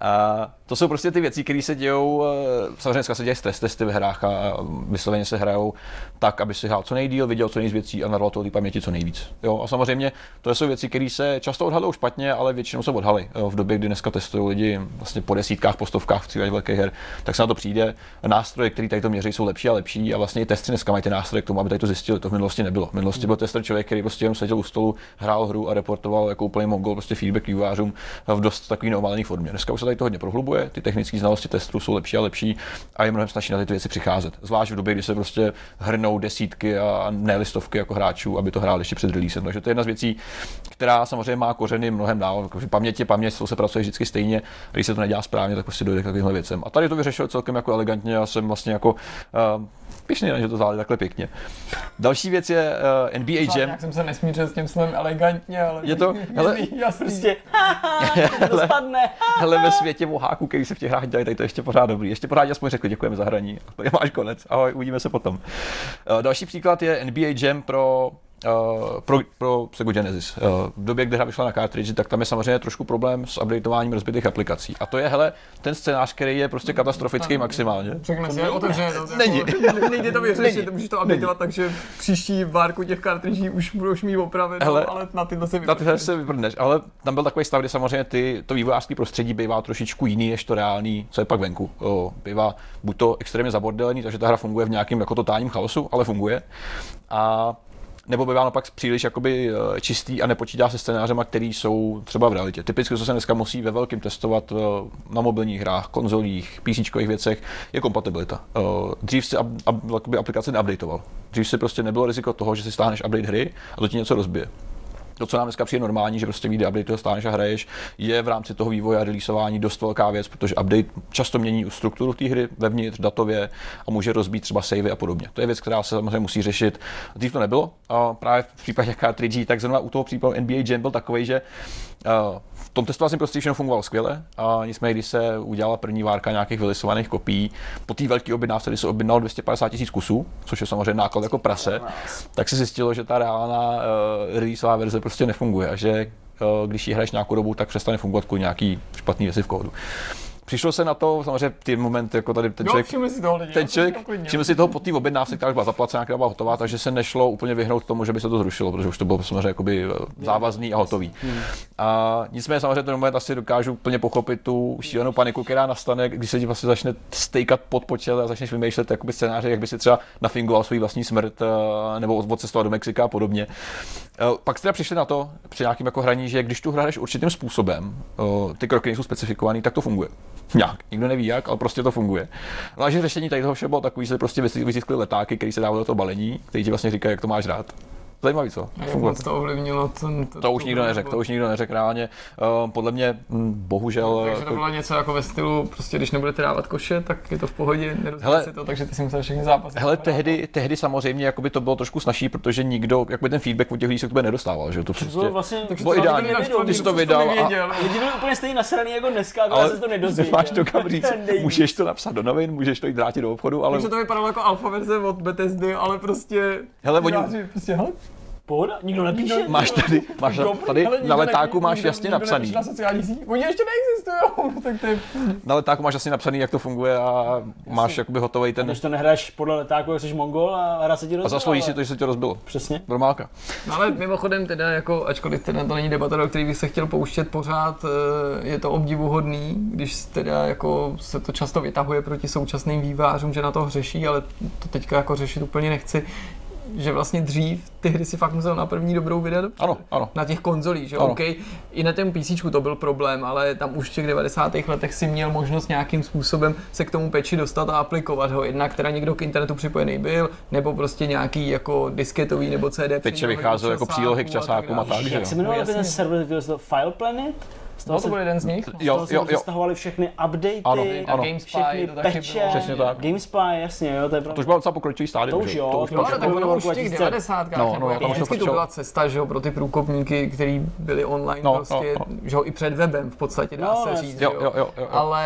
A to jsou prostě ty věci, které se dějou, eh, samozřejmě dneska se dějí stres testy ve hrách a vysloveně se hrajou tak, aby si hrál co nejdíl, viděl co nejvíc věcí a narval té paměti co nejvíc. Jo, a samozřejmě to jsou věci, které se často odhalují špatně, ale většinou se odhalí. Jo, v době, kdy dneska testují lidi vlastně po desítkách, po stovkách v velkých her, tak se na to přijde. Nástroje, které tady to měří, jsou lepší a lepší a vlastně i testy dneska mají ty nástroje k tomu, aby tady to zjistili. To v minulosti nebylo. V minulosti byl tester člověk, který prostě jenom seděl u stolu, hrál hru a reportoval jako úplný mongol prostě feedback vývojářům v dost takový neomalený formě. Dneska už se tady to hodně prohlubuje, ty technické znalosti testů jsou lepší a lepší a je mnohem snažší na tyto věci přicházet. Zvlášť v době, kdy se prostě hrnou desítky a ne listovky jako hráčů, aby to hráli ještě před releasem. Takže to je jedna z věcí, která samozřejmě má kořeny mnohem dál. Paměť je paměť, s tou se pracuje vždycky stejně. A když se to nedělá správně, tak prostě dojde k takovým věcem. A tady to vyřešil celkem jako elegantně. Já jsem vlastně jako uh, pišný, že to zvládli takhle pěkně. Další věc je uh, NBA Jam. Jak jsem se nesmířil s tím slovem elegantně, ale... Je to- hele- jasný. Prostě, to spadne. Hele, ve světě voháků, který se v těch hrách dělají, tady to je ještě pořád dobrý. Ještě pořád aspoň řekli, děkujeme za hraní. A to je máš konec. Ahoj, uvidíme se potom. Uh, další příklad je NBA Jam pro Uh, pro, pro Sega Genesis. Uh, v době, kdy hra vyšla na cartridge, tak tam je samozřejmě trošku problém s updateováním rozbitých aplikací. A to je, hele, ten scénář, který je prostě katastrofický maximálně. Řekne si, otevře to. Není. Jako, nejde to vyřešit, Není. můžeš to updateovat, takže příští várku těch kartridží už budeš mít opravit, Hele, ale na tyhle se Na tyhle se vyprdneš, ale tam byl takový stav, kdy samozřejmě ty, to vývojářské prostředí bývá trošičku jiný než to reálný, co je pak venku. O, bývá buď to extrémně zabordelený, takže ta hra funguje v nějakém jako totálním chaosu, ale funguje. A nebo bývá naopak příliš jakoby eh, čistý a nepočítá se scénářema, který jsou třeba v realitě. Typicky, co se dneska musí ve velkém testovat eh, na mobilních hrách, konzolích, PC věcech, je kompatibilita. Eh, Dřív si aplikace neupdateoval. Dřív si prostě nebylo riziko toho, že si stáhneš update hry a to ti něco rozbije. To, co nám dneska přijde normální, že prostě vyjde update, toho stáneš a hraješ, je v rámci toho vývoje a releaseování dost velká věc, protože update často mění strukturu té hry vevnitř, datově a může rozbít třeba savey a podobně. To je věc, která se samozřejmě musí řešit. Dřív to nebylo, a právě v případě cartridge, tak zrovna u toho případu NBA Jam byl takový, že v tom testovacím prostředí všechno fungovalo skvěle, a nicméně, když se udělala první várka nějakých vylisovaných kopií, po té velké objednávce, kdy se objednalo 250 tisíc kusů, což je samozřejmě náklad jako prase, tak se zjistilo, že ta reálná uh, releaseová verze prostě nefunguje a že uh, když ji hraješ nějakou dobu, tak přestane fungovat kvůli nějaký špatný věci v kódu. Přišlo se na to, samozřejmě ty moment, jako tady ten Jo, člověk, všimli si toho lidi. ten jo, člověk, všiml si toho po té objednávce, která už byla zaplacená, která byla hotová, takže se nešlo úplně vyhnout tomu, že by se to zrušilo, protože už to bylo samozřejmě jakoby eh, závazný a hotový. A nicméně samozřejmě ten moment asi dokážu plně pochopit tu šílenou paniku, která nastane, když se ti vlastně začne stejkat pod počet a začneš vymýšlet jakoby scénáře, jak by si třeba nafingoval svůj vlastní smrt eh, nebo odcestoval do Mexika a podobně. Eh, Pak jste přišli na to, při nějakém jako hraní, že když tu hraješ určitým způsobem, ty kroky nejsou specifikované, tak to funguje. Nějak. Nikdo neví jak, ale prostě to funguje. No a že řešení tady toho všeho bylo takový, že se prostě vytiskly letáky, které se dávaly do toho balení, který ti vlastně říkají, jak to máš rád. Zajímavý, co? Jak moc to ovlivnilo ten... To, To už nikdo neřekl, to už nikdo neřekl reálně. Uh, podle mě, hm, bohužel, Takže to bylo něco jako ve stylu, prostě když nebudete dávat koše, tak je to v pohodě, Hele- si to, takže ty si musel všechny zápasy. Hele, tehdy, tehdy samozřejmě jakoby to bylo trošku snažší, protože nikdo, jakoby ten feedback od těch lidí se k tobě nedostával, že to To prostě... bylo vlastně... Takže bylo to ideální. Ty jsi to vydal a- nevěděl. Lidi byli úplně stejně nasraný jako dneska, ale se to nedozvěděl. nemáš to kam říct, Ten můžeš to napsat do novin, můžeš to jít vrátit do obchodu, ale Takže to vypadalo jako alfa verze od Bethesdy, ale prostě... Hele, oni- Prostě, hele, Pohoda? Nikdo nepíše? máš tady, máš tady hele, na nikdo letáku nepíše, máš nikdo- jasně nikdo napsaný. Na sociálních sítích. Oni ještě neexistují, tak to je... Na letáku máš jasně napsaný, jak to funguje a máš jakoby hotový A ten... Když to nehraješ podle letáku, jak jsi mongol a hra se ti A rozbila, zaslouží ale- si to, že se tě rozbilo. Přesně. Normálka. No ale mimochodem teda jako, ačkoliv teda to není debata, do který bych se chtěl pouštět pořád, eh, je to obdivuhodný, když teda jako se to často vytahuje proti současným vývářům, že na to hřeší, ale to teďka jako řešit úplně nechci že vlastně dřív ty hry si fakt musel na první dobrou vydat. Ano, ano. na těch konzolích, že Ano. OK, i na tom PC to byl problém, ale tam už v těch 90. letech si měl možnost nějakým způsobem se k tomu peči dostat a aplikovat ho, jednak teda někdo k internetu připojený byl, nebo prostě nějaký jako disketový nebo CD Peče vycházel do jako přílohy k časákům a tak, že Jak se jmenoval No, ten server, File Planet? Z toho No to byl jeden z nich. z Jo, jo, jo. stahovaly všechny updaty, Ano, A ano. GameSpy všechny to taky peče, bylo. Přesně tak. GameSpy, jasně, jo, to je To už pravda. bylo docela pokročilý stádium, To už jo, To už to Jo, bylo ale to tak bylo ono už v těch 2000. 90. No, No, no, no, tam vždycky to byla cesta, že jo, pro ty průkopníky, kteří byli online No, prostě, no, že jo, i před webem v podstatě dá No, se říct, Jo, že jo, jo, jo. Ale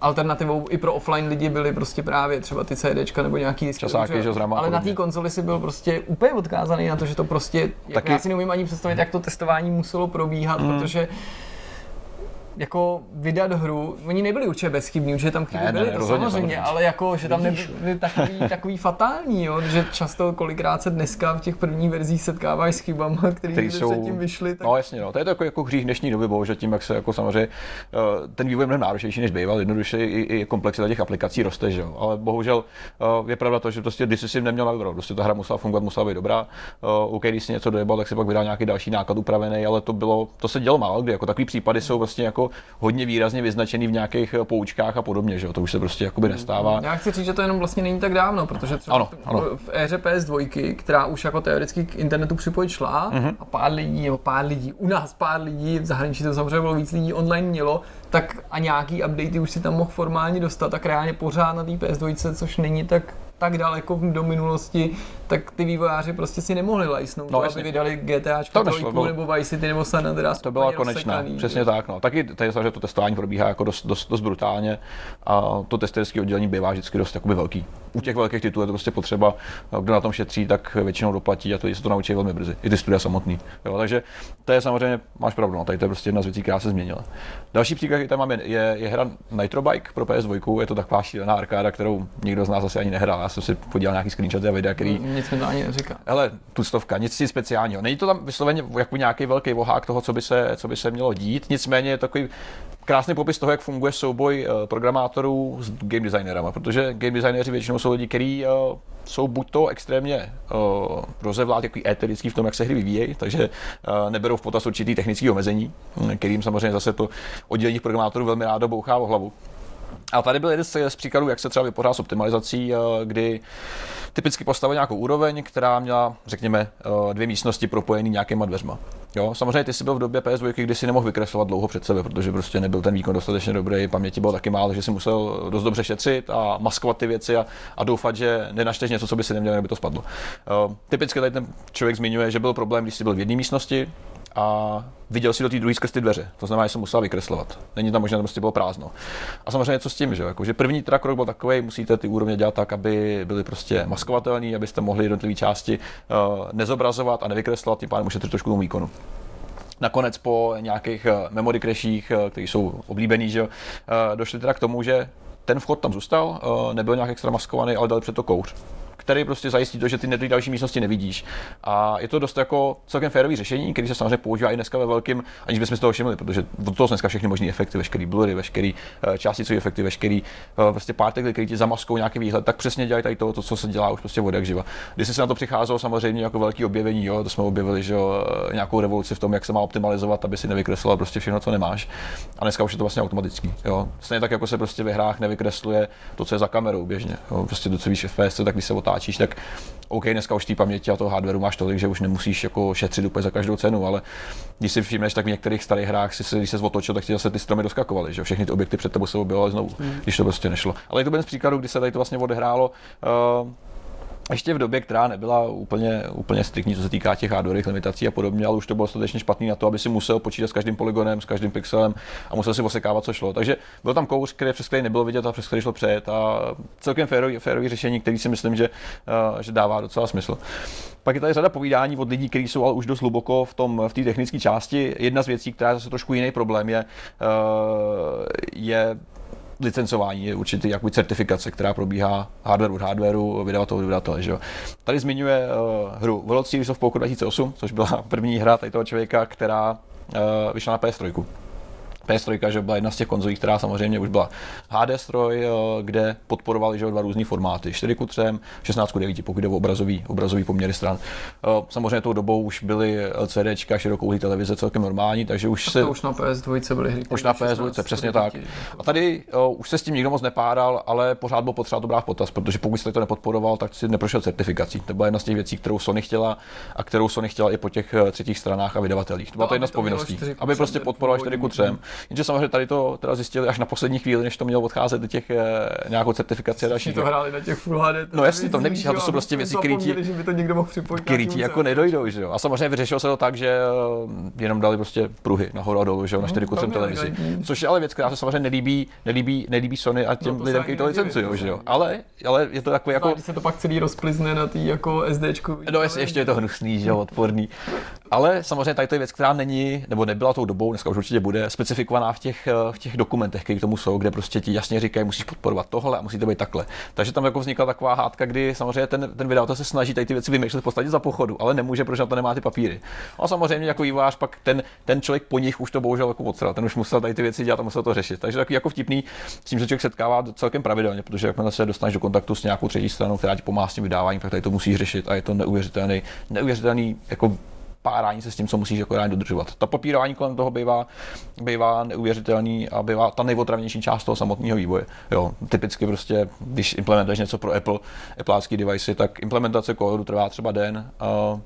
alternativou i pro offline lidi byly prostě právě třeba ty CDčka nebo nějaký. Časáky, že jo, s RAM a Ale na té konzoli si byl prostě úplně odkázaný na to, že to prostě, jak Taky- já si neumím ani představit, jak to testování muselo probíhat. Protože jako vydat hru, oni nebyli určitě bezchybní, určitě tam chyby Ne, byly, ne, to rozhodně, samozřejmě, samozřejmě. ale jako, že tam nebyly takový, takový fatální, jo, že často kolikrát se dneska v těch prvních verzích setkáváš s chybama, které jsou... jsou- předtím vyšly, tak No jasně, no. to je to jako, jako hřích dnešní doby, bohužel tím, jak se jako samozřejmě eh, ten vývoj je mnohem náročnější než býval, jednoduše i, i komplexita těch aplikací roste, že jo. Ale bohužel eh, je pravda to, že prostě když jsi si neměl na výběr, prostě ta hra musela fungovat, musela být dobrá. Uh, OK, když si něco dojebal, tak si pak vydal nějaký další náklad upravený, ale to bylo, to se dělo málo kdy. Jako takový případy jsou vlastně jako hodně výrazně vyznačený v nějakých eh, poučkách a podobně, že jo. To už se prostě jakoby nestává. Já chci říct, že to jenom vlastně není tak dávno, protože třeba Ano, v- ano. v éře PS2, která už jako teoreticky k internetu připojit šla Mhm. a pár lidí, nebo pár lidí, u nás pár lidí, v zahraničí to samozřejmě bylo víc lidí online mělo, tak a nějaký updaty už si tam mohl formálně dostat, tak reálně pořád na té PS2, což není tak tak daleko do minulosti, tak ty vývojáři prostě si nemohli lajsnout, No, no, aby vydali GTAčko To nešlo, 3, bylo- nebo Vice City, nebo San Andreas. To byla úplně konečná, rozsekaný, přesně že? tak. No. Taky tady je že to testování probíhá jako dost, dost, dost, brutálně a to testerské oddělení bývá vždycky dost jakoby velký. U těch velkých titulů je to prostě potřeba, kdo na tom šetří, tak většinou doplatí a to se to naučí velmi brzy. I ty studia samotný. Jo, takže to je samozřejmě, máš pravdu, no, tady to je prostě jedna z věcí, která se změnila. Další příklad, který tam mám, je, je, je hra Nitro Bike pro PS2, je to taková šílená arkáda, kterou nikdo z nás asi ani nehrál. Já jsem si podíval nějaký screenshoty a videa, který Nic mi to ani neříká. Hele, tuctovka, nic nic speciálního. Není to tam vysloveně jako nějaký velký vohák toho, co by, se, co by se mělo dít, nicméně je takový krásný popis toho, jak funguje souboj eh, programátorů s game designerama, protože game designéři většinou jsou lidi, kteří eh, jsou buď to extrémně uh, rozevlát, takový éterický v tom, jak se hry vyvíjejí, takže uh, neberou v potaz určitý technický omezení, hm, kterým samozřejmě zase to oddělení programátorů velmi rádo bouchá o hlavu. A tady byl jeden z, příkladů, jak se třeba vypořádá s optimalizací, eh, kdy typicky postavil nějakou úroveň, která měla, řekněme, eh, dvě místnosti propojené nějakýma dveřma. Jo, samozřejmě ty jsi byl v době PS2, kdy si nemohl vykreslovat dlouho před sebe, protože prostě nebyl ten výkon dostatečně dobrý, paměti bylo taky málo, že si musel dost dobře šetřit a maskovat ty věci a, a doufat, že nenašteš něco, co by si neměl, aby to spadlo. Uh, typicky tady ten člověk zmiňuje, že byl problém, když jsi byl v jedné místnosti, a viděl si do té druhé skrz ty dveře. To znamená, že jsem musel vykreslovat. Není tam možná, prostě bylo prázdno. A samozřejmě co s tím, že jako, že první teda krok byl takový, musíte ty úrovně dělat tak, aby byly prostě maskovatelné, abyste mohli jednotlivé části uh, nezobrazovat a nevykreslovat, tím pádem ušetřit trošku výkonu. Nakonec po nějakých memory crashích, které jsou oblíbený, že došli teda k tomu, že ten vchod tam zůstal, nebyl nějak extra maskovaný, ale dali před to kouř který prostě zajistí to, že ty ty další místnosti nevidíš. A je to dost jako celkem férový řešení, který se samozřejmě používá i dneska ve velkým, aniž bychom si toho všimli, protože do toho dneska všechny možné efekty, veškerý blury, veškerý uh, částicové efekty, veškerý uh, prostě partikly, které ti zamaskou nějaký výhled, tak přesně dělají tady to, to, co se dělá už prostě vodek živa. Když se na to přicházelo samozřejmě jako velký objevení, jo, to jsme objevili, že jo, eh, nějakou revoluci v tom, jak se má optimalizovat, aby si nevykreslila prostě všechno, co nemáš. A dneska už je to vlastně automatický. Jo. Stejně tak, jako se prostě ve hrách nevykresluje to, co je za kamerou běžně. Jo. Prostě do co víš FPS, tak když se otáčíš, tak OK, dneska už té paměti a toho hardwareu máš tolik, že už nemusíš jako šetřit úplně za každou cenu, ale když si všimneš, tak v některých starých hrách si, když se otočil, tak ti zase ty stromy doskakovaly, že všechny ty objekty před tebou se objevovaly znovu, mm. když to prostě nešlo. Ale je to jeden z příkladů, kdy se tady to vlastně odehrálo. Uh, ještě v době, která nebyla úplně, úplně striktní, co se týká těch hardwareových limitací a podobně, ale už to bylo dostatečně špatný na to, aby si musel počítat s každým polygonem, s každým pixelem a musel si osekávat, co šlo. Takže byl tam kouř, který přes který nebylo vidět a přes který šlo přejet a celkem férový, férový řešení, který si myslím, že, uh, že dává docela smysl. Pak je tady řada povídání od lidí, kteří jsou ale už dost hluboko v tom v té technické části. Jedna z věcí, která je zase trošku jiný problém, je, uh, je licencování, je určitý jakoby certifikace, která probíhá hardware od hardwareu, vydavatel od vydavatele. Že jo. Tady zmiňuje uh, hru Series of Poker 2008, což byla první hra tady toho člověka, která uh, vyšla na PS3. PS3, že byla jedna z těch konzolí, která samozřejmě už byla HD stroj, eh, kde podporovali že dva různé formáty, 4 k 3, 16 k 9, pokud jde o obrazový, obrazový poměry stran. Eh, samozřejmě tou dobou už byly LCD, širokou televize celkem normální, takže už se... To už na PS2 byly hry. Už na PS2, přesně tak. A tady uh, už se s tím nikdo moc nepádal, ale pořád byl potřeba to brát potaz, protože pokud jste to nepodporoval, tak si neprošel certifikací. To byla jedna z těch věcí, kterou Sony chtěla a kterou Sony chtěla i po těch třetích stranách a vydavatelích. To byla to jedna z povinností, aby prostě podporoval 4 k 3. Jenže samozřejmě tady to teda zjistili až na poslední chvíli, než to mělo odcházet do těch eh, nějakou certifikaci a další. to hráli na těch Full HD. No jasně, to nevíš, ale to jsou prostě věci, které ti, že by to někdo mohl připojit. Který ti jako nedojdou, že jo. A samozřejmě vyřešilo se to tak, že eh, jenom dali prostě pruhy nahoru a dolů, že jo, na 4 no, televizi. Což je ale věc, která se samozřejmě nelíbí, nelíbí, nelíbí Sony a těm no, lidem, kteří to licencují, že jo. Ale, ale je to takový jako. Když se to pak celý rozplizne na tý jako SDčku. No jestli ještě je to hnusný, že jo, odporný. Ale samozřejmě tady to je věc, která není, nebo nebyla tou dobou, dneska už určitě bude, specifikovaná v těch, eh, v těch dokumentech, které k tomu jsou, kde prostě ti jasně říkají, musíš podporovat tohle a musí to být takhle. Takže tam jako vznikla taková hádka, kdy samozřejmě ten, ten vydatel se snaží tady ty věci vymýšlet v podstatě za pochodu, ale nemůže, protože na to nemá ty papíry. A samozřejmě jako vývojář pak ten, ten člověk po nich už to bohužel jako odstral, ten už musel tady ty věci dělat a musel to řešit. Takže takový jako vtipný, s tím, že člověk setkává celkem pravidelně, protože jakmile se dostaneš do kontaktu s nějakou třetí stranou, která ti pomáhá s tím vydáváním, tak tady to musíš řešit a je to neuvěřitelný, neuvěřitelný jako párání se s tím, co musíš jako dodržovat. Ta papírování kolem toho bývá, bývá neuvěřitelný a bývá ta nejotravnější část toho samotného vývoje. Jo, typicky prostě, když implementuješ něco pro Apple, Appleácký device, tak implementace kódu trvá třeba den. Uh,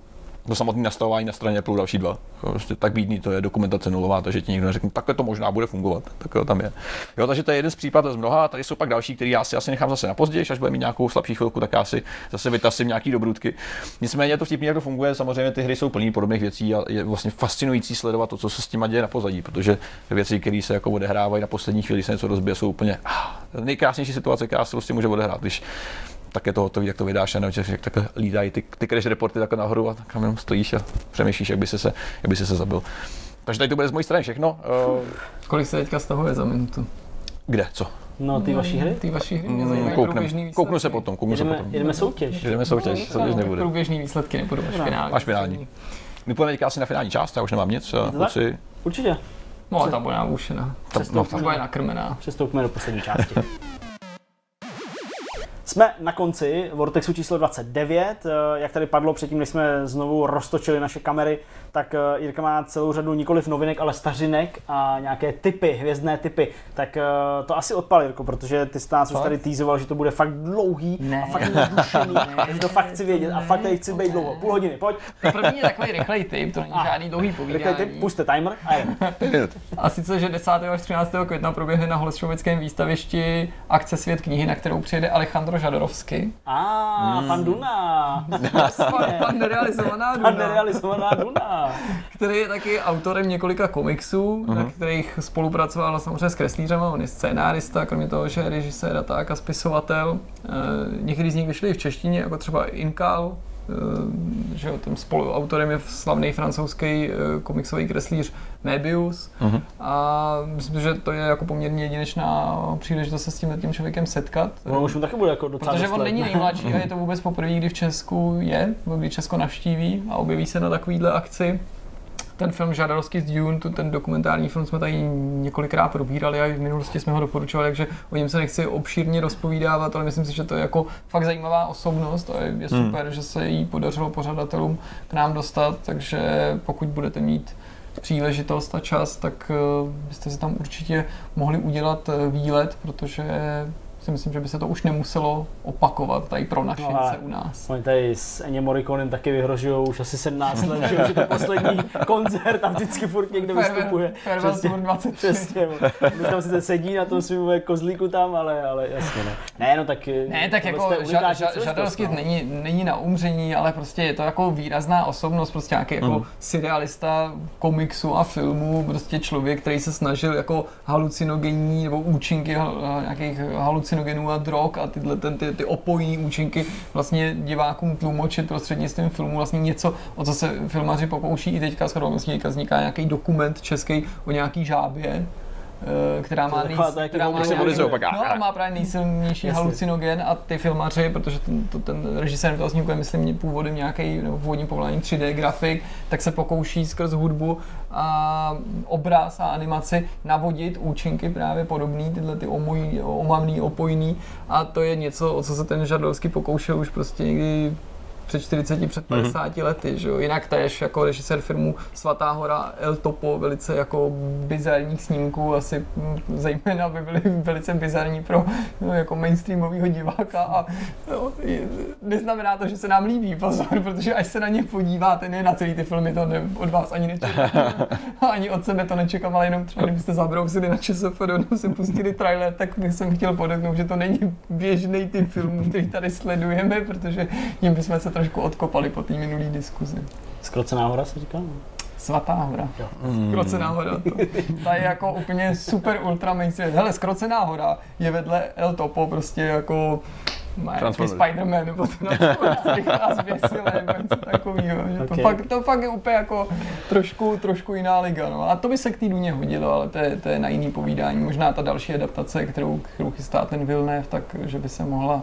to samotné nastavování na straně Apple další dva. Prostě tak bídný to je dokumentace nulová, takže ti nikdo neřekne, takhle to možná bude fungovat. Tak to tam je. Jo, takže to je jeden z případů z mnoha, tady jsou pak další, který já si asi nechám zase na později, až bude mít nějakou slabší chvilku, tak já si zase vytasím nějaký dobrutky. Nicméně to vtipně, jak to funguje, samozřejmě ty hry jsou plné podobných věcí a je vlastně fascinující sledovat to, co se s tím děje na pozadí, protože věci, které se jako odehrávají na poslední chvíli, se něco rozbije, jsou úplně ah, nejkrásnější situace, která se prostě může odehrát, když tak je to hotový, jak to vydáš, a že jak takhle lídají ty, ty crash reporty takhle nahoru a tak jenom stojíš a přemýšlíš, jak by se, se, jak by se, se zabil. Takže tady to bude z mojí strany všechno. Uh, Kolik se teďka stahuje za minutu? Kde? Co? No, ty vaší hry? Ty vaší hry mě mm, kouknem, kouknu se potom, kouknu jedeme, se potom. Jedeme soutěž. Jedeme soutěž, no, soutěž nebude. Průběžný výsledky nebudou až finální. Až finální. My půjdeme teďka asi na finální část, já už nemám nic. Kluci. Určitě. No, ta bude nabušená. Ta, no, ta bude nakrmená. Přestoupíme do poslední části. Jsme na konci Vortexu číslo 29. Eh, Jak tady padlo předtím, než jsme znovu roztočili naše kamery, tak eh, Jirka má celou řadu nikoliv novinek, ale stařinek a nějaké typy, hvězdné typy. Tak eh, to asi odpal, Jirko, protože ty jsi nás už tady týzoval, že to bude fakt dlouhý Ne. a fakt nadušený, takže to fakt chci vědět a fakt tady chci být dlouho. Půl hodiny, pojď. To první je takový rychlej tip, to není Ah. žádný dlouhý povídání. ty, puste timer a jdem. A sice, že 10. až 13. května proběhne na Holešovickém výstavišti akce Svět knihy, na kterou přijede Alejandro Žadorovsky. A, pan Duna. Pan, pan nerealizovaná Pan Duna, nerealizovaná Duna. který je taky autorem několika komiksů, na kterých spolupracoval samozřejmě s kreslířem, on je scénárista, kromě toho, že je režisér a tak a spisovatel. Eh, Některý z nich vyšli i v češtině, jako třeba Inkal, že jo, tím spoluautorem je slavný francouzský eh, komiksový kreslíř Mebius Mhm. a myslím, že to je jako poměrně jedinečná příležitost se s tím tím člověkem setkat. Ono už mu taky bude jako docela Protože on není nejmladší a je to vůbec poprvé, kdy v Česku je, kdy Česko navštíví a objeví se na takovýhle akci. Ten film Žádarovský z Dune, tu, ten dokumentární film jsme tady několikrát probírali a i v minulosti jsme ho doporučovali, takže o něm se nechci obšírně rozpovídávat, ale myslím si, že to je jako fakt zajímavá osobnost a je, je super, že se jí podařilo pořadatelům k nám dostat, takže pokud budete mít příležitost a čas, tak eh, byste si tam určitě mohli udělat eh, výlet, protože si myslím, že by se to už nemuselo opakovat tady pro našince ale- u nás. Oni tady s Ennio Morriconem taky vyhrožují už asi 17 let, že už je to poslední koncert a vždycky furt někde vystupuje. Farewell Přesně. Tour 23. Přesně, tam sice sedí na tom svým kozlíku tam, ale, ale jasně ne. Ne, no tak... Ne, tak jako ža, ža, Žadarovský no. není, není na umření, ale prostě je to jako výrazná osobnost, prostě nějaký jako Mhm. serialista komiksu a filmu, prostě člověk, který se snažil jako halucinogenní nebo účinky hal- nějakých halucinogenů a drog a tyhle ten, ty, ty opojní účinky vlastně divákům tlumočit prostřednictvím filmu vlastně něco, o co se filmaři pokouší i teďka teďka vzniká nějaký dokument český o nějaký žábě, která má, nejs, která má nějaký- no, a má právě nejsilnější Jasně. halucinogen a ty filmaři, protože ten, to, ten režisér toho snímku je, myslím, původem nějaký, nebo původním povoláním 3D grafik, tak se pokouší skrz hudbu a obraz a animaci navodit účinky právě podobný, tyhle ty omoj, omamný, opojný. A to je něco, o co se ten Žadovský pokoušel už prostě někdy před 40, před 50 mm-hmm. lety, že jo. Jinak též jako režisér filmu Svatá hora El Topo, velice jako bizarních snímků, asi mm, zejména by byly velice bizarní pro no, jako mainstreamového diváka a no, je- neznamená to, že se nám líbí, pozor, protože až se na ně podíváte, ne na celý ty filmy, to ne, od vás ani nečekám, ani od sebe to nečekám, ale jenom třeba kdybyste zabrousili na ČSFD, jenom si pustili trailer, tak bych jsem chtěl podotknout, že to není běžný typ filmů, který tady sledujeme, protože tím bychom se trošku odkopali po té minulý diskuzi. Skrocená hora se říká? Svatá hora. Skrocená hora. To, ta je jako úplně super ultra mainstream. Hele, Skrocená hora je vedle El Topo prostě jako. Spider-Man nebo to na zběsilé, nebo něco takového. Že to, Okay. fakt, to fakt je úplně jako trošku, trošku jiná liga. No. A to by se k té Duně hodilo, ale to je, to je na jiný povídání. Možná ta další adaptace, kterou, kterou chystá ten Villeneuve, tak že by se mohla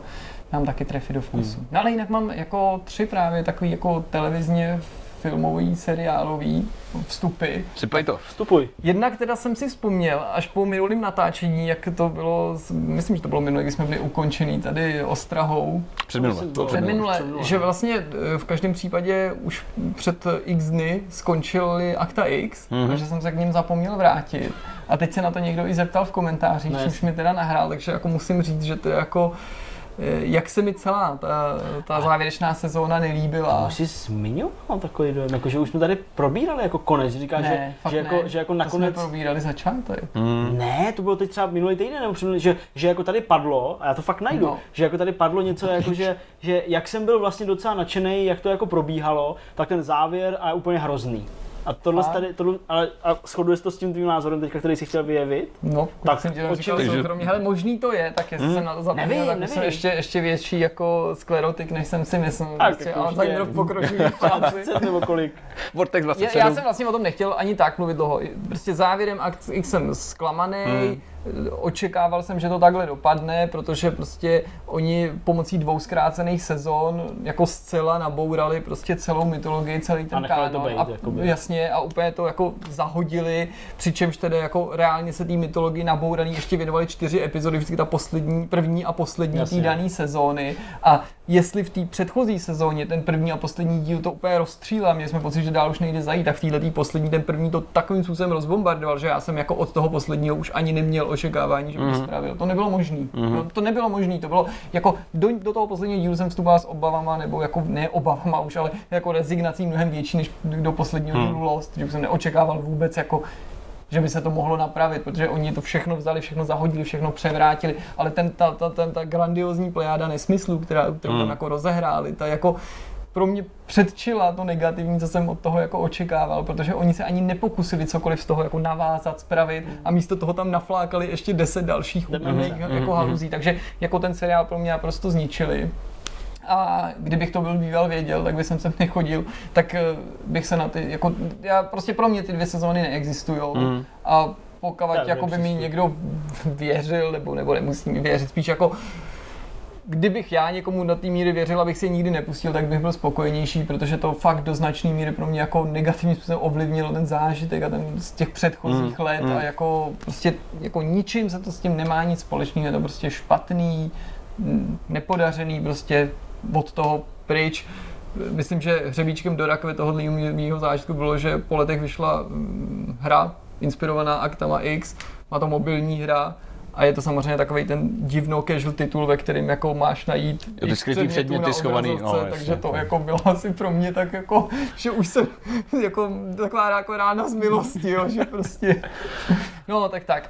nám taky trefit do vkusu. No ale jinak mám jako tři právě takový jako televizně filmový, seriálový vstupy. Sypej to. Vstupuj. Jednak teda jsem si vzpomněl, až po minulém natáčení, jak to bylo, myslím, že to bylo minulé, když jsme byli ukončený tady Ostrahou, Před minule. Myslím, To bylo před před minule. minule, Předminule. že vlastně eh, v každém případě už před x dny skončily Akta X Mhm. a že jsem se k ním zapomněl vrátit. A teď se na to někdo i zeptal v komentářích, No, čímž jasně. mi teda nahrál, takže jako musím říct, že to je jako jak se mi celá ta, ta závěrečná sezóna nelíbila. Už jsi zmiňoval takový dojem, jako, že už jsme tady probírali jako konec, že říkáš, Ne, že, že, jako, ne. že jako To nakonec... jsme probírali začátek. Hmm. Ne, to bylo teď třeba minulý týden, nebo předminulý, že, že jako tady padlo, a já to fakt najdu, No. no. že jako tady padlo něco jako, že, že jak jsem byl vlastně docela nadšený, jak to jako probíhalo, tak ten závěr a je úplně hrozný. A tohle Fakt? tady, tohle, ale a shoduje se to s tím tvým názorem teďka, který jsi chtěl vyjevit? No, Tak, tak jsem ti to říkal očividně. soukromě. Hele, možný to je, tak jestli jsem na to zapomněl, Nevím, tak jsem nevím. ještě, ještě větší jako sklerotik, než jsem si myslel. Tak, Prostě v pokročilé fázi. 20 nebo kolik? Vortex Já, 27. já jsem vlastně o tom nechtěl ani tak mluvit dlouho. Prostě závěrem X jsem zklamaný, Hmm. Očekával jsem, že to takhle dopadne, protože prostě oni pomocí dvou zkrácených sezon jako zcela nabourali prostě celou mytologii, celý ten to kánon. bejt, a, jakoby. jasně, a úplně to jako zahodili, přičemž tedy jako reálně se té mytologii nabouraný ještě věnovali čtyři epizody, vždycky ta poslední, první a poslední té dané sezóny. A jestli v té předchozí sezóně ten první a poslední díl to úplně rozstřílel, měli jsme pocit, že dál už nejde zajít, tak v této poslední ten první to takovým způsobem rozbombardoval, že já jsem jako od toho posledního už ani neměl očekávání, že by to spravil. To nebylo možné. To, to nebylo možné, to bylo jako do, do toho posledního dílu jsem vstupoval s obavama, nebo jako ne obavama už, ale jako rezignací mnohem větší než do posledního dílu Lost, že už jsem neočekával vůbec jako že by se to mohlo napravit, protože oni to všechno vzali, všechno zahodili, všechno převrátili, ale ten, ta, ta, ta, ta grandiozní plejáda nesmyslů, která, kterou tam jako rozehráli, ta jako pro mě předčila to negativní, co jsem od toho jako očekával, protože oni se ani nepokusili cokoliv z toho jako navázat, spravit a místo toho tam naflákali ještě deset dalších úplných jako haluzí, takže jako ten seriál pro mě naprosto zničili. A kdybych to byl býval věděl, tak bych sem nechodil, tak eh, bych se na ty, jako, já prostě pro mě ty dvě sezóny neexistují. Mm. A pokud jako by mi někdo věřil, nebo, nebo nemusí mi věřit, spíš jako kdybych já někomu do té míry věřil, abych si nikdy nepustil, tak bych byl spokojenější, protože to fakt do značné míry pro mě jako negativním způsobem ovlivnilo ten zážitek a ten z těch předchozích Mm, let mm. a jako prostě jako ničím se to s tím nemá nic společného, je to prostě špatný, nepodařený, prostě od toho pryč. Myslím, že hřebíčkem do rakve tohohle mýho zážitku bylo, že po letech vyšla mm, hra inspirovaná Aktama X, má to mobilní hra, a je to samozřejmě takový ten divno casual titul, ve kterém jako máš najít ty x skrytý předměty na schovaný, no, jasně, takže to no. jako bylo asi pro mě tak jako, že už jsem jako taková jako rána z milosti, jo, že prostě, no tak tak.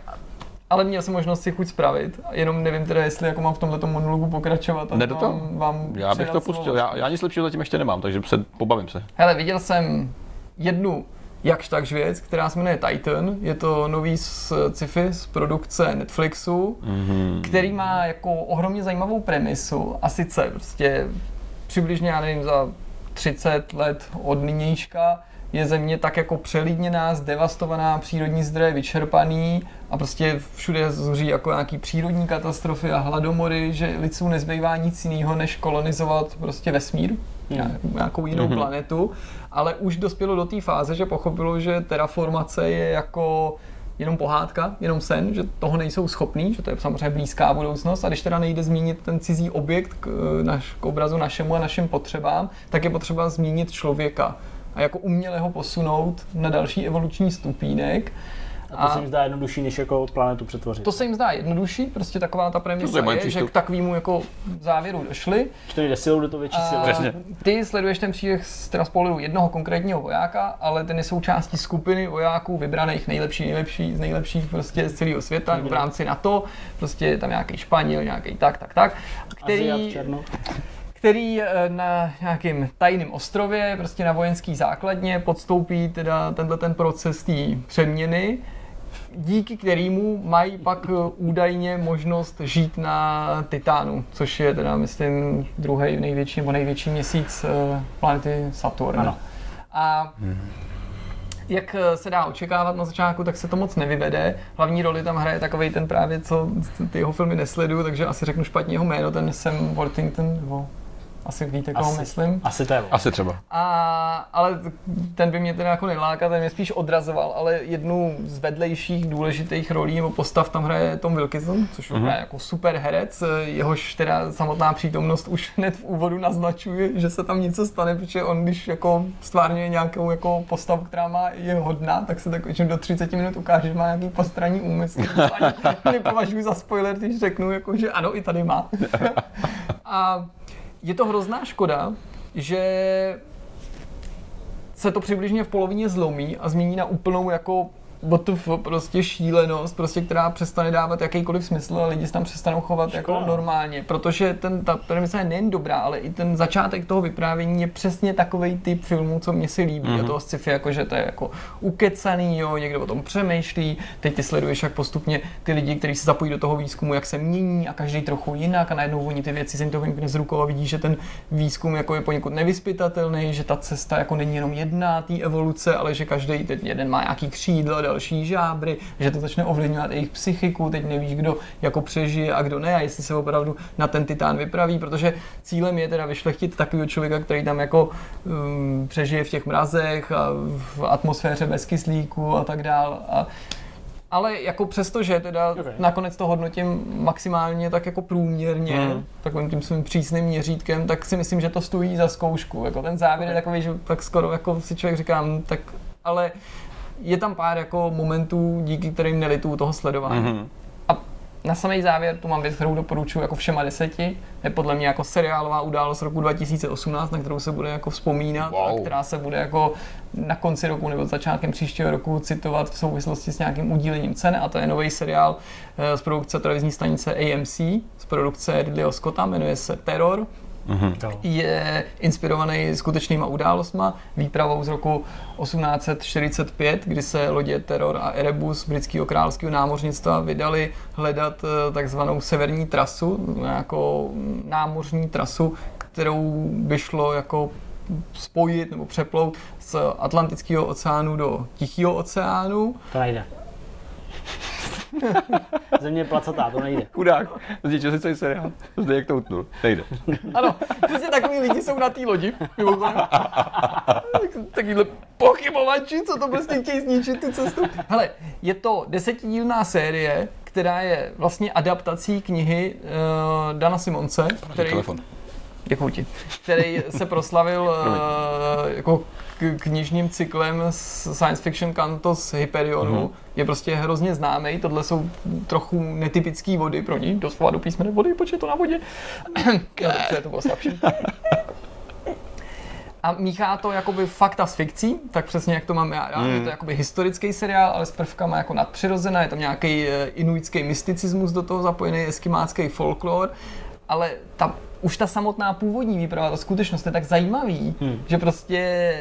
Ale měl jsem možnost si chuť spravit, jenom nevím teda, jestli jako mám v tomhle monologu pokračovat Ne toho. vám, vám Já bych to slovo. pustil, já, já nic lepšího zatím ještě nemám, takže se pobavím se. Hele, viděl jsem jednu jakž takž věc, která se jmenuje Titan. Je to nový z sci-fi z produkce Netflixu, Mm-hmm. který má jako ohromně zajímavou premisu a sice prostě přibližně, já nevím, za 30 let od nynějška je země tak jako přelidněná, zdevastovaná, přírodní zdroje vyčerpaný a prostě všude zuří jako nějaký přírodní katastrofy a hladomory, že lidstvu nezbývá nic jiného, než kolonizovat prostě vesmír, nějakou- nějakou jinou Mhm. planetu, ale už dospělo do té fáze, že pochopilo, že terraformace je jako jenom pohádka, jenom sen, že toho nejsou schopní, že to je samozřejmě blízká budoucnost a když teda nejde zmínit ten cizí objekt k, eh, naš, k obrazu našemu a našim potřebám, tak je potřeba zmínit člověka a jako uměle ho posunout na další evoluční stupínek. A to se mi zdá jednodušší, než jako planetu přetvořit. to se jim zdá jednodušší, prostě taková ta To premisa je že k takovému jako závěru došli. Nejde silou, jde to větší silou. Přesně. ty sleduješ ten příběh z, pohledu jednoho konkrétního vojáka, ale ten je součástí skupiny vojáků vybraných nejlepší, nejlepší, z nejlepších prostě z celého světa v rámci NATO. Prostě je tam nějaký Španěl, nějaký tak, tak, tak. Který, který eh, na nějakém tajném ostrově, prostě na vojenský základně, podstoupí teda tenhle ten proces té přeměny, díky kterému mají pak eh, údajně možnost žít na Titánu, což je teda, myslím, druhý největší nebo největší měsíc eh, planety Saturn. Ano. A jak eh, se dá očekávat na začátku, tak se to moc nevyvede. Hlavní roli tam hraje takový ten právě, co ty jeho filmy nesleduju, takže asi řeknu špatně jeho jméno, ten Sam Worthington, nebo asi víte, koho Asi. myslím. Asi to je. Asi třeba. A, ale ten by mě teda jako nelákal, ten mě spíš odrazoval, ale jednu z vedlejších důležitých rolí nebo postav tam hraje Tom Wilkinson, což mm-hmm. je jako super herec, jehož teda samotná přítomnost už hned v úvodu naznačuje, že se tam něco stane, protože on když jako stvárňuje nějakou jako postavu, která má je hodná, tak se tak většinou do 30 minut ukáže, že má nějaký postranní úmysl. Nepovažuji za spoiler, když řeknu, jako, že ano, i tady má. A je to hrozná škoda, že se to přibližně v polovině zlomí a změní na úplnou jako WTF, prostě šílenost, prostě, která přestane dávat jakýkoliv smysl a lidi se tam přestanou chovat jako normálně, protože ten, ta premisa je nejen dobrá, ale i ten začátek toho vyprávění je přesně takový typ filmu, co mě se líbí. Mm-hmm. a toho sci-fi, jako že to je jako ukecaný, jo, někdo o tom přemýšlí, teď ty sleduješ, jak postupně ty lidi, kteří se zapojí do toho výzkumu, jak se mění a každý trochu jinak a najednou oni ty věci se jim to vymkne z rukou a vidí, že ten výzkum jako je poněkud nevyspytatelný, že ta cesta jako není jenom jedna té evoluce, ale že každý teď jeden má nějaký křídla, další žábry, že to začne ovlivňovat jejich psychiku, teď nevíš, kdo jako přežije a kdo ne a jestli se opravdu na ten titán vypraví, protože cílem je teda vyšlechtit takového člověka, který tam jako um, přežije v těch mrazech a v atmosféře bez kyslíku a tak dál. A ale jako přesto, že teda Okay. okay. nakonec to hodnotím maximálně tak jako průměrně, mm. takovým tím svým přísným měřítkem, tak si myslím, že to stojí za zkoušku. Jako ten závěr je takový, že tak skoro jako si člověk říká, "Hm, tak ale je tam pár jako momentů, díky kterým nelituju toho sledování. Mm-hmm. Mhm. A na samý závěr tu mám věc, kterou doporučuji jako všema deseti. Je podle mě jako seriálová událost roku 2018, na kterou se bude jako vzpomínat Wow. a která se bude jako na konci roku nebo začátkem příštího roku citovat v souvislosti s nějakým udílením cen a to je nový seriál eh, z produkce televizní stanice AMC, z produkce Ridleyho Scotta, jmenuje se Terror je inspirovaný skutečnýma událostma, výpravou z roku 1845, kdy se lodě Terror a Erebus britského královského námořnictva vydali hledat eh, takzvanou severní trasu, nějakou námořní trasu, kterou by šlo jako spojit nebo přeplout z Atlantického oceánu do Tichého oceánu. To nejde. Země je placatá, to nejde. Chudák, zničil si celý seriál. Zde jak to utnul. Nejde. Ano, přesně takový lidi jsou na té lodi. Takovýhle pochybovači, co to prostě chtějí zničit tu cestu. Hele, je to desetidílná série, která je vlastně adaptací knihy uh, Dana Simonce, který, Telefon. děkuji ti, který se proslavil uh, jako k- knižním cyklem z science fiction Cantos Hyperionu. Mhm. Je prostě hrozně známý. Tohle jsou trochu netypické vody pro ní. Doslova do písmene vody, počet to na vodě. dobře, to bylo slabší. A míchá to jakoby fakta s fikcí, tak přesně jak to mám já rád. Mm. Je to jakoby historický seriál, ale s prvkama jako nadpřirozené. Je tam nějaký eh, inuitský mysticismus do toho zapojený, eskimácký folklor. Ale ta, už ta samotná původní výprava, ta skutečnost je tak zajímavý, hmm. že prostě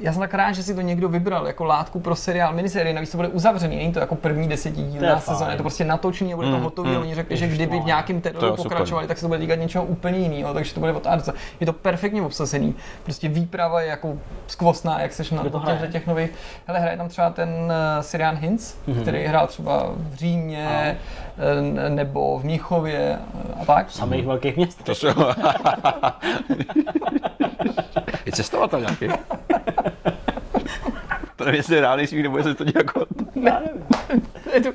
já jsem tak rád, že si to někdo vybral jako látku pro seriál, miniserie, navíc to bude uzavřený, není to jako první desetidílná sezóna, je to prostě natočený a bude to Hmm, hotový. hmm. Oni řekli, že kdyby v nějakém teroru pokračovali, tak se to bude týkat něčeho úplně jiného, takže to bude od Arce. Je to perfektně obsazený. Prostě výprava je jako skvostná, jak seš na to těch, hraje? těch nových. Hele, hraje tam třeba ten uh, Sirian Hinz, mm-hmm. který hrál třeba v Římě eh, nebo v Mnichově eh, a tak. Samých velkých měst. To. je cestovatel nějaký? To nevím, jestli je reálný smích, nebo jestli to nějak... Je to,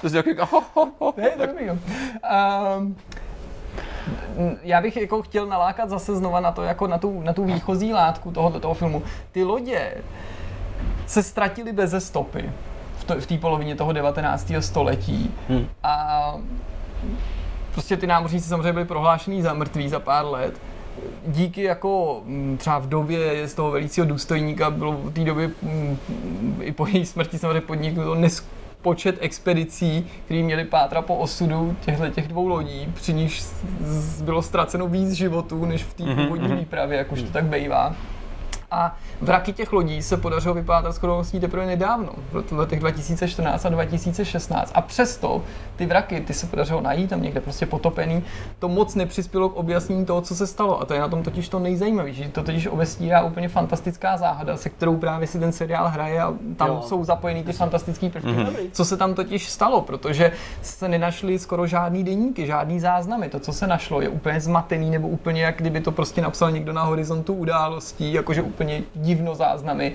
To je nějaký... Ho, ho, ho. ne, to je dobrý, um, já bych jako chtěl nalákat zase znova na to, jako na tu, na tu výchozí látku tohoto toho filmu. Ty lodě se ztratily beze stopy v, to, v té polovině toho 19. století. Hmm. A prostě ty námořníci samozřejmě byli prohlášený za mrtví za pár let. Díky jako mm, třeba v době z toho velícího důstojníka bylo v té době mm, i po její smrti samozřejmě podniknuto počet expedicí, které měly pátra po osudu těchto těch dvou lodí, při níž bylo ztraceno víc životů, než v té původní výpravě, jak už to tak bývá. A vraky těch lodí se podařilo vypátrat skoro vlastně teprve nedávno, v letech 2014 a 2016. A přesto ty vraky, ty se podařilo najít tam někde prostě potopený, to moc nepřispělo k objasnění toho, co se stalo. A to je na tom totiž to nejzajímavější, že to totiž obestírá úplně fantastická záhada, se kterou právě si ten seriál hraje a tam Jo. jsou zapojený ty fantastické prvky. Mhm. Mm-hmm. Co se tam totiž stalo, protože se nenašly skoro žádný deníky, žádný záznamy. To, co se našlo, je úplně zmatený nebo úplně jak kdyby to prostě napsal někdo na horizontu událostí, jakože úplně divno záznamy.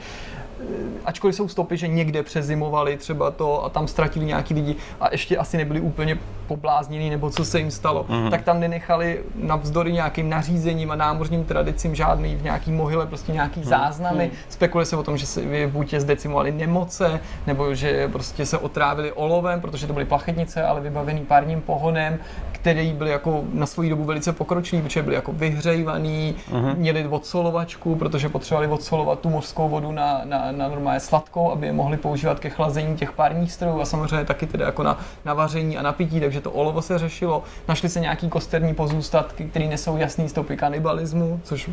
Eh, Ačkoliv jsou stopy, že někde přezimovali třeba to a tam ztratili nějaký lidi a ještě asi nebyli úplně pobláznění nebo co se jim stalo, mm-hmm. tak tam nenechali navzdory nějakým nařízením a námořním tradicím žádný v nějaký mohyle prostě nějaký mm-hmm. záznamy. Spekuluje se o tom, že se buď je zdecimovali nemoce, nebo že prostě se otrávili olovem, protože to byly plachetnice, ale vybavený párním pohonem, který byly jako na svoji dobu velice pokročilý, protože byli jako vyhřejvaný, mm-hmm. měli odsolovačku, protože potřebovali odsolovat tu mořskou vodu na, na, na normálně sladkou, aby je mohli používat ke chlazení těch párních strojů a samozřejmě taky teda jako na, na vaření a na pití, takže to olovo se řešilo. Našly se nějaký kosterní pozůstatky, které nesou jasný stopy kanibalismu, což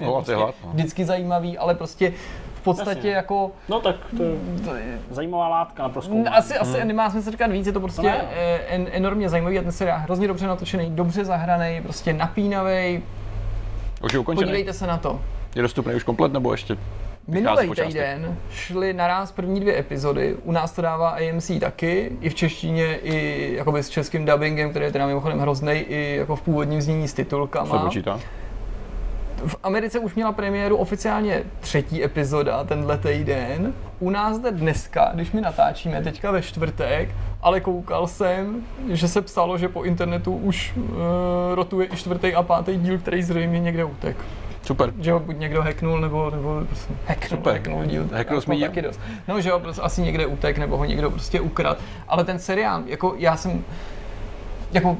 je No, hlad, no. vždycky zajímavý, ale prostě v podstatě Jasně. jako No tak to je to je- zajímavá látka na proskoumání. asi, asi nemá smysl říkat víc, je to prostě To ne. eh, en, enormně zajímavý a ten seriál hrozně dobře natočený, dobře zahraný, prostě napínavý. Už je ukončený. Podívejte se na to. Je dostupný už komplet, nebo ještě? Minulý týden šly naraz první dvě epizody, u nás to dává AMC taky, i v češtině, i jakoby s českým dubbingem, který je teda mimochodem hrozný, i jako v původním znění s titulkama. počítá. V Americe už měla premiéru oficiálně třetí epizoda tenhle týden. U nás jde dneska, když my natáčíme teďka ve čtvrtek, ale koukal jsem, že se psalo, že po internetu už uh, rotuje i čtvrtý a pátý díl, který zřejmě někde utek. Super. Že ho buď někdo hacknul, nebo, nebo prostě hacknul, Super. hacknul díl. Hacknul Jako jsme taky dost. No, že ho prostě asi někde utek, nebo ho někdo prostě ukradl. Ale ten seriál, jako já jsem jako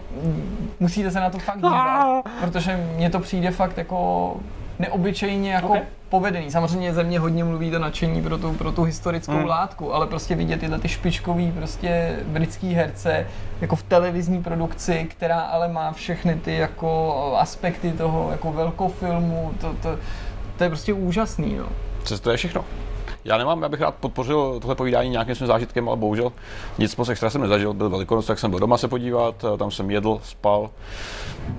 musíte se na to fakt dívat, protože mně to přijde fakt jako neobyčejně jako Ok. povedený. Samozřejmě ze mě hodně mluví to nadšení pro tu, pro tu historickou Hmm. látku, ale prostě vidět tyhle ty špičkový prostě britský herce jako v televizní produkci, která ale má všechny ty jako aspekty toho jako velkofilmu, to, to, to je prostě úžasný, no. Přes to je všechno. Já nemám, já bych rád podpořil tohle povídání nějakým svým zážitkem, ale bohužel nic moc extra jsem nezažil. Byl Velikonoc, tak jsem byl doma se podívat, tam jsem jedl, spal,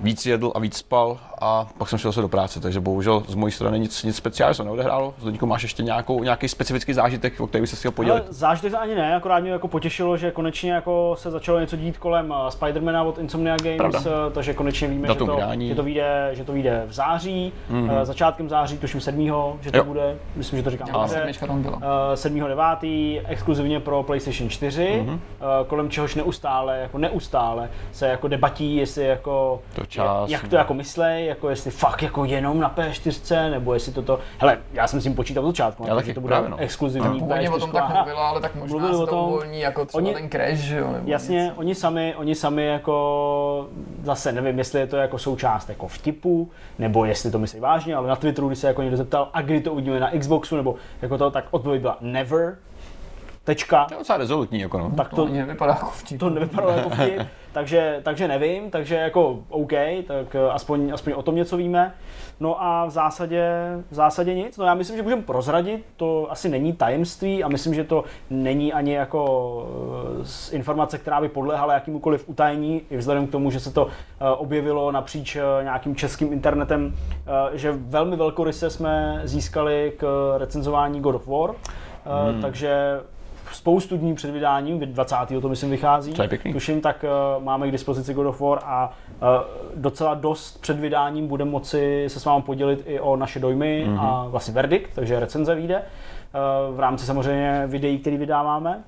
víc jedl a víc spal a pak jsem šel se do práce, takže bohužel z mojí strany nic, nic speciálního se neodehrálo. Zdeňku, máš ještě nějakou, nějaký specifický zážitek, o který by se chtěl Ale podělit? zážitek ani ne, akorát mě jako potěšilo, že konečně jako se začalo něco dít kolem uh, Spidermana od Insomnia Games, Pravda. uh, takže konečně víme, že Datum to, vydání. že, to vyjde, že to vyjde v září, mm-hmm. začátkem září, tuším 7. že to Jo. bude, myslím, že to říkám A dobře. sedmička tam byla. Uh, 7.9. exkluzivně pro PlayStation 4, mm-hmm. kolem čehož neustále, jako neustále se jako debatí, jestli jako, To čas, jak to jako myslej, jako jestli fakt jako jenom na P4, nebo jestli toto, hele, já jsem s tím počítal od začátku, Já no, taky, že to bude právě no. exkluzivní Původně o tom P4 tak mluvila, ale tak možná Mluvili se o to tom- uvolní jako třeba Oni- ten crash, že jo? Nebo Jasně, něco. oni sami, oni sami jako, zase nevím, jestli je to jako součást jako vtipu, nebo jestli to myslí vážně, ale na Twitteru, když se jako někdo zeptal, a kdy to uvidíme na Xboxu, nebo jako to, tak odpověď byla never, tečka. To je docela rezolutní, jako no. Tak To to, nevypadá jako vtip. to nevypadalo jako vtip, takže, takže nevím, takže jako OK, tak eh, aspoň, aspoň o tom něco víme. No a v zásadě, v zásadě nic. No já myslím, že můžeme prozradit, to asi není tajemství a myslím, že to není ani jako eh, informace, která by podléhala jakýmukoliv utajení, i vzhledem k tomu, že se to eh, objevilo napříč nějakým českým internetem, že velmi velkoryse jsme získali k recenzování God of War, hmm. takže spoustu dní před vydáním, 20. to myslím vychází, To je pěkný. tuším, tak uh, máme k dispozici God of War a uh, docela dost před vydáním budeme moci se s vámi podělit i o naše dojmy mm-hmm. a vlastně verdikt, takže recenze vyjde uh, v rámci samozřejmě videí, který vydáváme.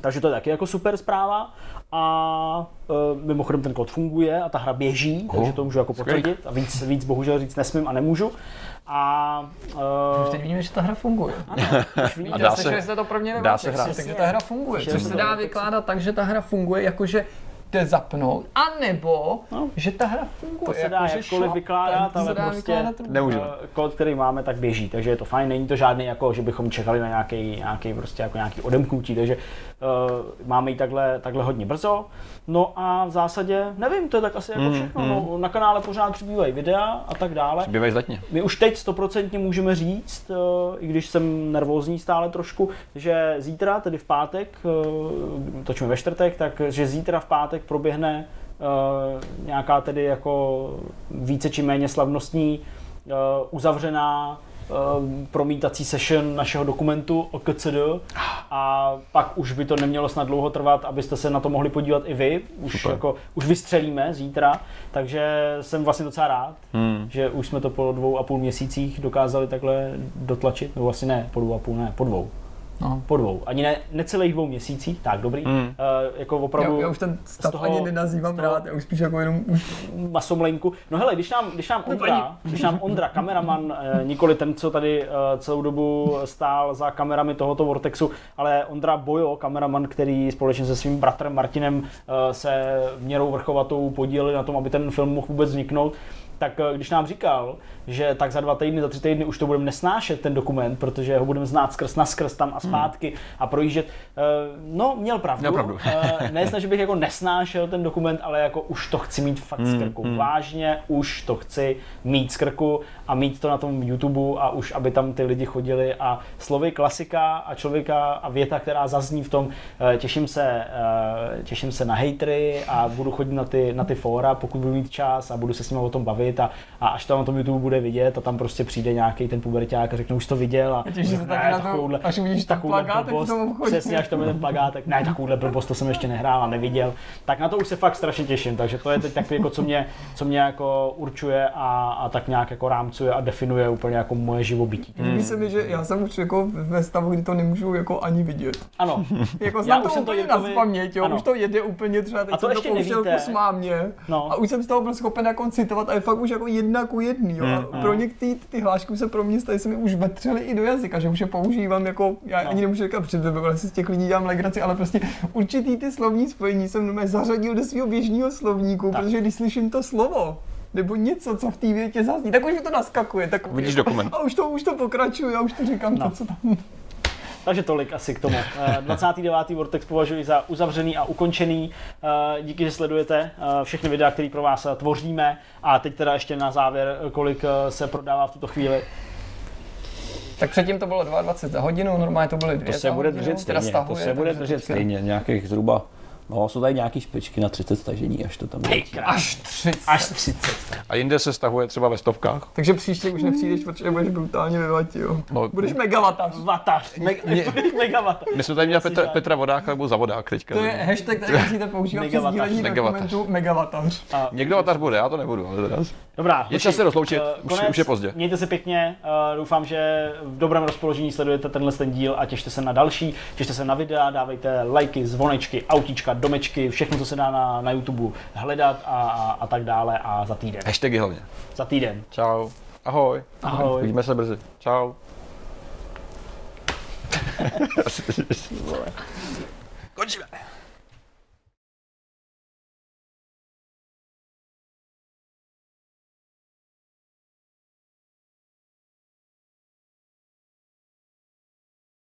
Takže to je taky jako super zpráva a uh, mimochodem ten kód funguje a ta hra běží, Oh, takže to můžu jako potvrdit a víc, víc bohužel říct nesmím a nemůžu. A Už uh, teď vidíme, že ta hra funguje. vidíte, A dá Slyšeli se- jste to prvně ve dá se hrát. takže ta hra funguje. Že Což se dá vykládat tak, že ta hra funguje, jakože jde zapnout, anebo, No. že ta hra funguje. To se dá jakože jakkoliv vykládat, ale prostě vykládat Nemůžeme. eh, kód, který máme, tak běží, takže je to fajn. Není to žádný jako, že bychom čekali na nějaký, nějaký prostě jako nějaký odemknutí, takže uh, máme ji takhle, takhle hodně brzo. No a v zásadě, nevím, to je tak asi jako Mm, všechno. mm. No, na kanále pořád přibývají videa a tak dále. Bývají zdatně. My už teď stoprocentně můžeme říct, eh, i když jsem nervózní stále trošku, že zítra, tedy v pátek, eh, točíme ve čtvrtek, tak že zítra v pátek proběhne eh, nějaká tedy jako více či méně slavnostní eh, uzavřená eh, promítací session našeho dokumentu o KCD a pak už by to nemělo snad dlouho trvat, abyste se na to mohli podívat i vy. Už, Super. jako, už vystřelíme zítra, takže jsem vlastně docela rád, Hmm. že už jsme to po dvou a půl měsících dokázali takhle dotlačit, nebo vlastně ne, po dvou a půl, ne, po dvou. No. Po dvou, ani ne, necelých dvou měsících, tak dobrý. Hmm. Uh, jako opravdu Já, já už ten stav toho- ani nenazývám toho- rád, já už spíš jako jenom už masomlenku. No hele, když nám, když nám Ondra, když nám Ondra, kameraman, eh, nikoli ten, co tady eh, celou dobu stál za kamerami tohoto Vortexu, ale Ondra Bojo, kameraman, který společně se svým bratrem Martinem eh, se měrou vrchovatou podíleli na tom, aby ten film mohl vůbec vzniknout, tak když nám říkal, že tak za dva týdny, za tři týdny už to budeme nesnášet, ten dokument, protože ho budeme znát skrz na skrz tam a zpátky a projíždět, eh, no měl pravdu. Měl pravdu. Eh, ne, snad, že bych jako nesnášel ten dokument, ale jako už to chci mít fakt z krku. Vážně už to chci mít z krku a mít to na tom YouTube a už, aby tam ty lidi chodili a slovy klasika a člověka a věta, která zazní v tom, eh, těším se, těším se na hejtry a budu chodit na ty, na ty fóra, pokud budu mít čas a budu se s nimi o tom bavit a, a až to na tom YouTube bude vidět a tam prostě přijde nějaký ten puberták a řekne, už to viděl a Těšíš se řekne, taky "Ne, na to, takovouhle- až uvidíš takovouhle blbost." Přesně, až tam je ten plagátek. Ne, takovouhle blbost, to jsem ještě nehrál a neviděl. Tak na to už se fakt strašně těším, takže to je teď takový, jako, co mě, co mě jako určuje a, a tak nějak jako rámcuje a definuje úplně jako moje živobytí. Se mi, že já jsem už jako ve stavu, kdy to nemůžu jako ani vidět. Ano, Jako Já znám už to jsem to úplně Jirkovi- na paměť, jo, ano. už to jede úplně třeba, teď A to jsem ještě to pouštěl kus mámě No. a už jsem z toho byl schopen jako citovat a je fakt už jako jedna ku jedný, jo. A Pro některé ty hlášky se pro mě staly se mi už vetřely i do jazyka, že už je používám jako, já No. ani nemůžu říkat, bylo, si z těch lidí dělám legraci, ale prostě určitý ty slovní spojení jsem normálně zařadil do svého běžného slovníku, Tak. protože když slyším to slovo, nebo něco, co v té větě zazní, tak už mi to naskakuje. Tak Vidíš dokument. A už to, už to pokračuje, já už to říkám, No. to, co tam takže tolik asi k tomu. Eh, 29. Vortex považuji za uzavřený a ukončený. Eh, Díky, že sledujete eh, všechny videa, které pro vás eh, tvoříme. A teď teda ještě na závěr, eh, kolik eh, se prodává v tuto chvíli. Tak předtím to bylo 22 za hodinu, normálně to byly dvě To se bude hodinu, držet stejně, to se bude držet stejně, nějakých zhruba, no jsou tady nějaký špičky na 30 stažení, až to tam bude. Až 30. Až 30. A jinde se stahuje třeba ve stovkách. Takže příště už nepřijdeš, protože budeš brutálně ve vatě, jo. No, Budeš megavatař. Vatař. Me- megawatař. my jsme tady měli Petra. Petra Vodáka nebo za vodák teďka. To je hashtag, který musíte používat při Megavatař. sdílení Megavatař. dokumentu megavatař. A- Někdo vatař bude, já to nebudu, ale teda. Dobrá, Je čas se rozloučit, eh, už- už je pozdě. Mějte se pěkně, eh, doufám, že v dobrém rozpoložení sledujete tenhle ten díl a těšte se na další, těšte se na videa, dávejte lajky, zvonečky, autíčka, hledat domečky, všechno, co se dá na, na YouTube hledat a, a, a tak dále a za týden. Hashtagy hlavně. Za týden. Čau. Ahoj. Ahoj. Vidíme se brzy. Čau. Končíme.